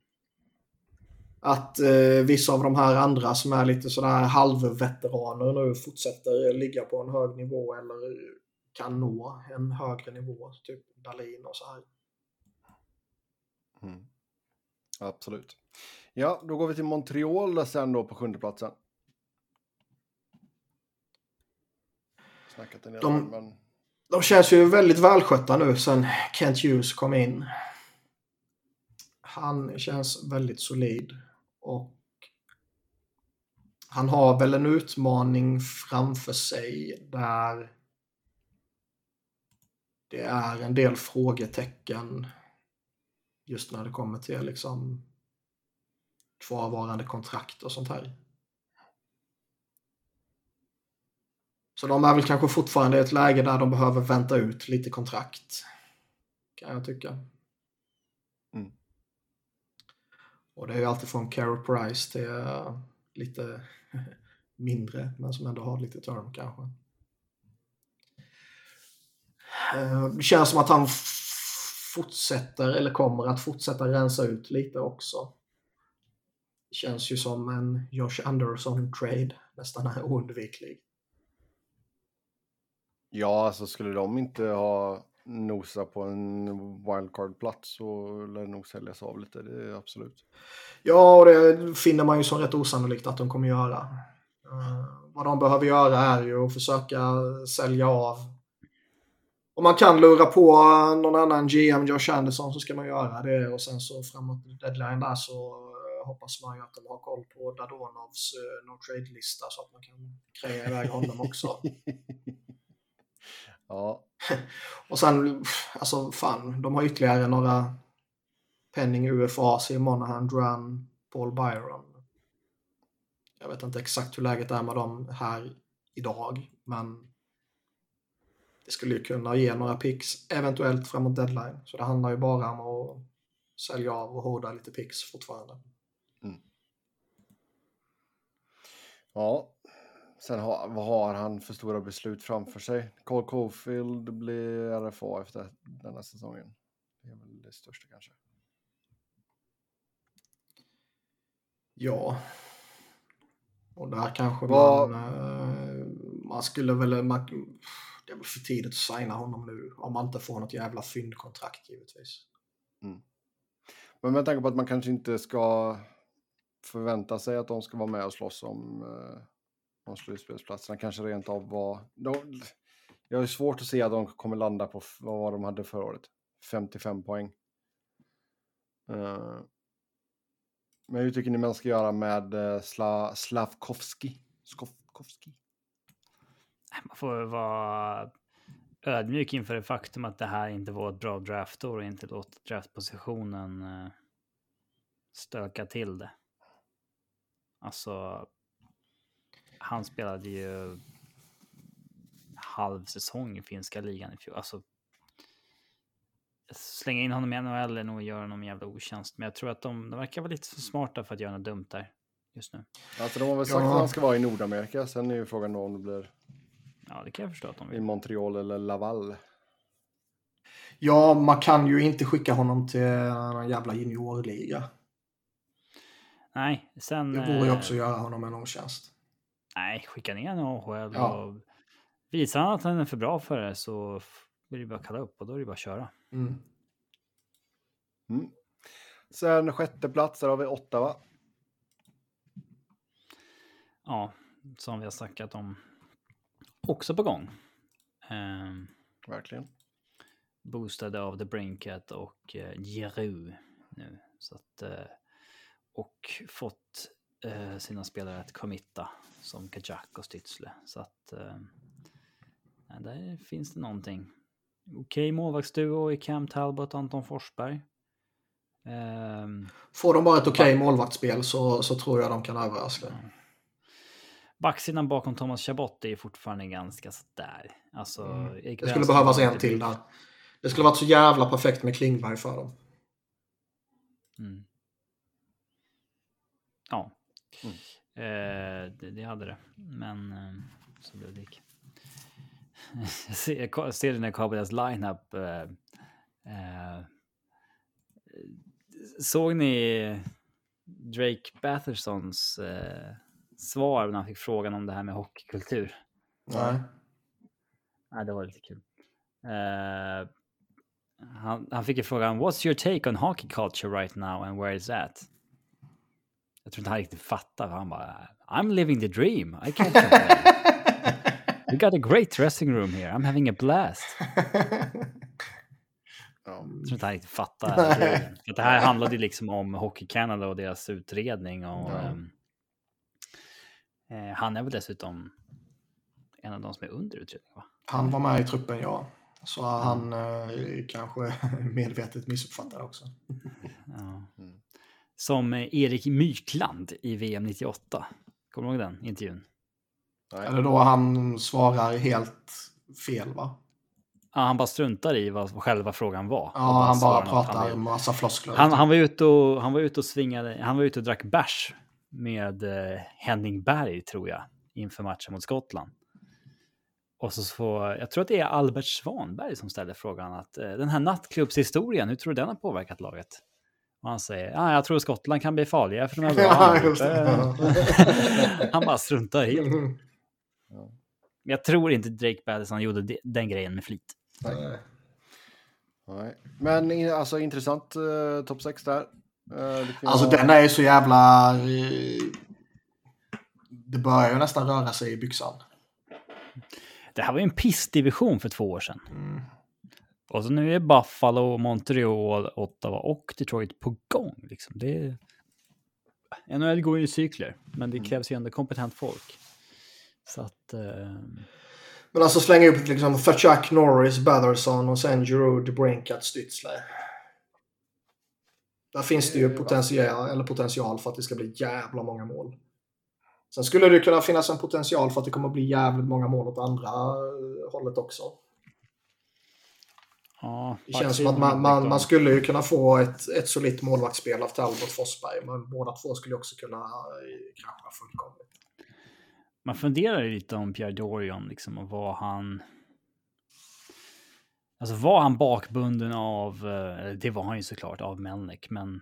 S2: att eh, vissa av de här andra som är lite sådär halvveteraner nu fortsätter ligga på en hög nivå eller kan nå en högre nivå. Typ Dahlin och så här.
S1: Mm. Absolut. Ja, då går vi till Montreal sen då på sjunde platsen. Snackat en del
S2: De-
S1: men
S2: De känns ju väldigt välskötta nu sen Kent Hughes kom in. Han känns väldigt solid och han har väl en utmaning framför sig där det är en del frågetecken just när det kommer till liksom kvarvarande kontrakt och sånt här. Så de är väl kanske fortfarande i ett läge där de behöver vänta ut lite kontrakt. Kan jag tycka.
S1: Mm.
S2: Och det är ju alltid från Carey Price till uh, lite *laughs* mindre, men som ändå har lite term kanske. Uh, det känns som att han fortsätter, eller kommer att fortsätta rensa ut lite också. Det känns ju som en Josh Anderson-trade nästan är *laughs* oundviklig.
S1: Ja, alltså skulle de inte ha nosat på en wildcard-plats så lär det nog säljas av lite, det är absolut.
S2: Ja, och det finner man ju som rätt osannolikt att de kommer göra. Uh, vad de behöver göra är ju att försöka sälja av. Om man kan lura på någon annan GM, Josh Anderson, så ska man göra det. Och sen så framåt deadline där så hoppas man ju att de har koll på Dadonovs uh, no trade-lista så att man kan kreja iväg honom också. *laughs*
S1: ja. *laughs*
S2: och sen, alltså fan, de har ytterligare några Penning, UFA, C. Monahan, Duran, Paul Byron. Jag vet inte exakt hur läget är med dem här idag, men det skulle ju kunna ge några picks, eventuellt framåt deadline. Så det handlar ju bara om att sälja av och hårda lite picks fortfarande.
S1: Ja, sen har, vad har han för stora beslut framför sig? Cole Caulfield blir RFA efter denna säsongen. Det är väl det största kanske.
S2: Ja. Och där kanske
S1: Vad-
S2: man, eh, man skulle väl, man, det är väl för tidigt att signa honom nu. Om man inte får något jävla fyndkontrakt givetvis. Mm.
S1: Men med tanke på att man kanske inte ska förvänta sig att de ska vara med och slåss om, eh, om slutspelsplatserna. Kanske rent av var... De, jag har svårt att se att de kommer landa på vad de hade förra året. 55 poäng. Eh, men hur tycker ni man ska göra med uh, Sla, Slavkovski? Skovkovski?
S3: Man får vara ödmjuk inför det faktum att det här inte var ett bra draftår och inte låta draftpositionen eh, stöka till det. Alltså, han spelade ju halv säsong i finska ligan i fjol. Alltså, slänga in honom i NHL är nog att göra honom jävla otjänst. Men jag tror att de, de verkar vara lite för smarta för att göra något dumt där just nu.
S1: Alltså de har väl sagt
S2: Ja.
S1: att han ska vara i Nordamerika. Sen är ju frågan då om det blir
S3: Ja, det kan jag förstå att de
S1: i
S3: vill.
S1: Montreal eller Laval.
S2: Ja, man kan ju inte skicka honom till en jävla juniorliga.
S3: Nej, sen...
S2: Det vore ju
S3: eh,
S2: också göra honom en otjänst.
S3: Nej, skicka ner en AHL
S2: Ja.
S3: och visar han att han är för bra för det så är det bara att kalla upp och då är det bara att köra.
S2: Mm.
S1: Mm. Sen sjätte plats, där har vi Ottawa.
S3: Ja, som vi har snackat om. Också på gång. Ehm,
S1: Verkligen.
S3: boostade av The Brinket och eh, Giroud nu. Så att, eh, och fått eh, sina spelare att committa som Kajak och Stützle. Så att eh, nej, där finns det någonting. Okej målvaktsduo i Cam Talbot och Anton Forsberg. Ehm,
S2: Får de bara ett okej målvaktsspel så, så tror jag de kan överraska.
S3: Backsidan bakom Thomas Chabot är ju fortfarande ganska sådär. Alltså,
S2: Mm. Det skulle
S3: Benson
S2: behövas en till där. Det skulle varit så jävla perfekt med Klingberg för dem.
S3: Mm. Ja.
S1: Mm.
S3: Eh, det, det hade det. Men eh, så blev det gick. *laughs* jag ser, jag ser den här Cowboys lineup. Eh, eh, såg ni Drake Bathersons eh, svar när han fick frågan om det här med hockeykultur?
S2: Nej.
S3: Nej, det var lite kul. Eh, han, han fick ju frågan What's your take on hockey culture right now and where is that? Jag tror inte han riktigt fattar. för Han bara I'm living the dream. I can't. *laughs* We got a great dressing room here. I'm having a blast.
S1: Ja.
S3: Jag tror inte han riktigt fattar. *laughs* det här handlade ju liksom om Hockey Canada och deras utredning. Och,
S2: Ja.
S3: Eh, han är väl dessutom en av de som är under utredning, va?
S2: Han var med i truppen, ja. Så han eh, kanske *laughs* medvetet missuppfattade också.
S3: Ja.
S1: Mm.
S3: Som eh, Erik Mykland i VM 98. Kommer du ihåg den intervjun?
S1: Nej.
S2: Eller då han svarar helt fel va?
S3: Ja, han bara struntar i vad själva frågan var.
S2: Ja,
S3: Och
S2: han bara
S3: han
S2: pratar
S3: vill.
S2: massa floskler.
S3: Han, han var ute och han var ute och svingade. Han var ute och drack bärs med eh, Henning Berg tror jag inför matchen mot Skottland. Och så får, jag tror att det är Albert Svanberg som ställer frågan att eh, den här nattklubbshistorien, hur tror du den har påverkat laget? Och han säger, ja, jag tror Skottland kan bli farliga för de är *laughs* bra.
S2: Ja, det. *laughs*
S3: han bara struntar helt.
S2: Mm.
S3: Men jag tror inte Drake Batterson gjorde de- den grejen med flit.
S2: Nej.
S1: Nej. Men alltså intressant uh, topp 6 där. Eh,
S2: Alltså
S1: vara-
S2: den är ju så jävla... eh, Det börjar ju nästan röra sig i byxan.
S3: Det här var ju en pissdivision för två år sedan.
S2: Mm.
S3: Och så nu är Buffalo, Montreal, Ottawa och Detroit på gång. Liksom. Det är... NHL går ju i cykler, men det krävs ju ändå kompetent folk. Så att... Eh...
S2: Men alltså slänga upp liksom Fachak, Norris, Batherson och sen Giroud, Brinkat, Stützle. Där finns det ju potential, eller potential för att det ska bli jävla många mål. Sen skulle det kunna finnas en potential för att det kommer bli jävligt många mål åt andra eh, hållet också.
S3: Ja,
S2: Det känns som att man, man, man skulle ju kunna få ett, ett solitt målvaktsspel av Talbot Forsberg, men båda två skulle också kunna eh, krascha fullkomligt.
S3: Man funderar ju lite om Pierre Dorian, liksom, och vad han... Alltså var han bakbunden av, eh, det var han ju såklart, av Melnick, men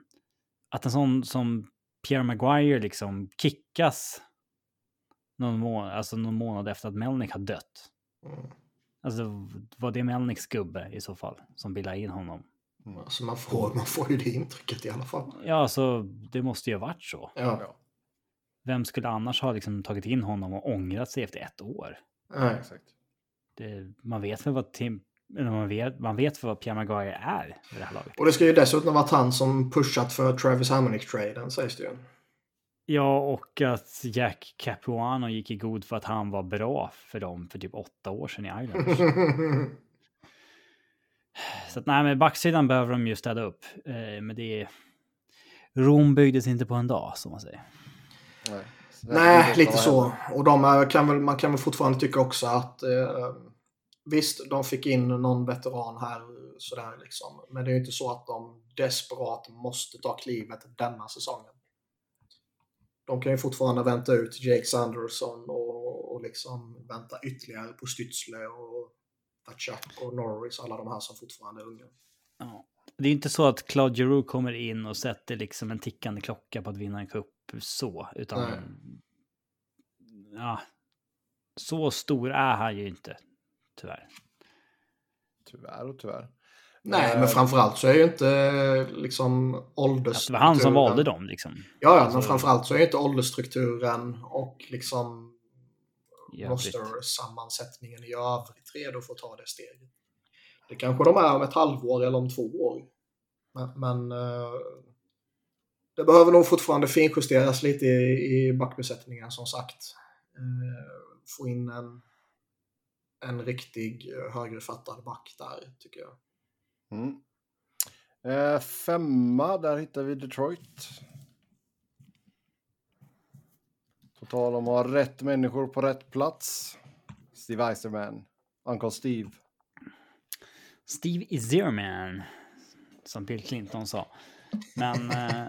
S3: att en sån som Pierre Maguire liksom kickas någon, må alltså någon månad efter att Melnick har dött.
S2: Mm.
S3: Alltså var det Melnicks gubbe i så fall som bildade in honom?
S2: Alltså man får, man får ju det intrycket i alla fall.
S3: Ja, alltså det måste ju ha varit så.
S2: Ja.
S1: Ja,
S3: Vem skulle annars ha liksom tagit in honom och ångrat sig efter ett år?
S2: Nej.
S1: exakt.
S3: Det, man vet väl vad Tim, man vet, man vet vad Pierre Maguire är i det här laget.
S2: Och det ska ju dessutom ha varit han som pushat för Travis Hamonic-traden sägs det ju.
S3: Ja, och att Jack Capuano gick i god för att han var bra för dem för typ åtta år sedan i Islanders. *laughs* Så att nej, men backsidan behöver de ju städa upp. Eh, men det är... Rom byggdes inte på en dag, som man säger.
S1: Nej,
S2: Nej, lite så. Och de är, kan väl, man kan väl fortfarande tycka också att eh, visst, de fick in någon veteran här sådär liksom. Men det är ju inte så att de desperat måste ta klivet denna säsongen. De kan ju fortfarande vänta ut Jake Sanderson och, och liksom vänta ytterligare på Stützle och Vatchak och Norris, alla de här som fortfarande är unga.
S3: Ja. Det är inte så att Claude Giroux kommer in och sätter liksom en tickande klocka på att vinna en cup så, utan...
S2: Nej.
S3: Ja. Så stor är han ju inte, tyvärr.
S1: Tyvärr och tyvärr.
S2: Nej, men framförallt så är ju inte liksom
S3: Att
S2: ålders...
S3: det var han som valde dem, liksom.
S2: Ja, ja
S3: Alltså-
S2: men framförallt så är inte åldersstrukturen och liksom roster-sammansättningen i övrigt redo för att ta det steget. Det kanske de är om ett halvår eller om två år. Men, men eh, det behöver nog fortfarande finjusteras lite i, i backbesättningen som sagt. Eh, få in en, en riktig eh, högerfattad back där tycker jag.
S1: Mm. Eh, femma, där hittar vi Detroit. På tal om att ha rätt människor på rätt plats. Steve Eiserman, Uncle Steve.
S3: Steve Izerman, som Bill Clinton sa. Men eh,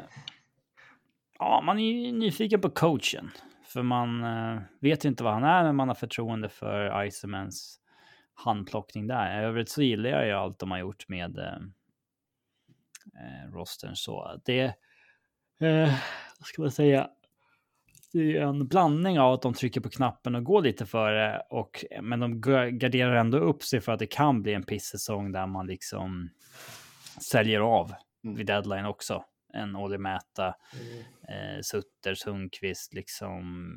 S3: *laughs* ja, man är ju nyfiken på coachen. För man eh, vet ju inte vad han är, men man har förtroende för Eisermans handplockning där. I övrigt så gillar jag ju allt de har gjort med eh, eh, rostern. Så det, eh, vad ska man säga, det är en blandning av att de trycker på knappen och går lite före, och, men de ga- garderar ändå upp sig för att det kan bli en pissäsong där man liksom säljer av
S1: Mm.
S3: vid deadline också. En Olli Mäta, eh, Sutter, Sundqvist, liksom,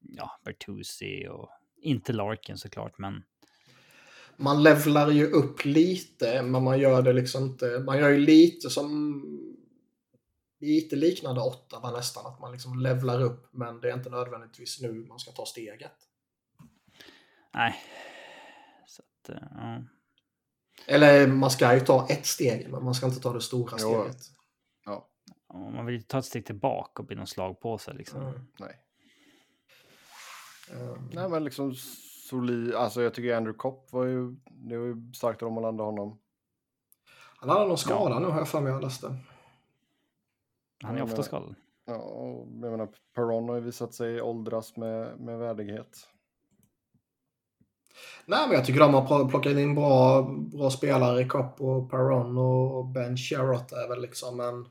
S3: ja, Bertuzzi och inte Larkin såklart, men
S2: man levlar ju upp lite, men man gör det liksom inte. Man gör ju lite som lite liknande Ottawa nästan, att man liksom levlar upp, men det är inte nödvändigtvis nu man ska ta steget.
S3: nej. Så att, eh, ja.
S2: Eller man ska ju ta ett steg, men man ska inte ta det stora
S1: Jo.
S2: steget.
S1: Ja,
S3: man vill ta ett steg tillbaka och bli någon slag på sig liksom.
S2: Mm.
S1: nej.
S2: Um,
S1: Nej, men liksom solid. Alltså jag tycker Andrew Kopp var ju, det var ju starkt om man landade honom.
S2: han hade någon skada nu har jag för mig jag läste.
S3: Han är
S1: Ja,
S3: ofta
S1: men-
S3: skadad.
S1: Ja, och jag menar, Perron har ju visat sig åldras med, med värdighet.
S2: Nej, men jag tycker de har pl- plockat in bra, bra spelare. Kopp och Perron och Ben Sherrott är väl liksom en...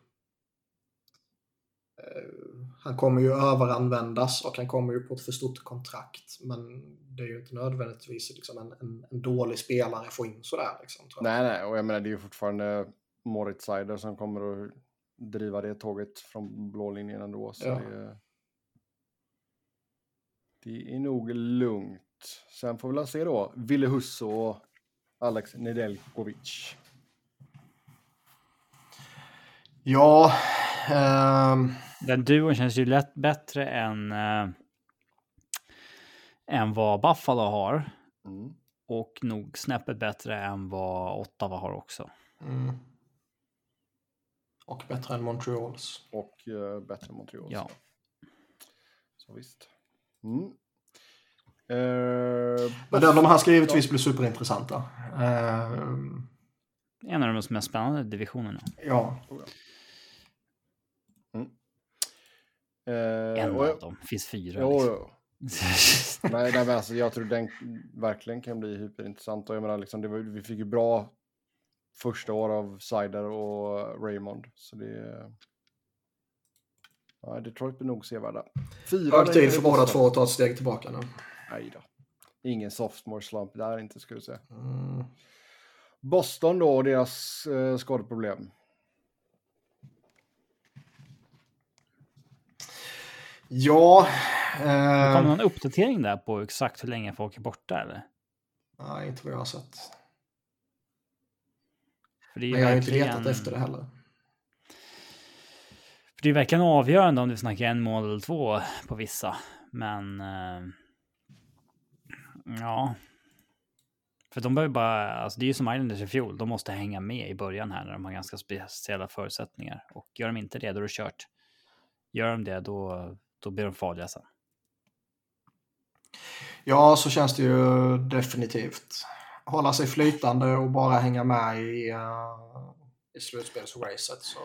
S2: eh, han kommer ju överanvändas och han kommer ju på ett för stort kontrakt. Men det är ju inte nödvändigtvis liksom en, en, en dålig spelare att få in sådär. Liksom, tror jag.
S1: Nej, nej, och jag menar det är ju fortfarande Moritz Seider som kommer att driva det tåget från blå linjen ändå. Så
S2: Ja.
S1: det, det är nog lugnt. Sen får vi väl se då, Ville Husso och Alex Nedeljkovic.
S2: Ja, ehm,
S3: Den duon känns ju lätt bättre än, äh, än vad Buffalo har.
S1: Mm.
S3: Och nog snäppet bättre än vad Ottawa har också.
S2: mm. Och bättre än Montreals.
S1: Och eh, bättre än Montreal.
S3: Ja.
S1: Så visst. Mm. Eh,
S2: Men de, här ska givetvis bli superintressanta. Ehm,
S3: En av de mest spännande divisionerna.
S2: ja.
S1: Eh,
S3: En av dem. finns fyra.
S1: Jo,
S3: liksom.
S1: jo. *laughs* Nej, nej, men alltså, jag tror den verkligen kan bli hyperintressant. Och jag menar, liksom, det var, vi fick ju bra första år av Sider och Raymond. Så det... Ja, Detroit blir nog sevärda. Fyra
S2: Hög tid för båda två att ta ett steg tillbaka nu.
S1: Nej då. Ingen sophomore slump där inte, skulle jag säga.
S2: Mm.
S1: Boston då och deras eh, skadeproblem.
S2: Ja.
S3: Det kommer
S2: Eh,
S3: någon uppdatering där på exakt hur länge folk är borta eller?
S2: nej, inte vad jag har sett. Men jag har inte letat efter det heller.
S3: För det är verkligen avgörande om du snackar en månad eller två på vissa. Men... Eh, ja. För de behöver bara... Alltså det är ju som Islanders i fjol. De måste hänga med i början här när de har ganska speciella förutsättningar. Och gör de inte det, då är det kört. Gör de det, då, då blir de farliga sen.
S2: Ja, så känns det ju definitivt. Hålla sig flytande och bara hänga med i, uh, i slutspelsracet. Så...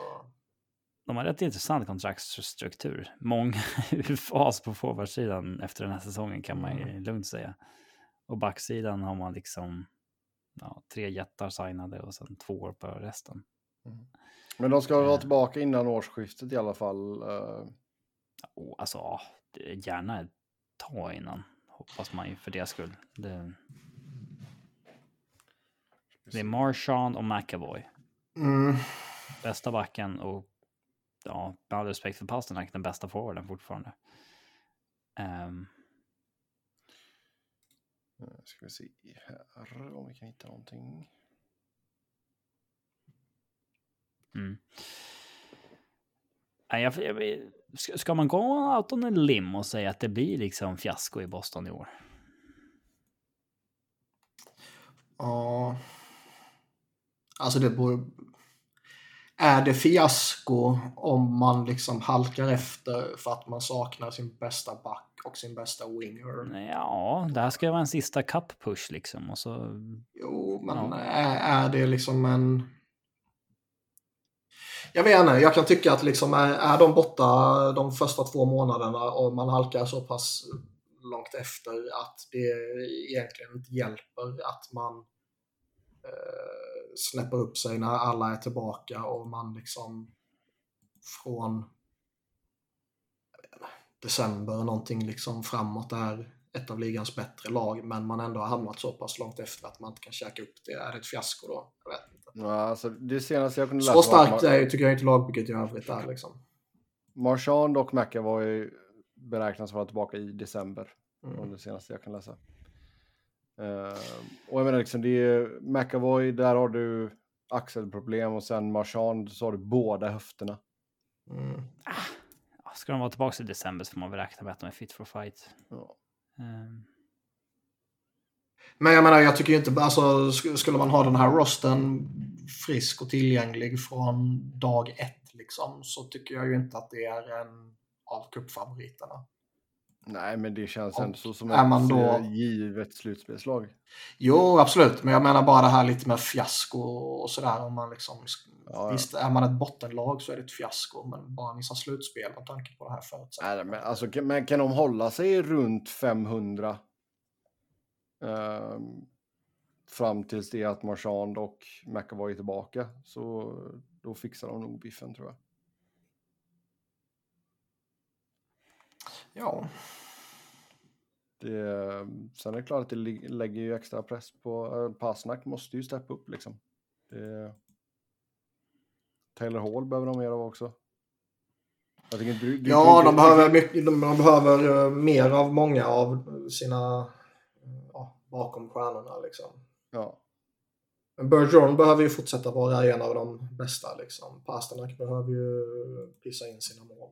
S3: De har rätt intressant kontraktsstruktur. Många *laughs* fas på forwardsidan efter den här säsongen kan man ju lugnt säga. Och backsidan har man liksom ja, tre jättar signade och sen två år på resten.
S1: Men de ska vara
S3: Eh.
S1: tillbaka innan årsskiftet i alla fall. eh,
S3: Och alltså, gärna ett tag innan. Hoppas man ju för det skull. Det, det är Marchand och McAvoy.
S2: Mm.
S3: Bästa backen och ja, med all respekt för Pasternak, den bästa forwarden fortfarande.
S1: Eh, Ska vi se här om vi kan hitta någonting.
S3: Mm. Nej, jag, jag, ska, ska man gå out on a lim och säga att det blir liksom fiasko i Boston i år?
S2: Ja. Alltså det borde... Är det fiasko om man liksom halkar efter för att man saknar sin bästa back och sin bästa winger?
S3: Ja, det här ska vara en sista cup push liksom och så.
S2: Jo, men
S3: Ja.
S2: är, är det liksom en... Jag vet inte, jag kan tycka att liksom är, är de borta de första två månaderna och man halkar så pass långt efter att det egentligen inte hjälper att man eh, släpper upp sig när alla är tillbaka och man liksom från inte, december någonting liksom framåt är ett av ligans bättre lag men man ändå har hamnat så pass långt efter att man inte kan käka upp det. Är det ett fiasko då? Jag vet inte.
S1: Ja, alltså, det senaste jag kunde läsa
S2: Så starkt är, tycker jag inte lagbygget i övrigt är liksom.
S1: Marchand och McAvoy beräknas vara tillbaka i december.
S2: Mm.
S1: Det senaste jag kan läsa. Eh, och jag menar liksom, det är McAvoy, där har du axelproblem och sen Marchand så har du båda höfterna.
S2: Mm.
S3: Ja, ska de vara tillbaka i december så får man väl räkna med att de är fit for fight.
S1: Ja.
S3: Ehm.
S2: Men jag menar, jag tycker ju inte, alltså skulle man ha den här rosten frisk och tillgänglig från dag ett liksom, så tycker jag ju inte att det är en av cupfavoriterna.
S1: Nej, men det känns
S2: Och
S1: ändå så som
S2: är man
S1: ett
S2: då-
S1: eh, givet slutspelslag.
S2: Jo, absolut. Men jag menar bara det här lite med fiasko och sådär. Om man liksom,
S1: Ja, ja.
S2: Visst, är man ett bottenlag så är det ett fiasko. Men bara missa slutspel med tanke på det här förutsättningarna.
S1: Nej, men, alltså, kan- men kan de hålla sig runt 500 ehm, fram tills det att Marchand och McAvoy är tillbaka så då fixar de nog biffen tror jag.
S2: Ja,
S1: Det, sen är det klart att det lägger ju extra press på uh, Pasnak måste ju steppa upp liksom. Det, Taylor Hall behöver de mer av också. Jag tycker du, du
S2: ja
S1: kan
S2: de, behöver mycket, de, de behöver eh, mer av många av sina eh, ja, bakom stjärnorna. Liksom.
S1: Ja,
S2: Men Bergeron behöver ju fortsätta vara en av de bästa. Liksom. Pasternak behöver ju pissa in sina mål.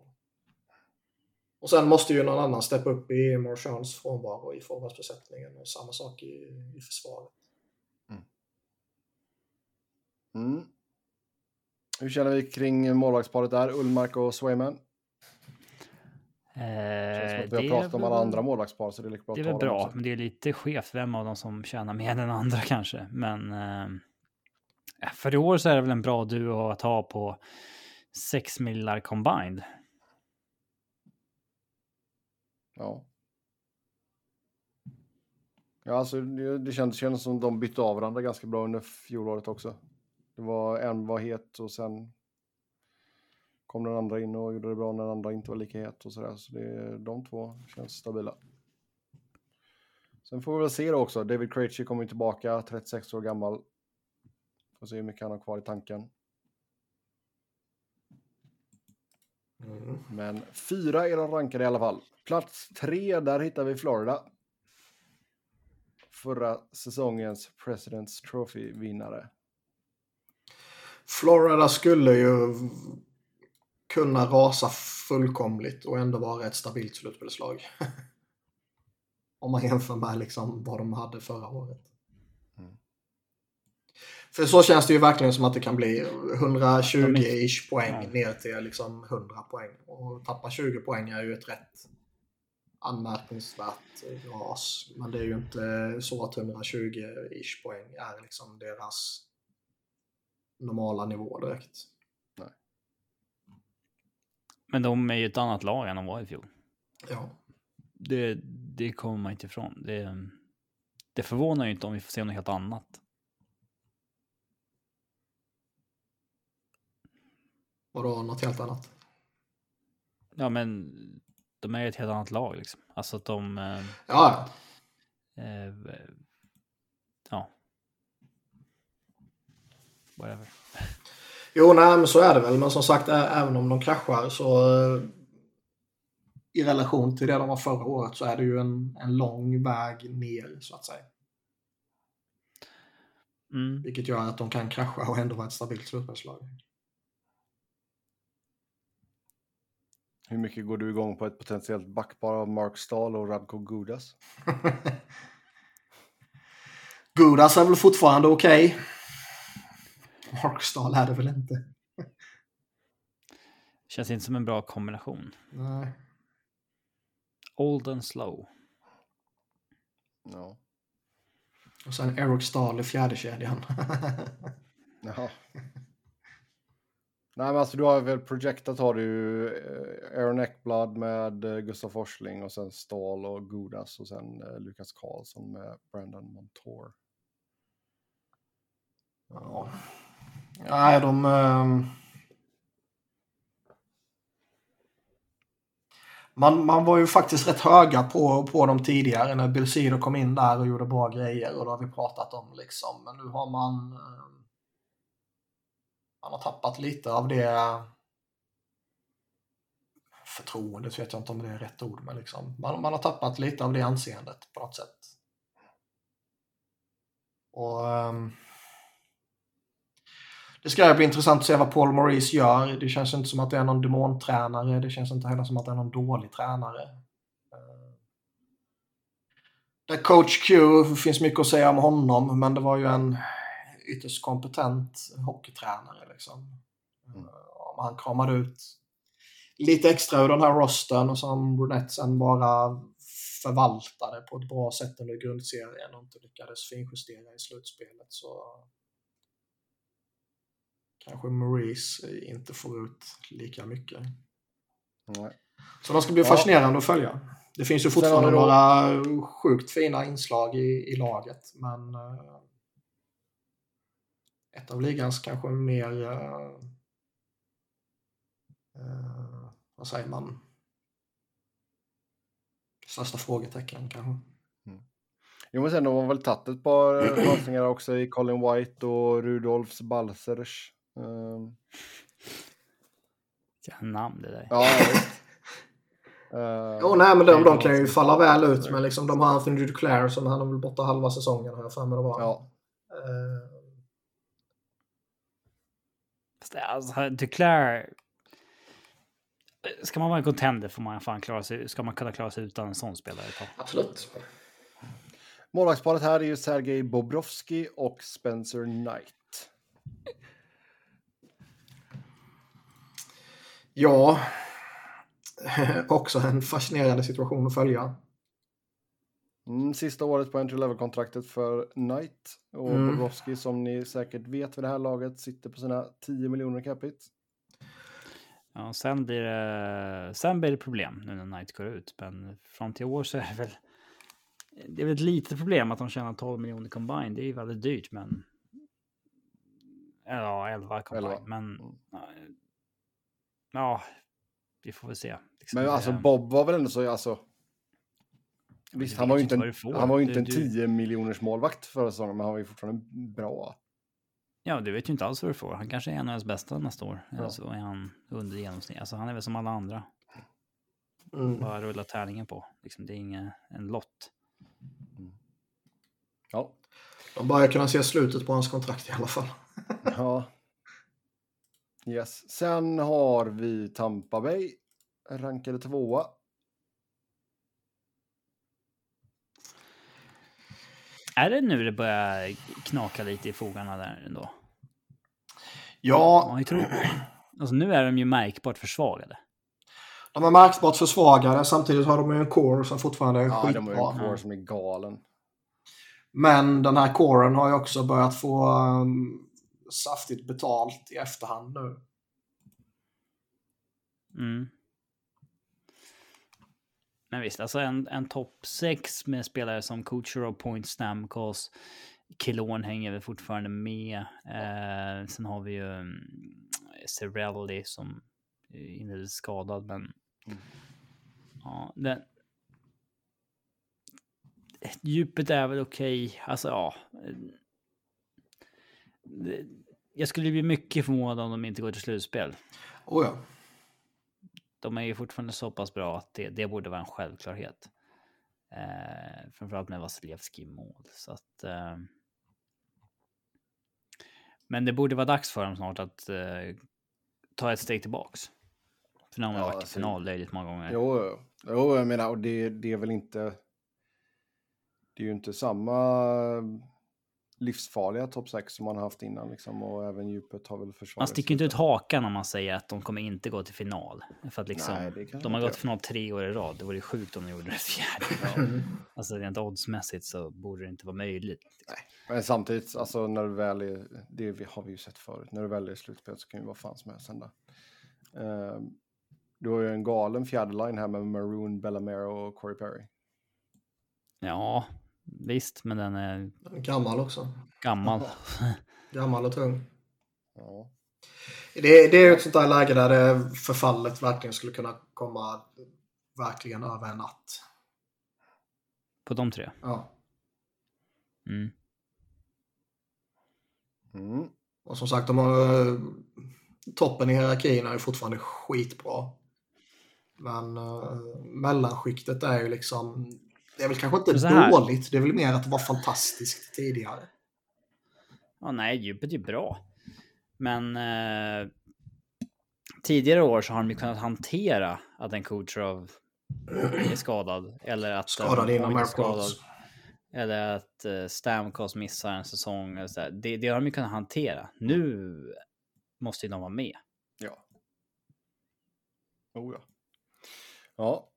S2: Och sen måste ju någon annan steppa upp i Marchands frånvaro i forwardsbesättningen och samma sak i, i försvaret.
S1: Mm. Hur känner vi kring målvaktsparet där, Ullmark och Swayman? Känns som
S3: Eh,
S1: att vi har
S3: det
S1: pratat om alla andra målvaktspar så det är lika bra
S3: Det är väl bra,
S1: också.
S3: men det är lite skevt vem av dem som tjänar mer än den andra kanske. Men eh, för i år så är det väl en bra duo att ha på 6 millar combined.
S1: Ja. Ja, alltså det, det känns, känns som de bytte av varandra ganska bra under fjolåret också. Det var en var het och sen kom den andra in och gjorde det bra när den andra inte var lika het och sådär. Så det, de två känns stabila. Sen får vi väl se då också. David Krejci kommer tillbaka, 36 år gammal. Får se hur mycket han har kvar i tanken.
S2: Mm.
S1: Men fyra är de rankade i alla fall. Plats tre, där hittar vi Florida. Förra säsongens President's Trophy-vinnare.
S2: Florida skulle ju kunna rasa fullkomligt och ändå vara ett stabilt slutspelslag. *laughs* Om man jämför med liksom vad de hade förra året.
S1: Mm.
S2: För så känns det ju verkligen som att det kan bli 120-ish poäng ner till liksom 100 poäng. Och tappa 20 poäng är ju ett rätt anmärkningsvärt ras. Men det är ju inte så att 120-ish poäng är liksom deras normala nivå direkt.
S3: Men de är ju ett annat lag än de var i fjol.
S2: Ja.
S3: Det, det kommer man inte ifrån. Det, det förvånar ju inte om vi får se något helt annat.
S2: Vadå något helt annat?
S3: Ja, men de är ett helt annat lag liksom. Alltså att de... Eh,
S2: Ja,
S3: eh, ja. Whatever.
S2: Jo, nej, men så är det väl. Men som sagt, även om de kraschar så eh, i relation till det de var förra året så är det ju en, en lång väg ner så att säga.
S3: Mm.
S2: Vilket gör att de kan krascha och ändå vara ett stabilt slutspelslag.
S1: Hur mycket går du igång på ett potentiellt backpar av Mark Stahl och Radko Gudas? *laughs*
S2: Gudas är väl fortfarande okej. Markstall är det väl inte. *laughs*
S3: Känns inte som en bra kombination.
S2: Nej.
S3: Old and slow.
S1: Ja.
S2: Och sen Eric Stahl i fjärde kedjan.
S1: Jaha. *laughs* Nej, men alltså du har väl projektat har du eh, Aaron Eckblad med eh, Gustav Forsling och sen Stahl och Godas och sen eh, Lukas Karlsson med Brandon Montour.
S2: ja. Nej, de... Um... Man, man var ju faktiskt rätt höga på, på dem tidigare när Bill Cedar kom in där och gjorde bra grejer och då har vi pratat om liksom. Men nu har man... Um man har tappat lite av det eh, förtroendet vet jag inte om det är rätt ord, men liksom, man, man har tappat lite av det anseendet på något sätt. Och um, Det ska bli intressant att se vad Paul Maurice gör. Det känns inte som att det är någon demontränare. Det känns inte heller som att det är någon dålig tränare. Uh, Där coach Q, finns mycket att säga om honom, men det var ju en ytterst kompetent hockeytränare. Liksom.
S1: Mm.
S2: Eh, Om han kramade ut lite extra ur den här rosten och som Brunette sen bara förvaltade på ett bra sätt under grundserien och inte lyckades finjustera i slutspelet så kanske Maurice inte får ut lika mycket.
S1: Nej.
S2: Så de ska bli
S1: Ja.
S2: fascinerande att följa. Det finns ju fortfarande
S1: då-
S2: några sjukt fina inslag i, i laget, men eh, ett av ligans kanske mer, eh, eh, vad säger man, största frågetecken kanske.
S1: Jo, men sen har man väl tagit ett par chansningar också i Colin White och Rudolfs Balsers. Um,
S3: Vilka namn det där.
S1: ja, visst. *laughs* Uh,
S2: Jo, nej, men de, de kan ju falla väl ut, men liksom, de har Anthony Duclair som han är väl borta halva säsongen har jag för mig det var.
S1: Ja,
S2: Eh,
S3: Fast det- Alltså, Duclair... Ska man vara en contender får man fan klara sig, ska man kunna klara sig utan en sån spelare
S2: absolut.
S1: målvaktsparet här är ju Sergej Bobrovski och Spencer Knight.
S2: Ja, *laughs* också en fascinerande situation att följa.
S1: Mm, sista året på entry level-kontraktet för Knight. Och
S2: Mm.
S1: Bobrovski som ni säkert vet vid det här laget sitter på sina 10 miljoner capita.
S3: Ja, sen blir det, sen blir det problem nu när Knight går ut. Men fram till år så är det väl... Det är väl ett litet problem att de tjänar 12 miljoner combined. Det är ju väldigt dyrt, men... Ja, 11 combined.
S1: 11.
S3: Men...
S1: Mm.
S3: Ja, vi får väl se. Liksom,
S1: Men alltså Bob var väl ändå så, alltså. Visst, han var inte en, han var ju
S3: Du-
S1: inte en
S3: du-
S1: 10 miljoners målvakt förra säsongen, men han var ju fortfarande bra.
S3: Ja, du vet ju inte alls vad du får. Han kanske är en av ens bästa nästa år.
S1: Ja.
S3: Eller så är han under genomsnitt. Alltså han är väl som alla andra.
S2: Mm.
S3: Bara rulla tärningen på. Liksom, det är ingen en lott.
S1: Ja.
S2: De börjar kunna se slutet på hans kontrakt i alla fall. *laughs*
S1: ja. Yes. Sen har vi Tampa Bay, rankade tvåa.
S3: Är det nu det börjar knaka lite i fogarna där ändå?
S2: Ja,
S3: har ju tro... Alltså nu är de ju märkbart försvagade.
S2: de är märkbart försvagade. Samtidigt har de ju en core som fortfarande är
S1: Ja, de har ju en
S2: skitbra.
S1: core som är galen.
S2: Men den här coren har ju också börjat få um, saftigt betalt i efterhand nu.
S3: Mm. Men visst, alltså en, en topp 6 med spelare som Kucherov, Point, Stamkos, Kilorn hänger väl fortfarande med. Eh, sen har vi ju um, Cirelli som är inleddes skadad, men
S1: Mm.
S3: ja, den, djupet är väl okej. Alltså ja. eh, det- Jag skulle bli mycket förvånad om de inte går till slutspel.
S2: Oh ja.
S3: De är ju fortfarande så pass bra att det, det borde vara en självklarhet. Eh, framförallt med Vasilevski i mål. Så att, eh, men det borde vara dags för dem snart att eh, ta ett steg tillbaks. För nu har man
S1: Ja,
S3: varit i
S1: alltså-
S3: final löjligt många gånger.
S1: Jo, jo. jag menar, och det, det är väl inte... Det är ju inte samma livsfarliga topp 6 som man har haft innan liksom, och även djupet har väl
S3: Man
S1: försvagats.
S3: sticker inte ut hakan om man säger att de kommer inte gå till final. För att liksom,
S1: Nej,
S3: de
S1: man
S3: har gått till final tre år i rad. Det vore ju sjukt om de gjorde det fjärde.
S2: Mm. *laughs*
S3: Alltså rent oddsmässigt så borde det inte vara möjligt.
S1: Men samtidigt, alltså när du väl är, det har vi ju sett förut, när du väl är i slutspel så kan ju vad fan som helst hända. Ehm, du har ju en galen fjärde line här med Maroon, Bellamero och Corey Perry.
S3: Ja, visst, men den är
S2: Gammal också.
S3: gammal. *laughs*
S2: Gammal och tung.
S1: Ja.
S2: Det, det är ju ett sånt där läge där det förfallet verkligen skulle kunna komma verkligen över en natt.
S3: På de tre.
S2: Ja.
S3: Mm.
S1: Mm.
S2: Och som sagt, de har, eh, toppen i hierarkin är ju fortfarande skitbra. Men uh, mellanskiktet är ju liksom... Det är väl kanske inte dåligt, det är väl mer att det var fantastiskt tidigare.
S3: Ja, nej, djupet är bra. Men eh, tidigare år så har de ju kunnat hantera att en Kucherov är skadad. Eller att
S2: Skadad inom airports.
S3: Eller att eh, Stamkos missar en säsong. Eller så där. Det, det har de ju kunnat hantera. Nu måste ju de vara med.
S1: ja. Oh, ja. ja.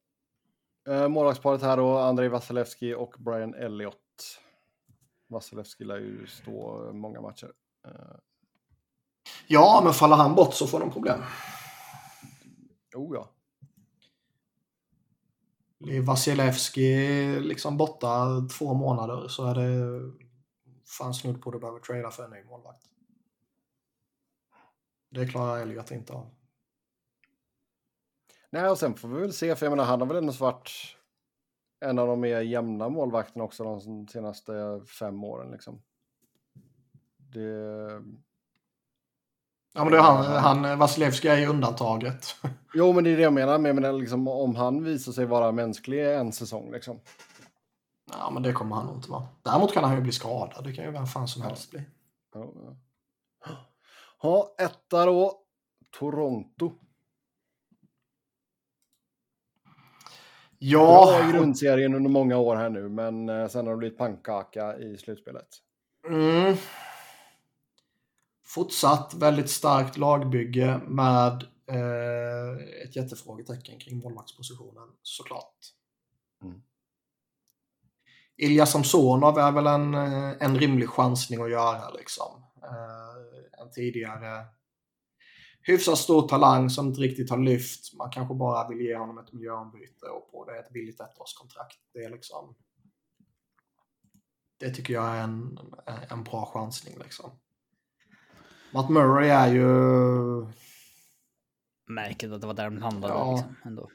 S1: Eh, målvaktsparet här då, Andrei Vasilevski och Brian Elliott. Vasilevski lär ju stå många matcher. Eh,
S2: Ja, men faller han bort så får de problem.
S1: oh ja.
S2: Blir Vasilevski liksom borta två månader så är det fan snudd på att du behöver trada för en ny målvakt. Det klarar Elliot inte av.
S1: Nej, och sen får vi väl se, för jag menar, han har väl ändå varit en av de mer jämna målvakterna också de senaste fem åren liksom. Det...
S2: Ja, men det är han, han Vasilevski är ju undantaget. *laughs*
S1: Jo, men det är det jag menar, men jag menar liksom, om han visar sig vara mänsklig en säsong liksom.
S2: Ja, men det kommer han nog inte vara. Däremot kan han ju bli skadad. Det kan ju vem fan som helst bli.
S1: Ja, ja. Ja, etta då. Toronto.
S2: Ja,
S1: Bra i grundserien under många år här nu, men eh, sen har det blivit pannkaka i slutspelet.
S2: Mm. Fortsatt väldigt starkt lagbygge med eh, ett jättefrågetecken kring målvaktspositionen såklart.
S1: Mm.
S2: Ilja Samsonov är väl en, eh, en rimlig chansning att göra liksom. Eh, en tidigare hyfsat stor talang som inte riktigt har lyft. Man kanske bara vill ge honom ett miljöombyte och på det ett billigt ettårskontrakt. Det är liksom det tycker jag är en, en bra chansning liksom. Matt Murray är ju...
S3: Märkligt att det var där de handlade
S2: Ja.
S3: liksom, ändå.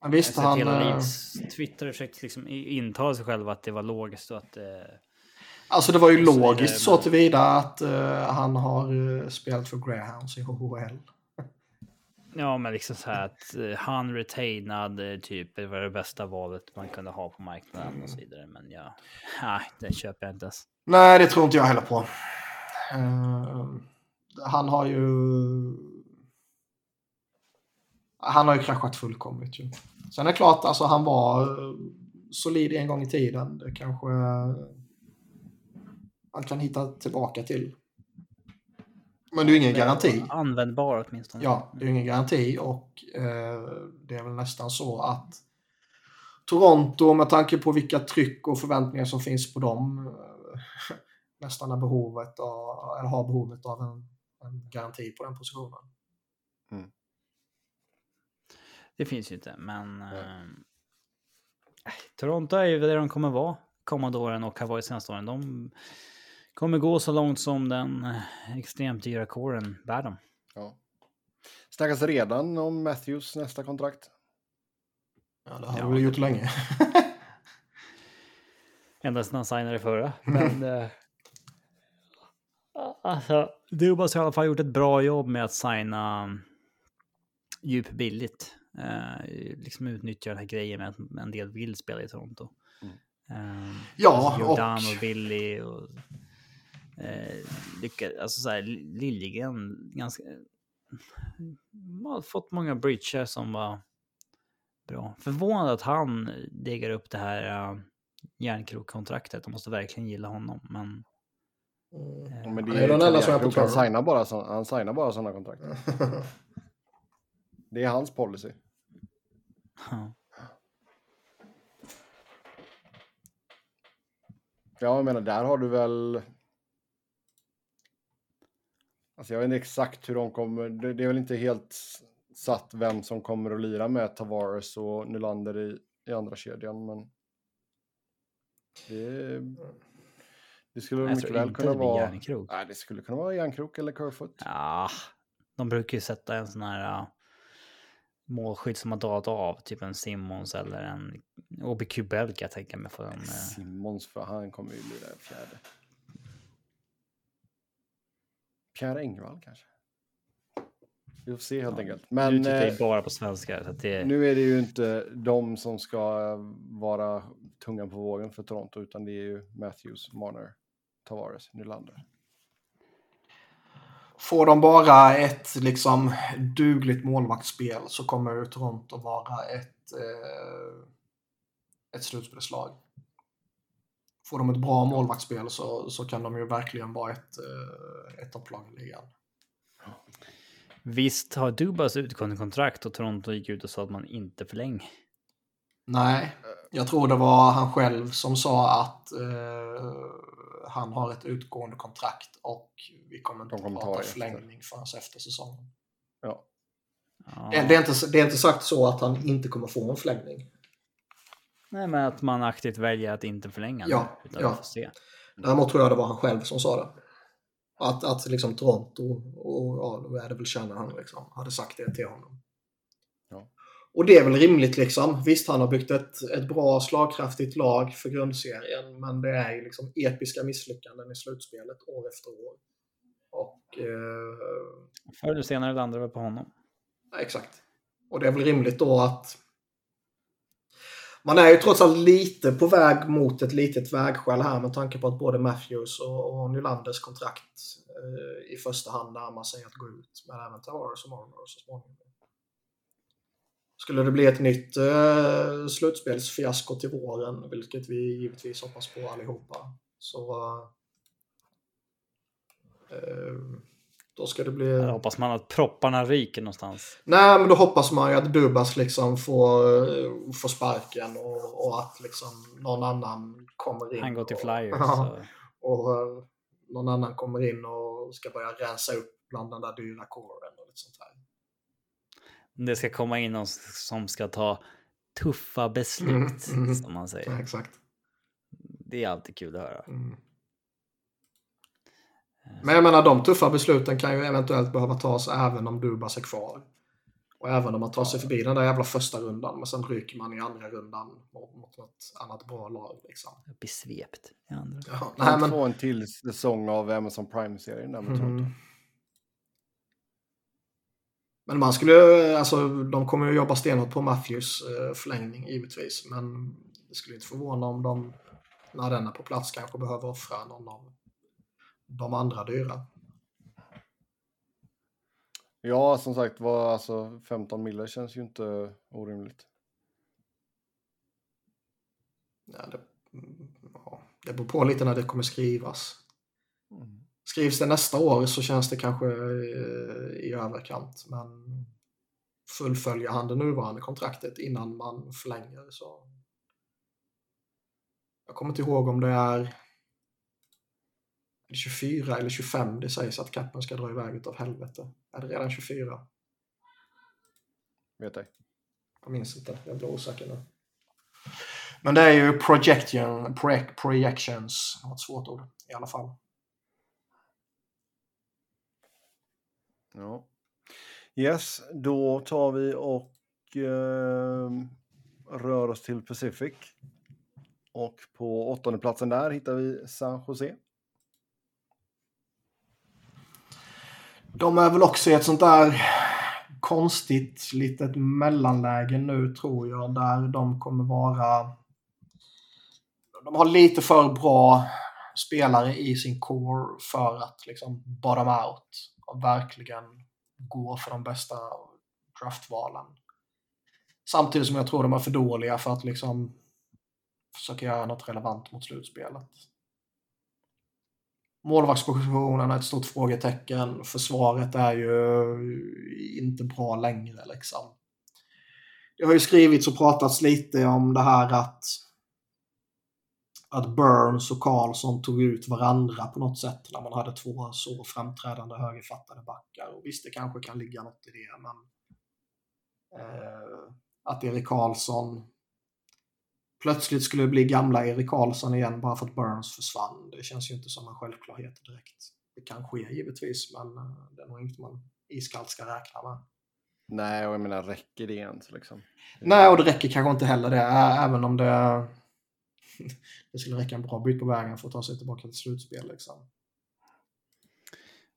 S2: Men visst,
S3: Jag
S2: han...
S3: hela
S2: eh,
S3: Leeds Twitter försökte liksom intala sig själv att det var logiskt och att eh,
S2: Alltså det var ju
S3: och så
S2: logiskt så tillvida att eh, han har uh, spelat för Greyhounds i HHL. *laughs*
S3: Ja, men liksom så här att eh, han retainad typ det var det bästa valet man kunde ha på marknaden och så vidare. Men ja, nej, det köper jag inte ens.
S2: Nej, det tror inte jag heller på. Eh, han har ju... Han har ju kraschat fullkomligt ju. Sen är det klart, alltså han var eh, solid en gång i tiden. Det kanske han kan hitta tillbaka till. Men det är ju ingen garanti.
S3: Användbar åtminstone.
S2: Ja, det är ju ingen garanti och eh, det är väl nästan så att Toronto med tanke på vilka tryck och förväntningar som finns på dem eh, nästan är behovet av, eller har behovet av en, en garanti på den positionen.
S3: Det finns ju inte, men... Eh, Toronto är ju det de kommer vara kommande åren och har varit senaste åren. De kommer gå så långt som den eh, extremt dyra kåren bär dem.
S1: Ja. Snackas redan om Matthews nästa kontrakt.
S2: Ja, det har
S3: Ja,
S2: vi väl gjort länge. *laughs*
S3: Ända sedan han signade förra. Men... *laughs* eh, alltså, Dubas har i alla fall gjort ett bra jobb med att signa um, djup billigt. Eh, liksom utnyttja den här grejen med att en del vill spela i Toronto.
S1: Mm.
S3: Eh,
S2: Ja,
S3: alltså Jordan
S2: och-
S3: och Billy och... Eh, lycka, alltså så här, Liljegren ganska... har fått många breacher som var bra. Förvånad att han degar upp det här uh, järnkrokkontraktet. De måste verkligen gilla honom, men... eh,
S1: Ja, Men det
S2: Han
S1: är
S2: är den enda som är på
S1: han signar bara, så, han signar bara sådana kontrakt. *laughs* Det är hans policy.
S3: ja.
S1: Ja, jag menar, där har du väl... Alltså jag vet inte exakt hur de kommer... Det, det är väl inte helt satt vem som kommer att lira med Tavares och Nylander i, i andra kedjan, men... Det, det skulle
S3: Jag
S1: mycket väl kunna vara...
S3: järnkrok.
S1: Nej, det skulle kunna vara Järnkrok eller Kerfoot.
S3: Ja, de brukar ju sätta en sån här uh, målskytt som har dalat av, typ en Simmons eller en OBQ Bell kan jag mig. För en, eh,
S1: Simons, för han kommer ju lira fjärde. Pierre Engvall kanske? Vi får se helt
S3: Ja,
S1: enkelt.
S3: nu
S1: Men
S3: tittar jag
S1: eh,
S3: bara på svenskar. Så att det,
S1: nu är det ju inte de som ska vara tungan på vågen för Toronto, utan det är ju Matthews, Marner, Tavares, Nylander.
S2: Får de bara ett liksom dugligt målvaktsspel så kommer Toronto vara ett, eh, ett slutspelslag. Får de ett bra målvaktsspel så, så kan de ju verkligen vara ett, eh, ett topplag i ligan.
S3: Visst har Dubas utgående kontrakt och Toronto gick ut och sa att man inte förlänger?
S2: Nej, jag tror det var han själv som sa att eh, han har ett utgående kontrakt och vi kommer inte
S1: kommer
S2: att
S1: ta
S2: prata
S1: efter.
S2: förlängning förrän efter säsongen.
S1: Ja.
S3: Ja.
S2: Det, det, är inte, det är inte sagt så att han inte kommer få en förlängning.
S3: Nej, men att man aktivt väljer att inte förlänga
S2: Ja,
S3: utan
S2: ja.
S3: se.
S2: Däremot tror jag det var han själv som sa det. Att, att liksom Toronto och ja, då är det väl Shanahan liksom, hade sagt det till honom.
S1: Ja.
S2: Och det är väl rimligt liksom. Visst, han har byggt ett, ett bra slagkraftigt lag för grundserien, men det är ju liksom episka misslyckanden i slutspelet år efter år. Och eh,
S3: Förr eller senare landar det på honom.
S2: Ja, exakt. Och det är väl rimligt då att man är ju trots allt lite på väg mot ett litet vägskäl här med tanke på att både Matthews och, och Nylanders kontrakt eh, i första hand närmar sig att gå ut. Men även Tavares och Marner så småningom. Skulle det bli ett nytt eh, slutspelsfiasko till våren, vilket vi givetvis hoppas på allihopa, så eh, då ska det bli...
S3: Där hoppas man att propparna ryker någonstans.
S2: Nej, men då hoppas man ju att Dubas liksom får, får sparken och, och att liksom någon annan kommer in.
S3: Han går till
S2: och-
S3: Flyers. *laughs*
S2: Ja,
S3: så.
S2: och eh, någon annan kommer in och ska börja rensa upp bland den där dyra kåren och lite sånt här.
S3: Det ska komma in någon som ska ta tuffa beslut,
S2: Mm, mm.
S3: som man säger.
S2: Ja, exakt.
S3: Det är alltid kul att höra.
S2: Mm. Men jag menar, de tuffa besluten kan ju eventuellt behöva tas även om Dubas är kvar. Och även om man tar sig förbi den där jävla första rundan, men sen ryker man i andra rundan mot, något annat bra lag. Liksom.
S3: Jag blir svept i andra.
S2: Ja,
S1: Nej,
S2: men...
S1: få en till säsong av Amazon Prime-serien där med.
S2: Mm. Men man skulle ju- alltså de kommer ju jobba stenhårt på Matthews eh, förlängning givetvis. Men det skulle inte förvåna om de, när den är på plats, kanske behöver offra någon av de andra dyra.
S1: Ja, som sagt var alltså 15 miller känns ju inte orimligt.
S2: Ja, det, ja, det beror på lite när det kommer skrivas.
S1: Mm.
S2: Skrivs det nästa år så känns det kanske eh, i överkant. Men fullföljer han det nuvarande kontraktet innan man förlänger så... Jag kommer inte ihåg om det är, 24 eller 25 det sägs att kappen ska dra iväg utav helvete. Är det redan 24?
S1: Vet ej.
S2: Jag minns inte, jag blir osäker nu. Men det är ju projection, project, projections, det var ett svårt ord i alla fall.
S1: Ja. Yes, då tar vi och eh, rör oss till Pacific. Och på åttonde platsen där hittar vi San Jose.
S2: De är väl också i ett sånt där konstigt litet mellanläge nu tror jag, där de kommer vara... De har lite för bra spelare i sin core för att liksom bottom out och verkligen gå för de bästa draftvalen. Samtidigt som jag tror de är för dåliga för att liksom försöka göra något relevant mot slutspelet. Målvaktspositionen är ett stort frågetecken. Försvaret är ju inte bra längre liksom. Det har ju skrivits och pratats lite om det här att att Burns och Karlsson tog ut varandra på något sätt när man hade två så framträdande högerfattade backar. Och visst, det kanske kan ligga något i det, men eh, att Erik Karlsson plötsligt skulle bli gamla Erik Karlsson igen bara för att Burns försvann. Det känns ju inte som en självklarhet direkt. Det kan ske givetvis, men eh, det är nog inget man iskallt ska räkna med.
S1: Nej, och jag menar räcker det ens liksom?
S2: Nej, och det räcker kanske inte heller det, även om det, *laughs* det skulle räcka en bra bit på vägen för att ta sig tillbaka till slutspel. Liksom.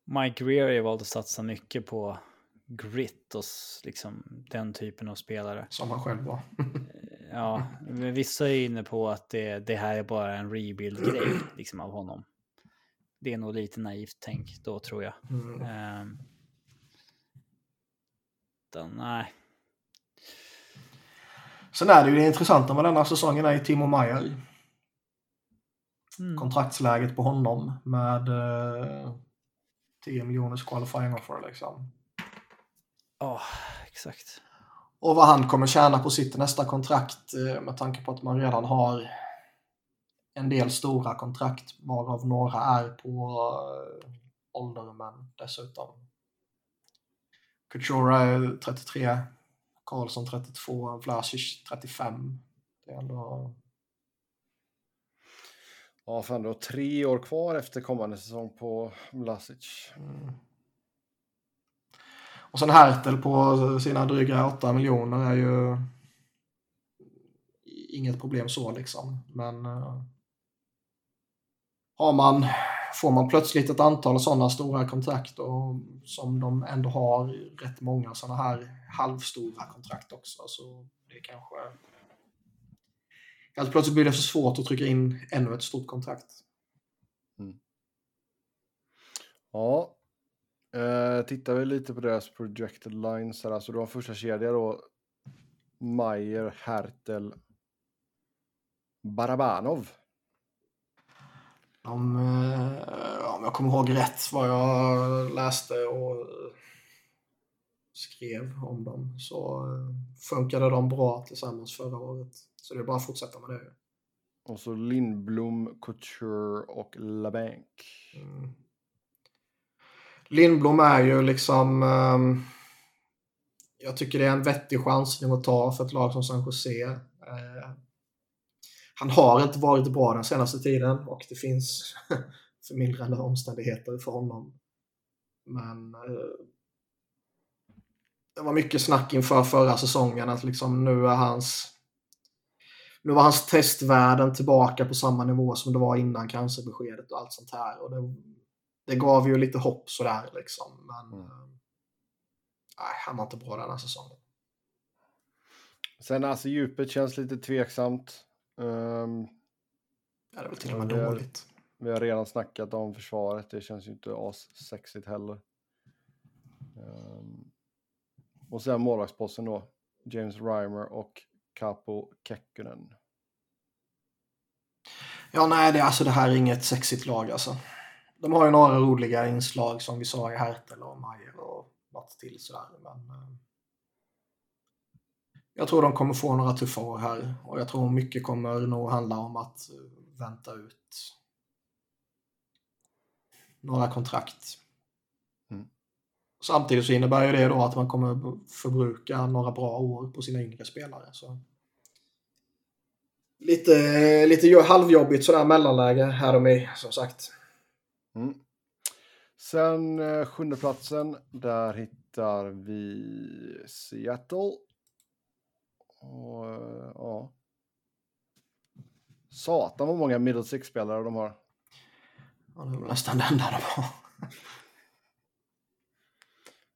S3: Mike ju valt att satsa mycket på grit och liksom den typen av spelare.
S2: Som han själv var. *laughs*
S3: Ja, men vissa är inne på att det, det här är bara en rebuild-grej *clears throat* liksom av honom. Det är nog lite naivt tänk då tror jag.
S2: Mm.
S3: Ehm. Utan, nej,
S2: Sen är det ju det intressanta med denna säsongen är ju Timo Meyer.
S3: Mm.
S2: Kontraktsläget på honom med eh, 10 miljoners qualifying offer liksom.
S3: Ja, oh, exakt.
S2: Och vad han kommer tjäna på sitt nästa kontrakt eh, med tanke på att man redan har en del stora kontrakt varav några är på äh, åldermän dessutom. Couture är 33, Karlsson 32, Vlasic 35. Det är ändå...
S1: Ja, fan du har tre år kvar efter kommande säsong på Vlasic. Mm.
S2: Och sen Hertel på sina dryga 8 miljoner är ju inget problem så liksom. Men uh, har man, får man plötsligt ett antal sådana stora kontrakt och som de ändå har rätt många sådana här halvstora kontrakt också så det kanske Helt plötsligt blir det för svårt att trycka in ännu ett stort kontrakt. Mm.
S1: Ja, eh, tittar vi lite på deras projected lines här, alltså har första kedja då Mayer, Hertel, Barabanov.
S2: Om, eh, om jag kommer ihåg rätt vad jag läste och skrev om dem så eh, funkade de bra tillsammans förra året. Så det är bara att fortsätta med det.
S1: Och så Lindblom, Couture och LaBanc. Mm.
S2: Lindblom är ju liksom... Um, jag tycker det är en vettig chansning att ta för ett lag som San Jose. Uh, han har inte varit bra den senaste tiden och det finns *laughs* förmildrande omständigheter för honom. Men uh, det var mycket snack inför förra säsongen att liksom nu är hans nu var hans testvärden tillbaka på samma nivå som det var innan cancerbeskedet och allt sånt här. Och det, det gav ju lite hopp sådär liksom. Men mm. Eh, nej, han var inte bra den här säsongen.
S1: Sen alltså djupet känns lite tveksamt. Um,
S2: ja, det väl till och med vi dåligt.
S1: Vi har redan snackat om försvaret. Det känns ju inte as-sexigt heller. Um, och sen målvaktsposten då. James Reimer och Capo Kekkonen.
S2: Ja, nej, det, alltså, det här är inget sexigt lag alltså. De har ju några roliga inslag som vi sa i Hertel och Majer och något till sådär. Men, eh, jag tror de kommer få några tuffa år här och jag tror mycket kommer nog handla om att eh, vänta ut några kontrakt. Mm. Samtidigt så innebär ju det då att man kommer förbruka några bra år på sina yngre spelare. Så lite, lite halvjobbigt sådär mellanläge här och med som sagt.
S1: Mm. Sen eh, sjunde platsen, där hittar vi Seattle. Och, eh, ja. Satan vad många middle six-spelare de har.
S2: Ja, det var nästan den där de har.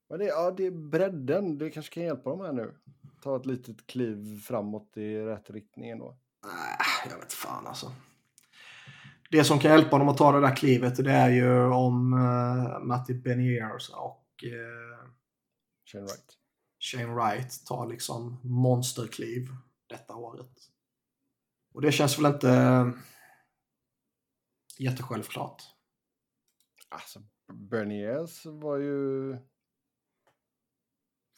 S1: Men det, ja, det är bredden, det kanske kan hjälpa dem här nu. Ta ett litet kliv framåt i rätt riktning ändå.
S2: Nej, jag vet fan alltså. Det som kan hjälpa dem att ta det där klivet det är ju om uh, Matti Beniers och uh,
S1: Shane Wright.
S2: Shane Wright tar liksom monsterkliv detta året. Och det känns väl inte uh, jättesjälvklart.
S1: Alltså, Berniers var ju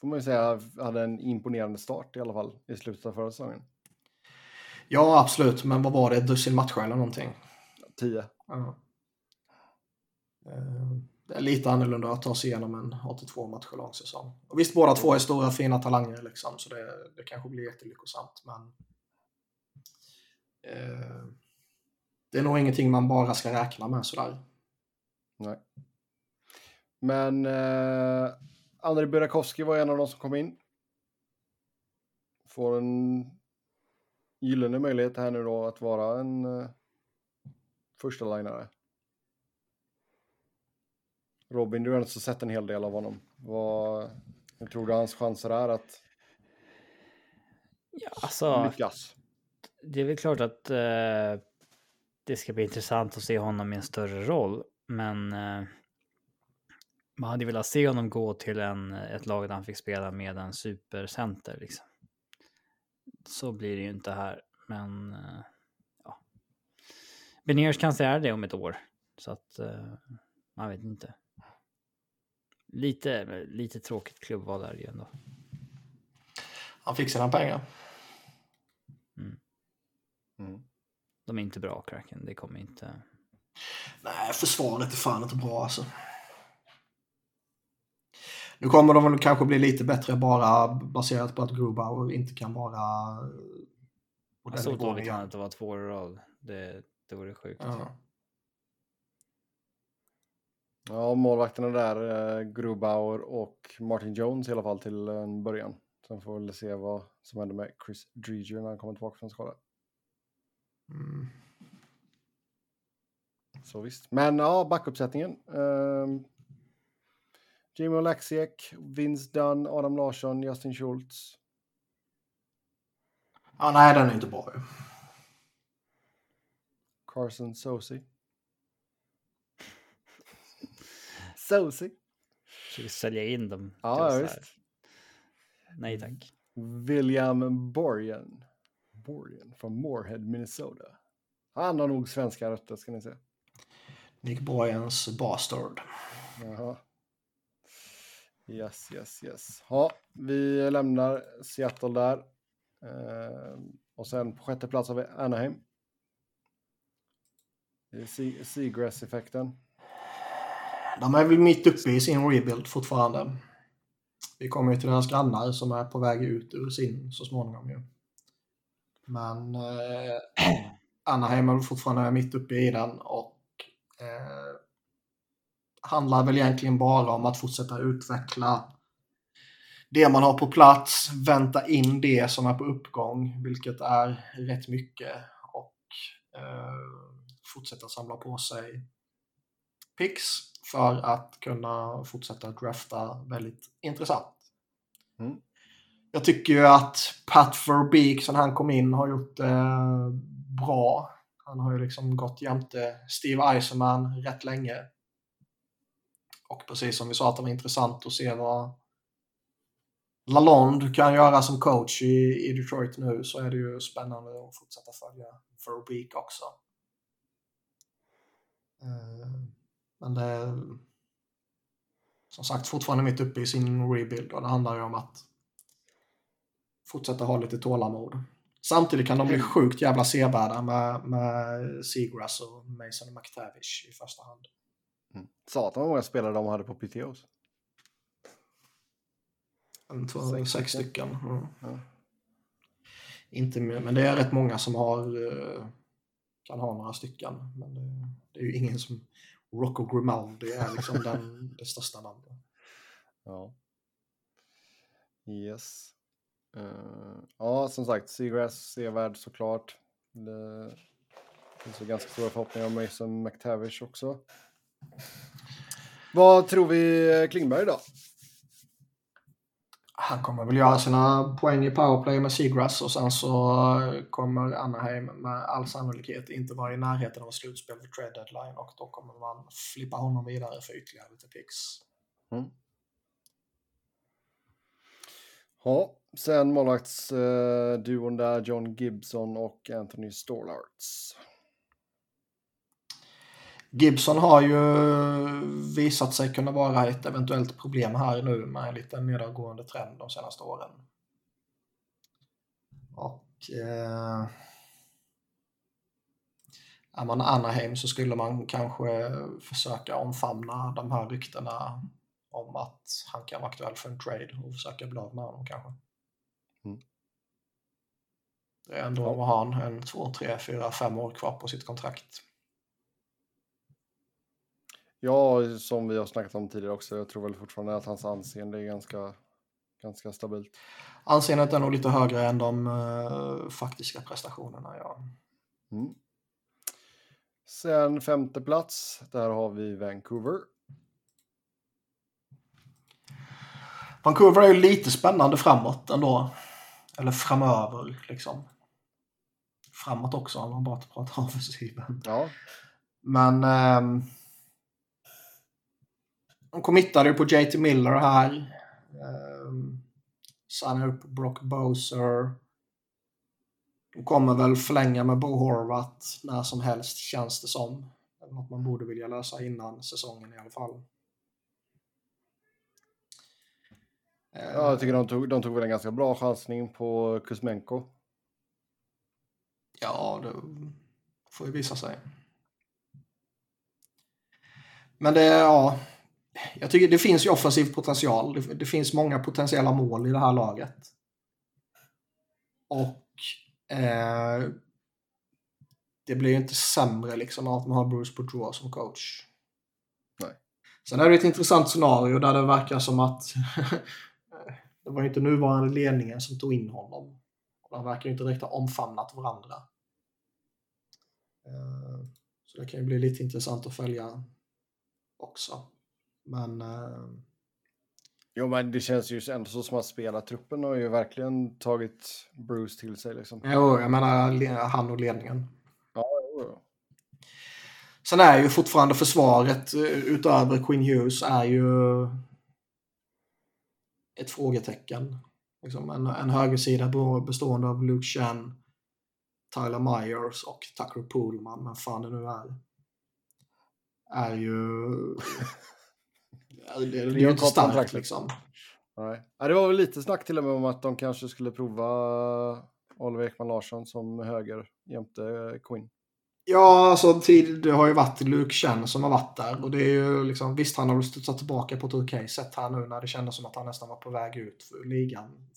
S1: får man ju säga hade en imponerande start i alla fall i slutet av förra säsongen.
S2: Ja, absolut. Men vad var det? Dussin matcher eller någonting?
S1: Tio.
S2: Ja. Eh, det är lite annorlunda att ta sig igenom en 82 matcher lång säsong. Och visst, båda två är stora fina talanger liksom, så det, det kanske blir jättelyckosamt. Men eh, det är nog ingenting man bara ska räkna med sådär.
S1: Nej. Men eh, Andrei Burakovsky var en av de som kom in. Får en gyllene möjlighet här nu då att vara en uh, första linare. Robin, du har alltså sett en hel del av honom. Vad hur tror du hans chanser är att
S3: ja, alltså, lyckas? Det är väl klart att uh, det ska bli intressant att se honom i en större roll, men uh, man hade velat se honom gå till en, ett lag där han fick spela med en supercenter. Liksom så blir det ju inte här. Men eh. Beniers kanske är det om ett år. Så att eh, man vet inte. lite, lite tråkigt klubbval där ju ändå.
S2: Han fick sina pengar.
S1: Mm.
S3: De är inte bra, Kraken. Det kommer inte...
S2: Nej, försvaret är fan inte bra alltså. Nu kommer de väl kanske bli lite bättre bara baserat på att Grubauer inte kan vara eh, på den
S3: Så
S2: nivån
S3: dåligt det inte vara två år i rad. Det, det vore sjukt.
S2: Ja.
S1: Ja, målvakterna där, eh, Grubauer och Martin Jones i alla fall till en början. Sen får vi väl se vad som händer med Chris Dreger när han kommer tillbaka från skada.
S2: Mm.
S1: Så visst. Men ja, backuppsättningen. Um, Jimmy Oleksiak, Vince Dunn, Adam Larsson, Justin Schultz.
S2: ja, nej den är inte bra.
S1: Carson Sosi. Sosi.
S3: Försöker sälja in dem.
S1: Ja,
S3: så
S1: visst.
S3: Nej tack.
S1: William Borgen. Borgen från Moorhead, Minnesota. Han har nog svenska rötter ska ni se.
S2: Nick Boyens Bastard.
S1: Jaha. Yes, yes, yes. Ja, vi lämnar Seattle där. Ehm, och sen på sjätte plats har vi Anaheim. Eh, Seagrass-effekten.
S2: De är väl mitt uppe i sin rebuild fortfarande. Vi kommer ju till deras grannar som är på väg ut ur sin så småningom ju. Men eh, *clears throat* Anaheim är fortfarande mitt uppe i den och eh, handlar väl egentligen bara om att fortsätta utveckla det man har på plats, vänta in det som är på uppgång, vilket är rätt mycket och eh, fortsätta samla på sig picks för att kunna fortsätta drafta väldigt intressant.
S1: Mm.
S2: Jag tycker ju att Pat Verbeek sen han kom in har gjort det bra. Han har ju liksom gått jämte Steve Eisenman rätt länge. Och precis som vi sa att det var intressant att se vad Lalonde kan göra som coach i, i Detroit nu så är det ju spännande att fortsätta följa Verbeek också. Eh, Men det är som sagt fortfarande mitt uppe i sin rebuild och det handlar ju om att fortsätta ha lite tålamod. Samtidigt kan de bli sjukt jävla sevärda med, med Seagrass och Mason McTavish i första hand.
S1: Mm. Satan vad många spelare de hade på PTOs.
S2: En, två,
S1: Sex
S2: sex,
S1: stycken.
S2: Mm.
S1: Ja.
S2: Inte mer, men det är rätt många som har eh, kan ha några stycken. Men det, det är ju ingen som Rocco Grimaldi är liksom den, *laughs* det största namnet.
S1: Ja. Yes. Eh, ja, som sagt, Seagrass sevärd såklart. Det finns ju ganska stora förhoppningar om Mason McTavish också. Vad tror vi Klingberg då?
S2: Han kommer väl göra sina poäng i powerplay med Seagrass och sen så eh, kommer Anaheim med all sannolikhet inte vara i närheten av slutspel för trade deadline och då kommer man flippa honom vidare för ytterligare lite picks.
S1: Mm. Ja, sen målvaktsduon eh, där, John Gibson och Anthony Storlarts.
S2: Gibson har ju visat sig kunna vara ett eventuellt problem här nu med en liten nedåtgående trend de senaste åren. Och eh, är man Anaheim så skulle man kanske försöka omfamna de här ryktena om att han kan vara aktuell för en trade och försöka bli av med honom kanske.
S1: Mm.
S2: Det är ändå vad har han? En, två, tre, fyra, fem år kvar på sitt kontrakt.
S1: Ja, som vi har snackat om tidigare också. Jag tror väl fortfarande att hans anseende är ganska, ganska stabilt.
S2: Anseendet är nog lite högre än de eh, faktiska prestationerna. Ja.
S1: Mm. Sen femte plats, där har vi Vancouver.
S2: Vancouver är ju lite spännande framåt ändå. Eller framöver liksom. Framåt också om man bara pratar offensiven. *laughs*
S1: Ja,
S2: Men ehm, de committade ju på JT Miller här. Um, Signade upp Brock Bowser. De kommer väl förlänga med Bo Horvat när som helst känns det som. Det Något man borde vilja lösa innan säsongen i alla fall.
S1: Ja, jag tycker de tog, de tog väl en ganska bra chansning på Kuzmenko.
S2: Ja, det får ju visa sig. Men det, ja, jag tycker det finns ju offensiv potential. Det, det, finns många potentiella mål i det här laget. Och eh, det blir ju inte sämre liksom av att man har Bruce Bourgeois som coach.
S1: Nej.
S2: Sen är det ett intressant scenario där det verkar som att *laughs* det var inte nuvarande ledningen som tog in honom. De verkar ju inte riktigt ha omfamnat varandra. Eh, så det kan ju bli lite intressant att följa också. Men... Uh...
S1: Jo, men det känns ju ändå så som att spelartruppen har ju verkligen tagit Bruce till sig. Liksom.
S2: Jo, jag menar han och ledningen.
S1: Ja, jo.
S2: Sen är ju fortfarande försvaret eh, utöver Queen Hughes är ju ett frågetecken. Liksom en, en högersida bestående av Luke Chen, Tyler Myers och Tucker Poolman, men fan det nu är. Är ju... *laughs* det, det är ju inte starkt liksom.
S1: Nej. Ja, det var väl lite snack till och med om att de kanske skulle prova Oliver Ekman Larsson som höger jämte Quinn.
S2: Ja, alltså tid, det har ju varit Luke Chen som har varit där. Och det är ju liksom, visst, han har studsat tillbaka på ett okej sätt här nu när det kändes som att han nästan var på väg ut för ligan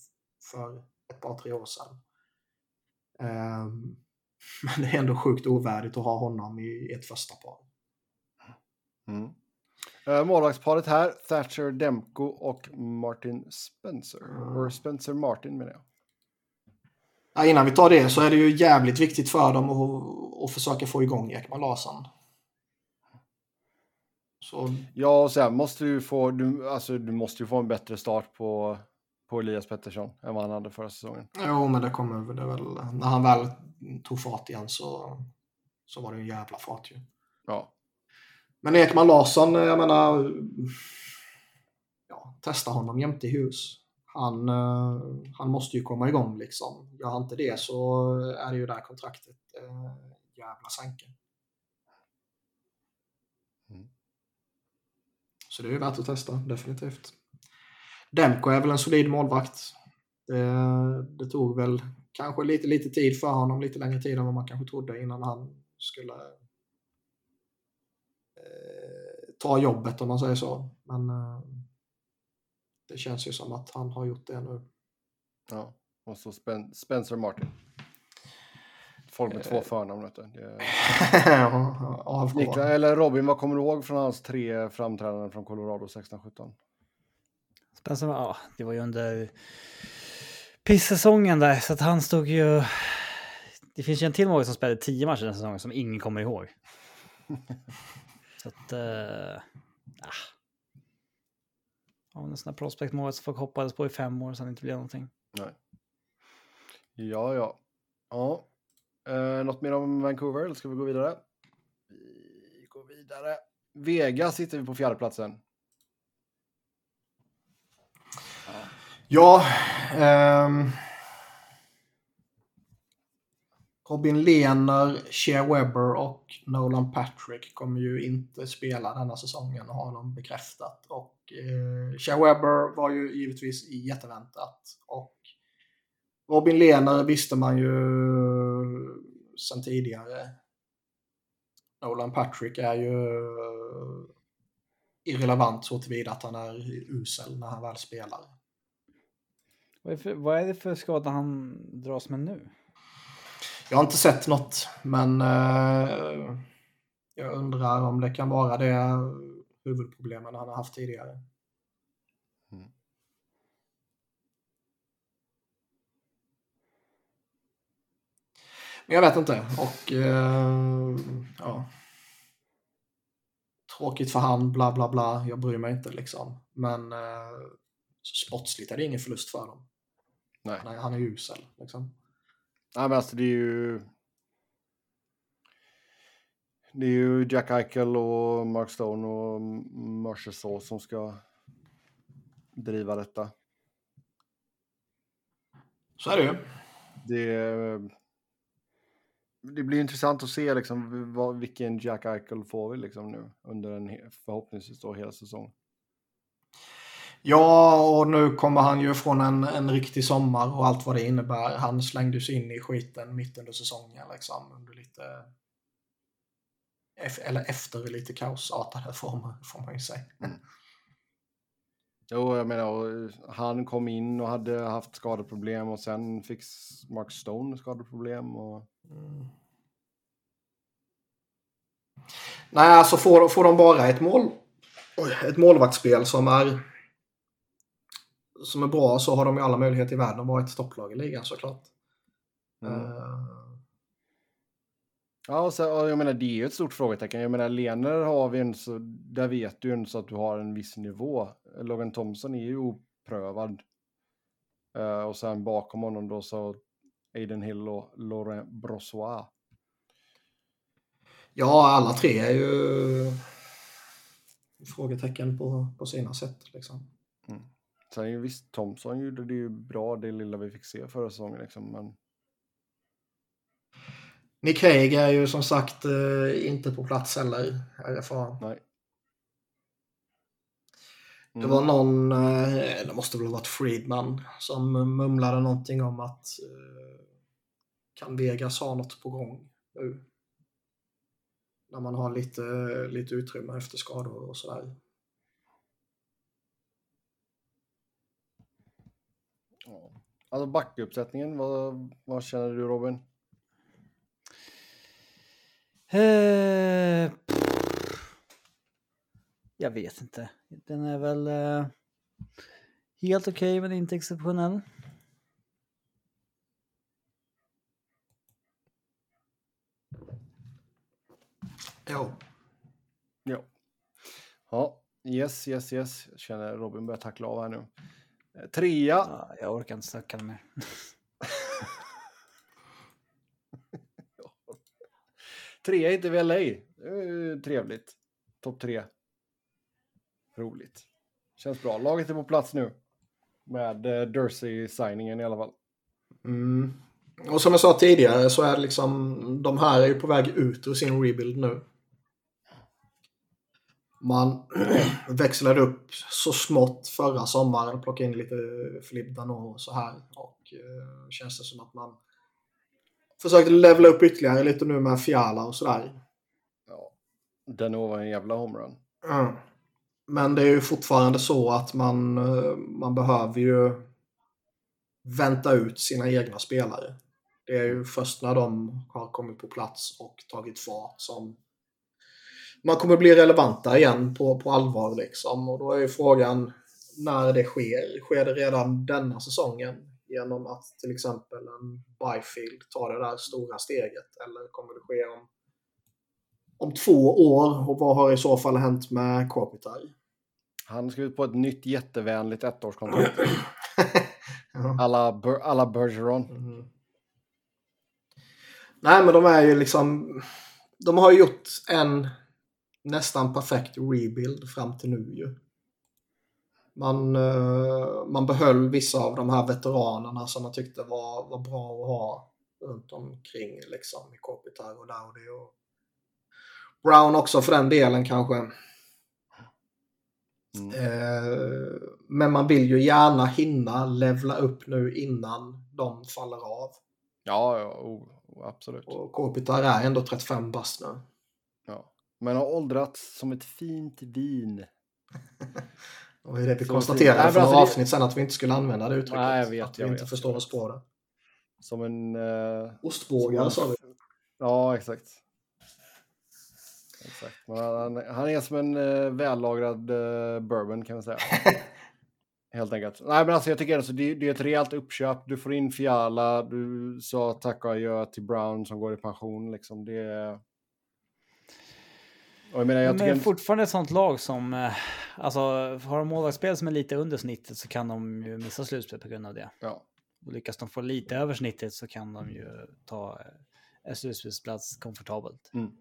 S2: för ett par, tre år sedan. Um, *laughs* men det är ändå sjukt ovärdigt att ha honom i ett första par.
S1: Mm. Uh, målvaktsparet här, Thatcher Demko och Martin Spencer. Mm. Spencer Martin menar jag.
S2: Ja, innan vi tar det så är det ju jävligt viktigt för dem att, att försöka få igång Ekman Larsson.
S1: Så... Ja, och sen måste du få, du, alltså, du måste ju få en bättre start på, på Elias Pettersson än vad han hade förra säsongen.
S2: Jo, men det kommer det väl. När han väl tog fart igen så, så var det en jävla fart ju.
S1: Ja.
S2: Men Ekman Larsson, jag menar, ja, testa honom jämte i hus. Han, eh, han måste ju komma igång liksom. Gör han inte det så är det ju där kontraktet eh, jävla sänker. Mm. Så det är ju värt att testa, definitivt. Demko är väl en solid målvakt. Det, det, tog väl kanske lite, lite tid för honom, lite längre tid än vad man kanske trodde innan han skulle eh, ta jobbet om man säger så. Men eh, det känns ju som att han har gjort det nu.
S1: Ja, och så Spen Spencer Martin. Folk med eh. två förnamn. Vet du. Det... *laughs* Niklas, eller Robin, vad kommer du ihåg från hans tre framträdanden från Colorado 16-17?
S3: Spencer, ja, det var ju under pissäsongen där, så att han stod ju... Det finns ju en till mål som spelade tio matcher den säsongen som ingen kommer ihåg. *laughs* så att... Uh, ah. Av en sån här prospect mål som folk hoppades på i fem år så det inte blev någonting.
S1: Nej. Ja, ja. Ja. Uh, något mer om Vancouver eller ska vi gå vidare? Vi går vidare. Vegas sitter vi på fjärdeplatsen.
S2: Ja, um, Robin Lehner, Shea Webber och Nolan Patrick kommer ju inte spela denna säsongen har de bekräftat. Och eh, Shea Webber var ju givetvis jätteväntat. Och Robin Lehner visste man ju sedan tidigare. Nolan Patrick är ju eh, irrelevant så tillvida att han är usel när han väl spelar.
S3: Vad är, för, vad är det för skada han dras med nu?
S2: Jag har inte sett något, men eh, jag undrar om det kan vara det huvudproblemen han har haft tidigare. Mm. Men jag vet inte. Och eh, ja. Tråkigt för han, bla bla bla. Jag bryr mig inte liksom. Men eh, sportsligt är det ingen förlust för dem.
S1: Nej.
S2: Han är, han är usel. Liksom.
S1: Nej, men alltså det är ju... Det är ju Jack Eichel och Mark Stone och Mercer som ska driva detta.
S2: Så är det ju.
S1: Det, det blir intressant att se liksom, vad, vilken Jack Eichel får vi liksom nu under en förhoppningsvis då hela säsongen.
S2: Ja, och nu kommer han ju från en, en riktig sommar och allt vad det innebär. Han slängdes in i skiten mitt under säsongen. Liksom, under lite... Eller efter lite kaosartade former, får man ju säga. Mm.
S1: Jo, jag menar, han kom in och hade haft skadeproblem och sen fick Mark Stone skadeproblem. Och... Mm.
S2: Nej, alltså får, får de bara ett mål, ett målvaktsspel som är som är bra så har de ju alla möjligheter i världen att vara ett topplag i ligan såklart. Mm. Uh...
S1: Ja, och, så, och jag menar det är ju ett stort frågetecken. Jag menar Lener har vi en så, där vet du ju så att du har en viss nivå. Logan Thompson är ju oprövad. Uh, och sen bakom honom då så Aiden Hill och Laurent Brossois.
S2: Ja, alla tre är ju frågetecken på, på sina sätt. Liksom.
S1: Mm. Sen visst, Thompson gjorde det ju bra det lilla vi fick se förra säsongen. Liksom, men...
S2: Nick Haig är ju som sagt eh, inte på plats heller, RFA.
S1: Nej.
S2: Mm. Det var någon, eh, det måste väl ha varit Friedman, som mumlade någonting om att eh, kan Vegas ha något på gång nu? När man har lite, lite utrymme efter skador och sådär.
S1: Alltså backuppsättningen, vad, vad känner du Robin?
S3: Eh, jag vet inte. Den är väl eh, helt okej okay, men inte exceptionell.
S2: Ja.
S1: Ja. Ja, yes, yes, yes. Jag känner Robin börjar tackla av här nu. Eh, trea.
S3: Ja, jag orkar inte snacka mer. *laughs*
S1: Trea heter vi LA. Trevligt. Topp tre. Roligt. Känns bra. Laget är på plats nu. Med Dursey-signingen i alla fall.
S2: Mm. Och som jag sa tidigare så är det liksom, de här är ju på väg ut ur sin rebuild nu. Man *clears throat* växlade upp så smått förra sommaren, plockade in lite Filip och så här. Och eh, känns det som att man försökte levela upp ytterligare lite nu med Fiala och sådär.
S1: Ja, den var en jävla homerun.
S2: Mm. Men det är ju fortfarande så att man, eh, man behöver ju vänta ut sina egna spelare. Det är ju först när de har kommit på plats och tagit fart som man kommer bli relevanta igen på, på allvar. Liksom. Och då är ju frågan när det sker. Sker det redan denna säsongen? Genom att till exempel en Byfield tar det där stora steget? Eller kommer det ske om, om två år? Och vad har i så fall hänt med Kopitar?
S1: Han skrivit på ett nytt jättevänligt ettårskontrakt. *clears throat* alla, Ber alla Bergeron. Mm.
S2: Nej, men de är ju liksom... De har gjort en nästan perfekt rebuild fram till nu ju. Man, uh, man behöll vissa av de här veteranerna som man tyckte var, var bra att ha runt omkring liksom i Kopitar och Dowdy och Brown också för den delen kanske. Mm. Uh, men man vill ju gärna hinna levla upp nu innan de faller av.
S1: Ja, ja oh, absolut.
S2: Och Kopitar är ändå 35 bast nu.
S1: Men har åldrats som ett fint vin. *laughs*
S2: Och det är det vi konstaterade för några alltså, avsnitt sen att vi inte skulle använda det uttrycket.
S1: Nej, jag vet,
S2: att vi
S1: jag
S2: inte
S1: vet,
S2: förstår oss på det.
S1: Som en... Uh,
S2: Ostbågare sa vi.
S1: Ja, exakt. exakt. Han, han, är som en uh, vällagrad uh, bourbon kan man säga. *laughs* Helt enkelt. Nej, men alltså jag tycker alltså, det, det är ett rejält uppköp. Du får in Fiala, du sa tack och adjö till Brown som går i pension. Liksom. Det är
S3: jag menar, jag men fortfarande ett sånt lag som, eh, alltså har de målvaktsspel som är lite under snittet så kan de ju missa slutspel på grund av det.
S1: Ja.
S3: Och lyckas de få lite över snittet så kan de ju ta eh, en slutspelsplats komfortabelt.
S1: Mm.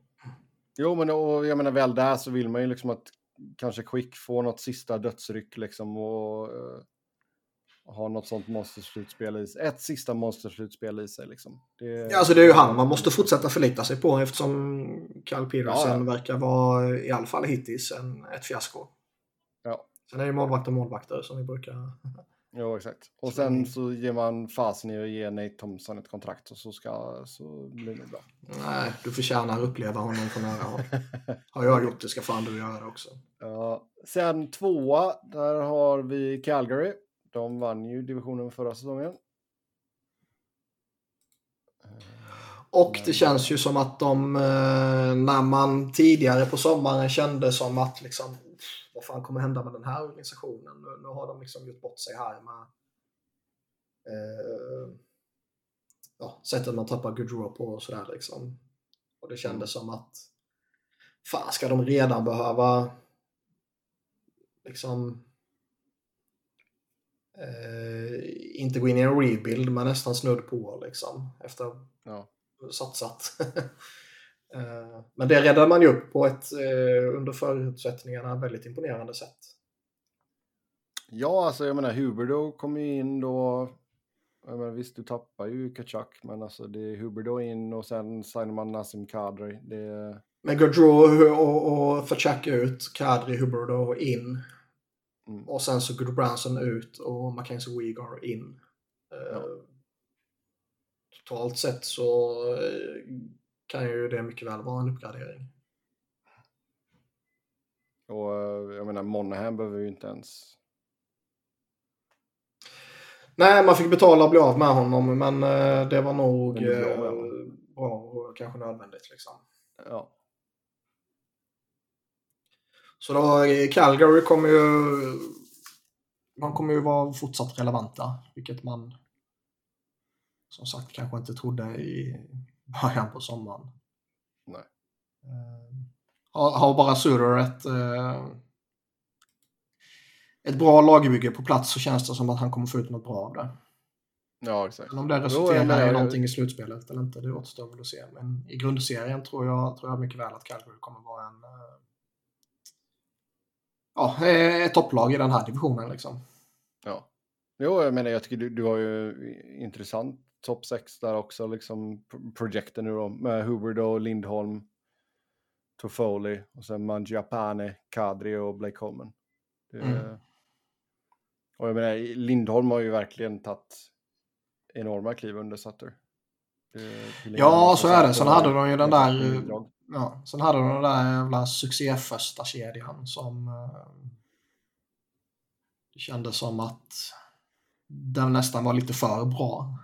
S1: Jo, men och, jag menar väl där så vill man ju liksom att kanske Quick får något sista dödsryck liksom och uh, ha något sånt monsterslutspel i sig. Ett sista monsterslutspel i sig. Liksom.
S2: Det... Ja, alltså det är ju han man måste fortsätta förlita sig på eftersom Kyle Peterson ja, ja. verkar vara, i alla fall hittills, en, ett fiasko.
S1: Ja,
S2: Sen är det målvakter målvakter som vi brukar... *laughs*
S1: Jo, exakt. Och sen så ger man fasen i att ge Nate Thompson ett kontrakt och så, ska, så blir det bra.
S2: Nej, du förtjänar att uppleva honom på nära håll. Har jag gjort det ska fan du göra det också.
S1: Ja. Sen tvåa, där har vi Calgary. De vann ju divisionen förra säsongen.
S2: Och det känns ju som att de, eh, när man tidigare på sommaren kände som att liksom, vad fan kommer hända med den här organisationen? Nu, nu har de liksom gjort bort sig här med eh, ja, sättet man tappar Goodrow på och sådär liksom. Och det kändes som att fan ska de redan behöva liksom eh, inte gå in i en rebuild men nästan snudd på liksom efter
S1: Ja.
S2: satsat. *laughs* Eh, Men det räddade man ju upp på ett eh, under förutsättningarna väldigt imponerande sätt.
S1: Ja, alltså jag menar Huberdo kom ju in då. Jag menar, visst, du tappar ju Kachuk, men alltså det är Huberdo in och sen signar man Nassim Kadri. Det,
S2: Men Gaudreau och, och Fachak ut, Kadri, Huberdo in.
S1: Mm,
S2: Och sen så Goodbranson ut och Mackenzie Weegar in. Eh,
S1: Ja.
S2: Totalt sett så eh, kan ju det mycket väl vara en uppgradering.
S1: och eh, jag menar Monahan behöver ju inte ens...
S2: Nej, man fick betala och bli av med honom, men det var nog bra och kanske nödvändigt. Liksom.
S1: Ja,
S2: Så då, eh, Calgary kommer ju... De kommer ju vara fortsatt relevanta, vilket man som sagt kanske inte trodde i början på sommaren.
S1: nej.
S2: Eh, Har, har bara Suter ett, eh, ett bra lagbygge på plats så känns det som att han kommer få ut något bra av det.
S1: Ja, exakt.
S2: Men om det resulterar i någonting i slutspelet eller inte, det återstår väl att se. Men i grundserien tror jag, tror jag mycket väl att Calgary kommer vara en... Ja, eh, ett topplag i den här divisionen liksom.
S1: Ja. Jo, jag menar, jag tycker du, du har ju intressant topp 6 där också, liksom pro- projekten nu då, med Huberdo, Lindholm, Toffoli och sen Mangiapane, Kadri och Blake Coleman. Det,
S2: Mm.
S1: Och jag menar, Lindholm har ju verkligen tagit enorma kliv under Sutter. Det- det
S2: Ja, så är det. Sen
S1: och-
S2: hade de ju den där...
S1: bidrag.
S2: Ja, sen hade de den där jävla succéförsta kedjan som... eh, Det kändes som att den nästan var lite för bra.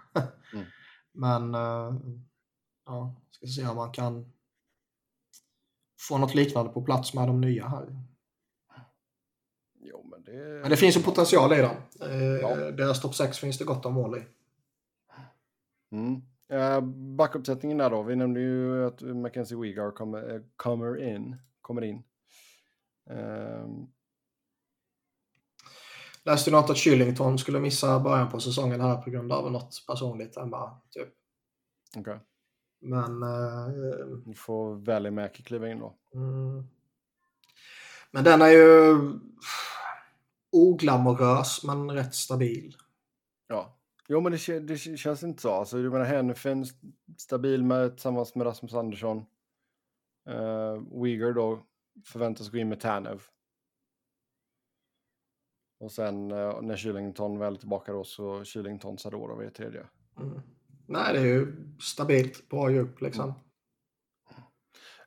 S1: Mm. *laughs*
S2: Men... eh, Ja, ska se om man kan få något liknande på plats med de nya här.
S1: Jo, men det...
S2: Men det finns ju potential i dem. Eh,
S1: Ja.
S2: Deras topp 6 finns det gott om mål i.
S1: Mm. Uh, Backuppsättningen där då. Vi nämnde ju att Mackenzie kommer, eh, kommer in. Kommer in. Ehm,
S2: Läste något att Shillington skulle missa början på säsongen här på grund av något personligt hemma. Typ.
S1: Okej.
S2: Men... eh,
S1: Nu får Välimäki kliva in då.
S2: Mm. Men den är ju oglamorös men rätt stabil.
S1: Ja. Jo, men det, det kä- känns inte så. Alltså, du menar Henfen stabil med, tillsammans med Rasmus Andersson. Uh, Weegar då förväntas gå in med Tanev. Och sen eh, när Kylington väl är tillbaka då så Kylington Sadorov är tredje.
S2: Mm. Nej, det är ju stabilt, bra djup liksom.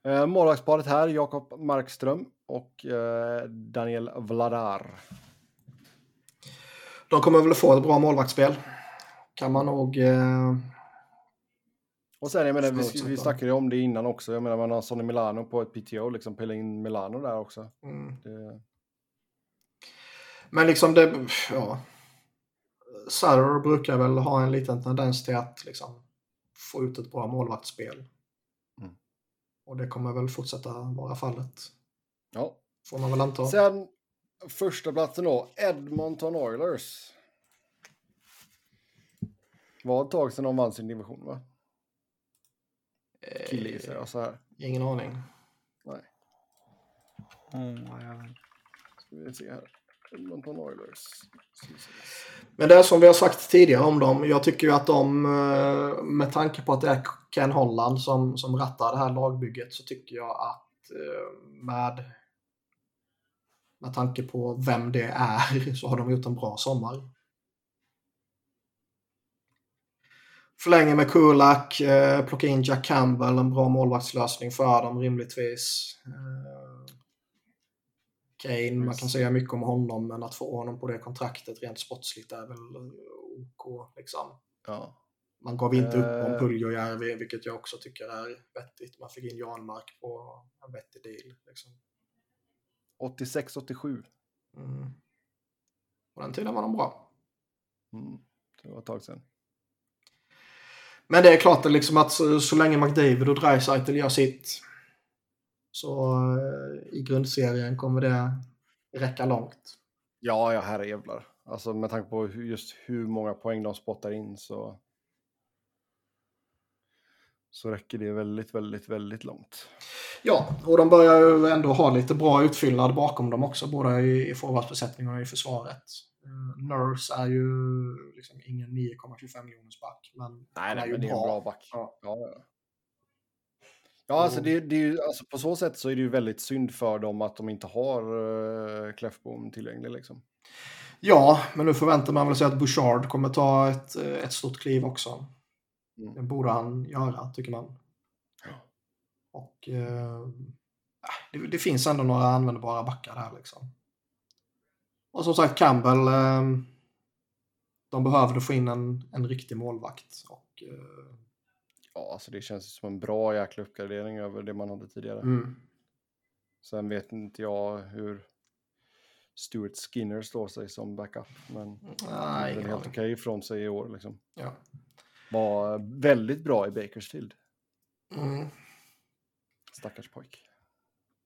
S1: Eh, målvaktsparet här, Jakob Markström och eh, Daniel Vladar.
S2: De kommer väl få ett bra målvaktsspel. Kan man nog... Eh,
S1: Och sen, jag menar, vi, vi snackade ju om det innan också. Jag menar, man har Sonny Milano på ett PTO, liksom pilla in Milano där också.
S2: mm.
S1: Det,
S2: Men liksom det... Ja. Sutter brukar väl ha en liten tendens till att liksom få ut ett bra målvaktsspel.
S1: Mm.
S2: Och det kommer väl fortsätta vara fallet.
S1: ja.
S2: Får man väl anta.
S1: Sen första platsen då, Edmonton Oilers. Var ett tag sedan de vann sin division, va? Kille gissar jag så här.
S2: Eh, Ingen aning.
S1: Nej, ska vi se här. Edmonton Oilers.
S2: Men det är som vi har sagt tidigare om dem. Jag tycker ju att de, eh, med tanke på att det är Ken Holland som, som rattar det här lagbygget, så tycker jag att eh, med med tanke på vem det är *laughs* så har de gjort en bra sommar. Förlänger med Kulak, eh, plocka in Jack Campbell, en bra målvaktslösning för dem rimligtvis. Eh, Kane, man kan säga mycket om honom, men att få honom på det kontraktet rent sportsligt är väl OK. Liksom.
S1: Ja.
S2: Man gav inte upp om
S1: Eh.
S2: Puljujärvi, vilket jag också tycker är vettigt. Man fick in Janmark på en vettig deal. Liksom.
S1: 86-87.
S2: Mm. På den tiden var de bra.
S1: Mm. Det var ett tag sedan.
S2: Men det är klart att, liksom att så, så länge McDavid och Dreisaitl gör sitt så eh, i grundserien kommer det räcka långt.
S1: Ja, ja, herrejävlar. Alltså med tanke på just hur många poäng de spottar in så så räcker det väldigt, väldigt, väldigt långt.
S2: Ja, och de börjar ju ändå ha lite bra utfyllnad bakom dem också, både i, i forwardsbesättningen och i försvaret. Uh, Nurse är ju liksom ingen 9,25 miljoners back, men
S1: Nej,
S2: är
S1: nej
S2: ju
S1: men det är en bra back.
S2: Ja.
S1: Ja, ja. ja alltså, det, det är ju, alltså på så sätt så är det ju väldigt synd för dem att de inte har uh, Kläffbom tillgänglig liksom.
S2: Ja, men nu förväntar man väl sig att Bouchard kommer ta ett, eh, ett stort kliv också.
S1: Mm.
S2: Det borde han göra, tycker man.
S1: Ja.
S2: Och eh, det, det finns ändå några användbara backar där liksom. Och som sagt, Campbell, eh, de behövde få in en, en riktig målvakt. Och, eh,
S1: Ja, alltså det känns som en bra jäkla uppgradering över det man hade tidigare.
S2: mm.
S1: Sen vet inte jag hur Stuart Skinner står sig som backup, men
S2: Nej,
S1: det är helt okej ifrån sig i år liksom.
S2: Ja.
S1: Var väldigt bra i Bakersfield.
S2: Mm.
S1: Stackars pojk.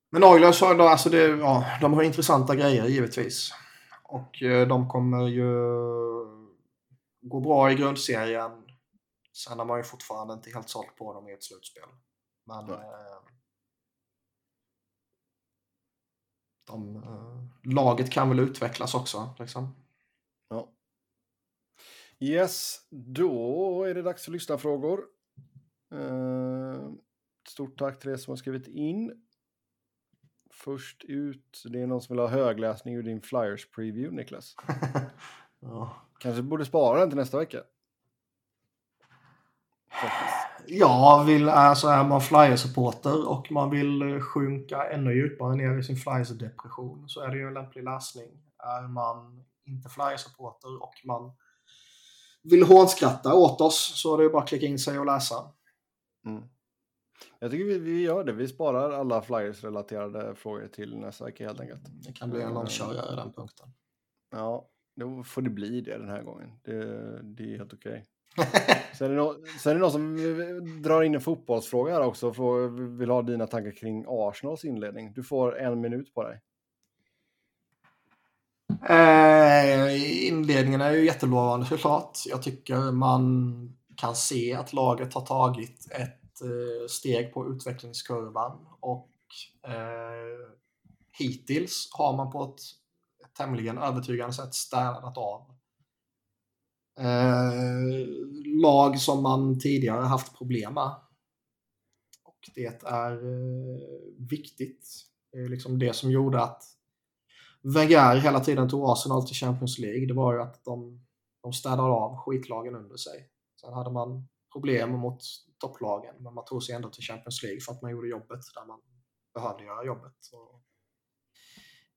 S2: Men Oilers har, alltså det, ja, de har intressanta grejer givetvis. Och eh, de kommer ju gå bra i grundserien. Sen är man ju fortfarande inte helt såld på dem i ett slutspel. Men eh, de, eh, laget kan väl utvecklas också. Liksom.
S1: Ja. Yes, då är det dags för lyssnarfrågor. Eh, stort tack till er som har skrivit in. Först ut, det är någon som vill ha högläsning ur din Flyers preview, Niklas. *laughs*
S2: ja.
S1: Kanske borde spara den till nästa vecka.
S2: Ja, vill, alltså är man Flyers-supporter och man vill eh, sjunka ännu djupare ner i sin Flyers-depression så är det ju en lämplig läsning. Är man inte Flyers-supporter och man vill hånskratta åt oss så är det ju bara att klicka in sig och läsa.
S1: Mm. Jag tycker vi, vi gör det. Vi sparar alla Flyers-relaterade frågor till nästa vecka helt enkelt.
S2: Det kan bli en långkörare i den punkten.
S1: Ja, då får det bli det den här gången. Det, det är helt okej. *laughs* Sen, är det nå- sen är det någon som drar in en fotbollsfråga här också och vill ha dina tankar kring Arsenals inledning. Du får en minut på dig.
S2: Eh, inledningen är ju jättelovande såklart. Jag tycker man kan se att laget har tagit ett eh, steg på utvecklingskurvan och eh, hittills har man på ett tämligen övertygande sätt städat av eh, lag som man tidigare haft problem med. Och det är eh, viktigt. Det är liksom det som gjorde att Wenger hela tiden tog Arsenal till Champions League. Det var ju att de, de städade av skitlagen under sig. Sen hade man problem mot topplagen, men man tog sig ändå till Champions League för att man gjorde jobbet där man behövde göra jobbet. Så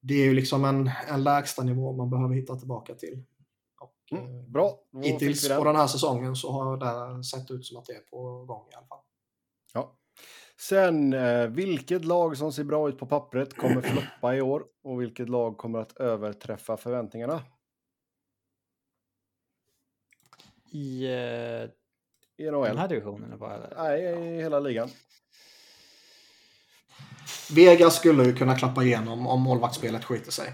S2: det är ju liksom en, en lägsta nivå man behöver hitta tillbaka till. Och, eh,
S1: Mm, bra, då
S2: Hittills
S1: den.
S2: på den här säsongen så har det sett ut som att det är på gång i alla fall.
S1: Ja. Sen, eh, vilket lag som ser bra ut på pappret kommer floppa i år och vilket lag kommer att överträffa förväntningarna?
S3: I
S1: I
S3: den
S1: NHL?
S3: här divisionen bara? Eller?
S1: Nej, i hela ligan.
S2: Vegas skulle ju kunna klappa igenom om målvaktsspelet skiter sig.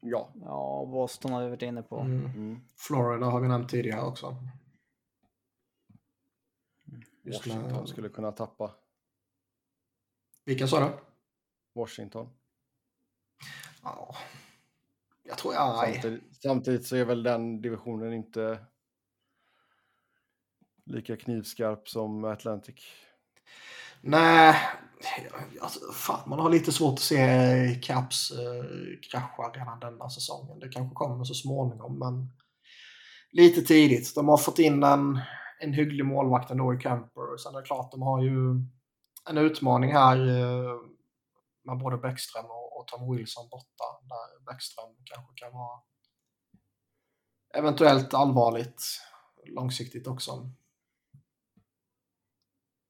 S1: Ja.
S3: Ja, Boston har vi varit inne på.
S2: Mm.
S1: Mm.
S2: Florida har vi nämnt tidigare också. Just
S1: Washington
S2: med-
S1: skulle kunna tappa.
S2: Vilka sa du?
S1: Washington.
S2: Ja. Jag tror jag... Nej.
S1: Samtidigt, samtidigt så är väl den divisionen inte lika knivskarp som Atlantic.
S2: Nej, Alltså, fan, man har lite svårt att se Caps eh, krascha redan denna säsongen. Det kanske kommer så småningom, men lite tidigt. De har fått in en, en hygglig målvakt ändå i Camper. Sen är det klart, de har ju en utmaning här eh, med både Bäckström och, och Tom Wilson borta. Där Bäckström kanske kan vara eventuellt allvarligt långsiktigt också.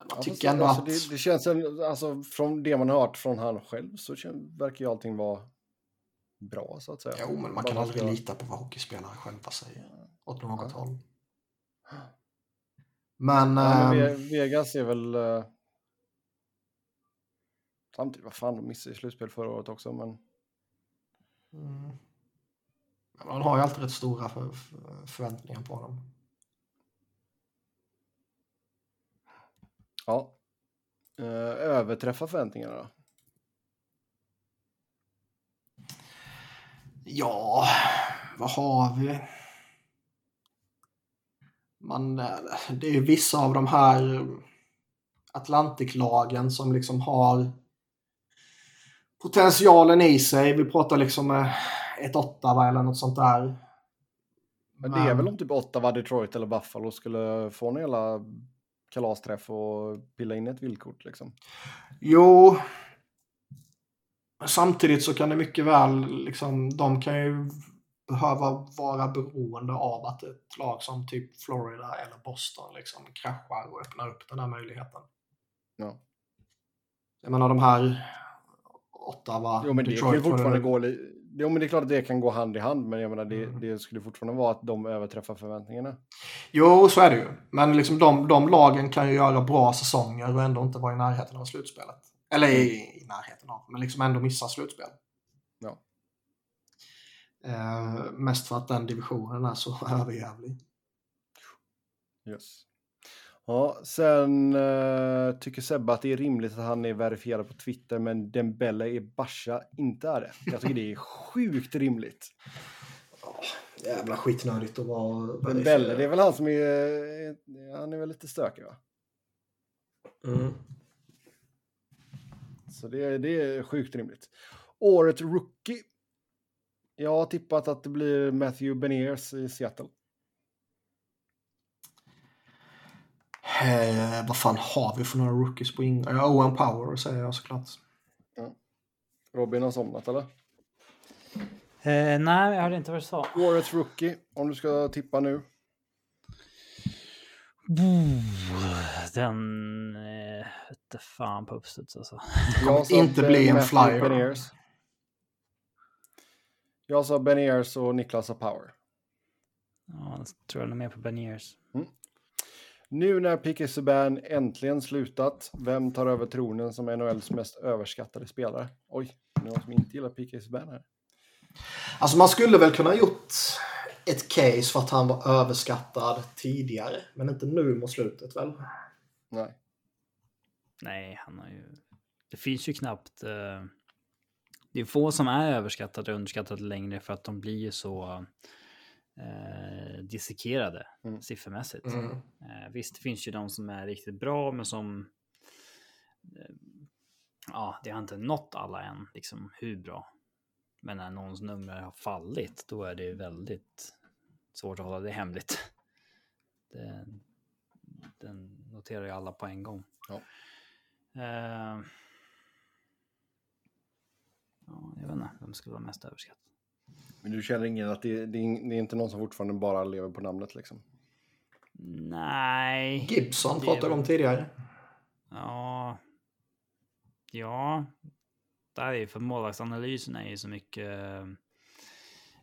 S1: Jag tycker ändå alltså, att... Det, det, känns, alltså från det man har hört från han själv så känns, verkar ju allting vara bra så att säga.
S2: Jo, men man kan aldrig ska... lita på vad hockeyspelare själva säger åt något ja. håll. Men...
S1: Ja, men äh... Vegas är väl... Uh... Samtidigt, vad fan, de missade i slutspel förra året också, men...
S2: Mm. Man har ju alltid rätt stora för, för, förväntningar på dem.
S1: Ja. Uh, överträffa förväntningarna då?
S2: Ja, vad har vi? Man, eh, det är vissa av de här Atlantiklagen som liksom har potentialen i sig. Vi pratar liksom ett Ottawa eller något sånt där.
S1: Men det är väl om typ Ottawa, Detroit eller Buffalo skulle få en hela kalasträff och pilla in ett villkort liksom?
S2: Jo. Samtidigt så kan det mycket väl, liksom, de kan ju behöva vara beroende av att ett lag som typ Florida eller Boston liksom kraschar och öppnar upp den här möjligheten.
S1: Ja.
S2: Jag menar de här Ottawa,
S1: Jo men det kan ju fortfarande gå Jo men det är klart att det kan gå hand i hand men jag menar det, mm. det skulle fortfarande vara att de överträffar förväntningarna.
S2: Jo så är det ju. Men liksom de, de lagen kan ju göra bra säsonger och ändå inte vara i närheten av slutspelet. Eller i, i närheten av, men liksom ändå missa slutspel.
S1: Ja.
S2: Eh, mest för att den divisionen är så *laughs* överjävlig.
S1: Yes. Ja, sen uh, tycker Sebbe att det är rimligt att han är verifierad på Twitter men Dembele är Basha inte är det. Jag tycker det är sjukt rimligt.
S2: Oh, jävla skitnödigt att vara
S1: Dembele, det är väl han som är... Han är väl lite stökig va?
S2: Mm.
S1: Så det, det är sjukt rimligt. Året Rookie. Jag har tippat att det blir Matthew Beniers i Seattle.
S2: Eh, vad fan har vi för några rookies på ingång? Ja, Owen Power säger jag såklart.
S1: Ja. Robin har somnat eller?
S3: Eh, nej, jag hörde inte vad du sa.
S1: Årets rookie, om du ska tippa nu.
S3: Den... Eh, vete fan på uppstuds alltså.
S2: Jag kommer inte bli en flyer.
S1: Jag sa Beniers och Niklas sa Power.
S3: Ja, jag tror jag är mer på Beniers.
S1: Nu när Piqué Subban äntligen slutat, vem tar över tronen som NHLs mest överskattade spelare? Oj, någon som inte gillar Piqué Subban här.
S2: Alltså man skulle väl kunna gjort ett case för att han var överskattad tidigare, men inte nu mot slutet väl?
S1: Nej.
S3: Nej, han har ju... Det finns ju knappt... Uh... Det är få som är överskattade och underskattade längre för att de blir ju så eh, dissekerade mm. siffermässigt.
S2: Mm.
S3: Eh, visst, det finns ju de som är riktigt bra, men som... Eh, ja, det har inte nått alla än, liksom hur bra. Men när någons nummer har fallit, då är det väldigt svårt att hålla det hemligt. *laughs* Det, den noterar ju alla på en gång.
S1: Ja.
S3: Eh, ja, jag vet inte, vem skulle vara mest överskattad?
S1: Men du känner ingen att det, det, är, det är inte någon som fortfarande bara lever på namnet liksom?
S3: Nej.
S2: Gibson pratade vi om tidigare.
S3: Ja. Ja. Där är för målvaktsanalysen är ju så mycket uh,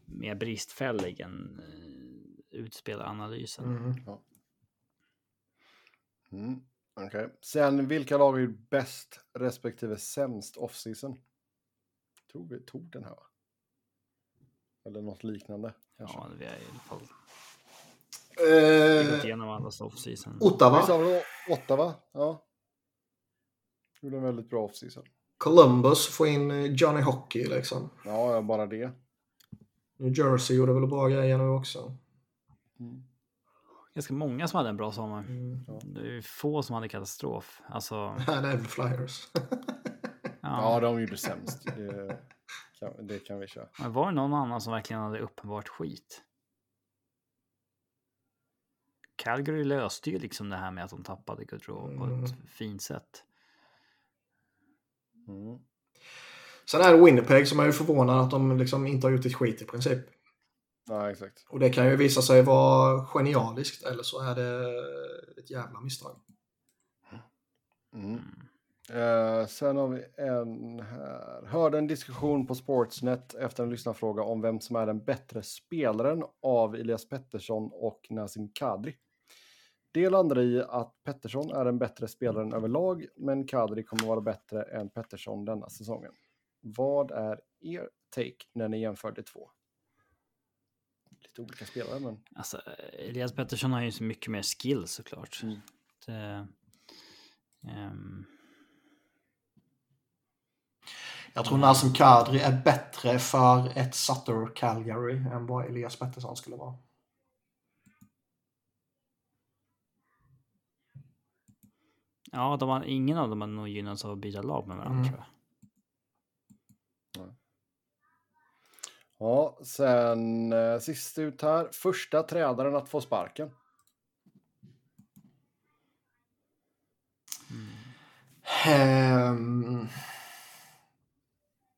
S3: mer bristfällig än uh, utspelaranalysen.
S1: Mm. Ja. Mm. Okej. Okay. Sen vilka lag är bäst respektive sämst offseason? Tror vi tog den här va? Eller något liknande.
S3: Kanske. Ja, vi har i alla fall
S2: eh,
S3: gått igenom alla offseason.
S2: Ottawa.
S1: Ottawa, ja. Gjorde en väldigt bra offseason.
S2: Columbus får in eh, Johnny Hockey liksom.
S1: Ja, bara det.
S2: New Jersey gjorde väl bra grejer nu också.
S1: Mm.
S3: ganska många som hade en bra sommar.
S2: Mm.
S3: Det är ju få som hade katastrof. Alltså, *laughs*
S2: det är väl Flyers. *laughs*
S1: Ja,
S3: ja.
S1: de gjorde sämst. Kan, det kan vi köra.
S3: Men var det någon annan som verkligen hade uppenbart skit? Calgary löste ju liksom det här med att de tappade Gaudreau på
S2: Mm.
S3: ett fint sätt.
S1: Mm.
S2: Sen är det Winnipeg som är ju förvånad att de liksom inte har gjort ett skit i princip.
S1: Ja, exakt.
S2: Och det kan ju visa sig vara genialiskt eller så är det ett jävla misstag.
S1: Mm. Eh, sen har vi en här. Hörde en diskussion på Sportsnet efter en lyssnarfråga om vem som är den bättre spelaren av Elias Pettersson och Nazim Kadri. Det landar i att Pettersson är den bättre spelaren överlag, men Kadri kommer vara bättre än Pettersson denna säsongen. Vad är er take när ni jämför de två? Lite olika spelare, men...
S3: Alltså, Elias Pettersson har ju så mycket mer skill såklart.
S1: Mm.
S3: Det, ehm,
S2: Jag tror Nazem Kadri är bättre för ett Sutter Calgary än vad Elias Pettersson skulle vara.
S3: ja, de har, ingen av dem har nog gynnats av att byta lag med varandra
S2: Mm.
S3: tror jag.
S1: Ja, sen eh, sist ut här. Första tränaren att få sparken.
S2: Ehm,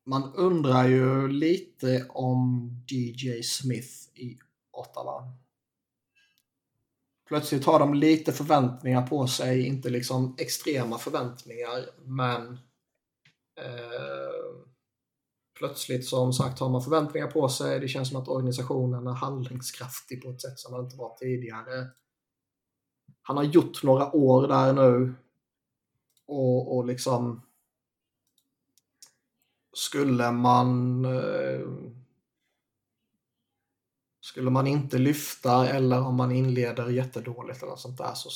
S2: man undrar ju lite om DJ Smith i Ottawa. Plötsligt har de lite förväntningar på sig, inte liksom extrema förväntningar, men eh, plötsligt som sagt har man förväntningar på sig. Det känns som att organisationen är handlingskraftig på ett sätt som man inte var tidigare. Han har gjort några år där nu och, och liksom skulle man eh, skulle man inte lyfta eller om man inleder jättedåligt eller något sånt där så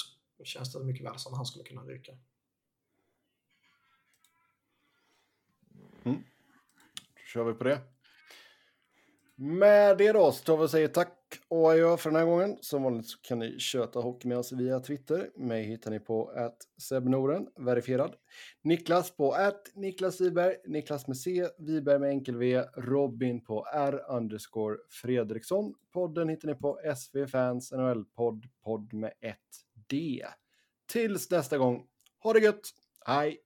S2: känns det mycket väl som han skulle kunna ryka.
S1: Då kör vi på det. Med det då så tar vi och säger tack och adjö för den här gången. Som vanligt så kan ni köta hockey med oss via Twitter. Mig hittar ni på att Sebnoren, verifierad. Niklas på att Niklas Wiberg, Niklas med C, Wiberg med enkel V, Robin på R underscore Fredriksson. Podden hittar ni på SV Fans NHL-podd, podd med ett D. Tills nästa gång, ha det gött! Hej!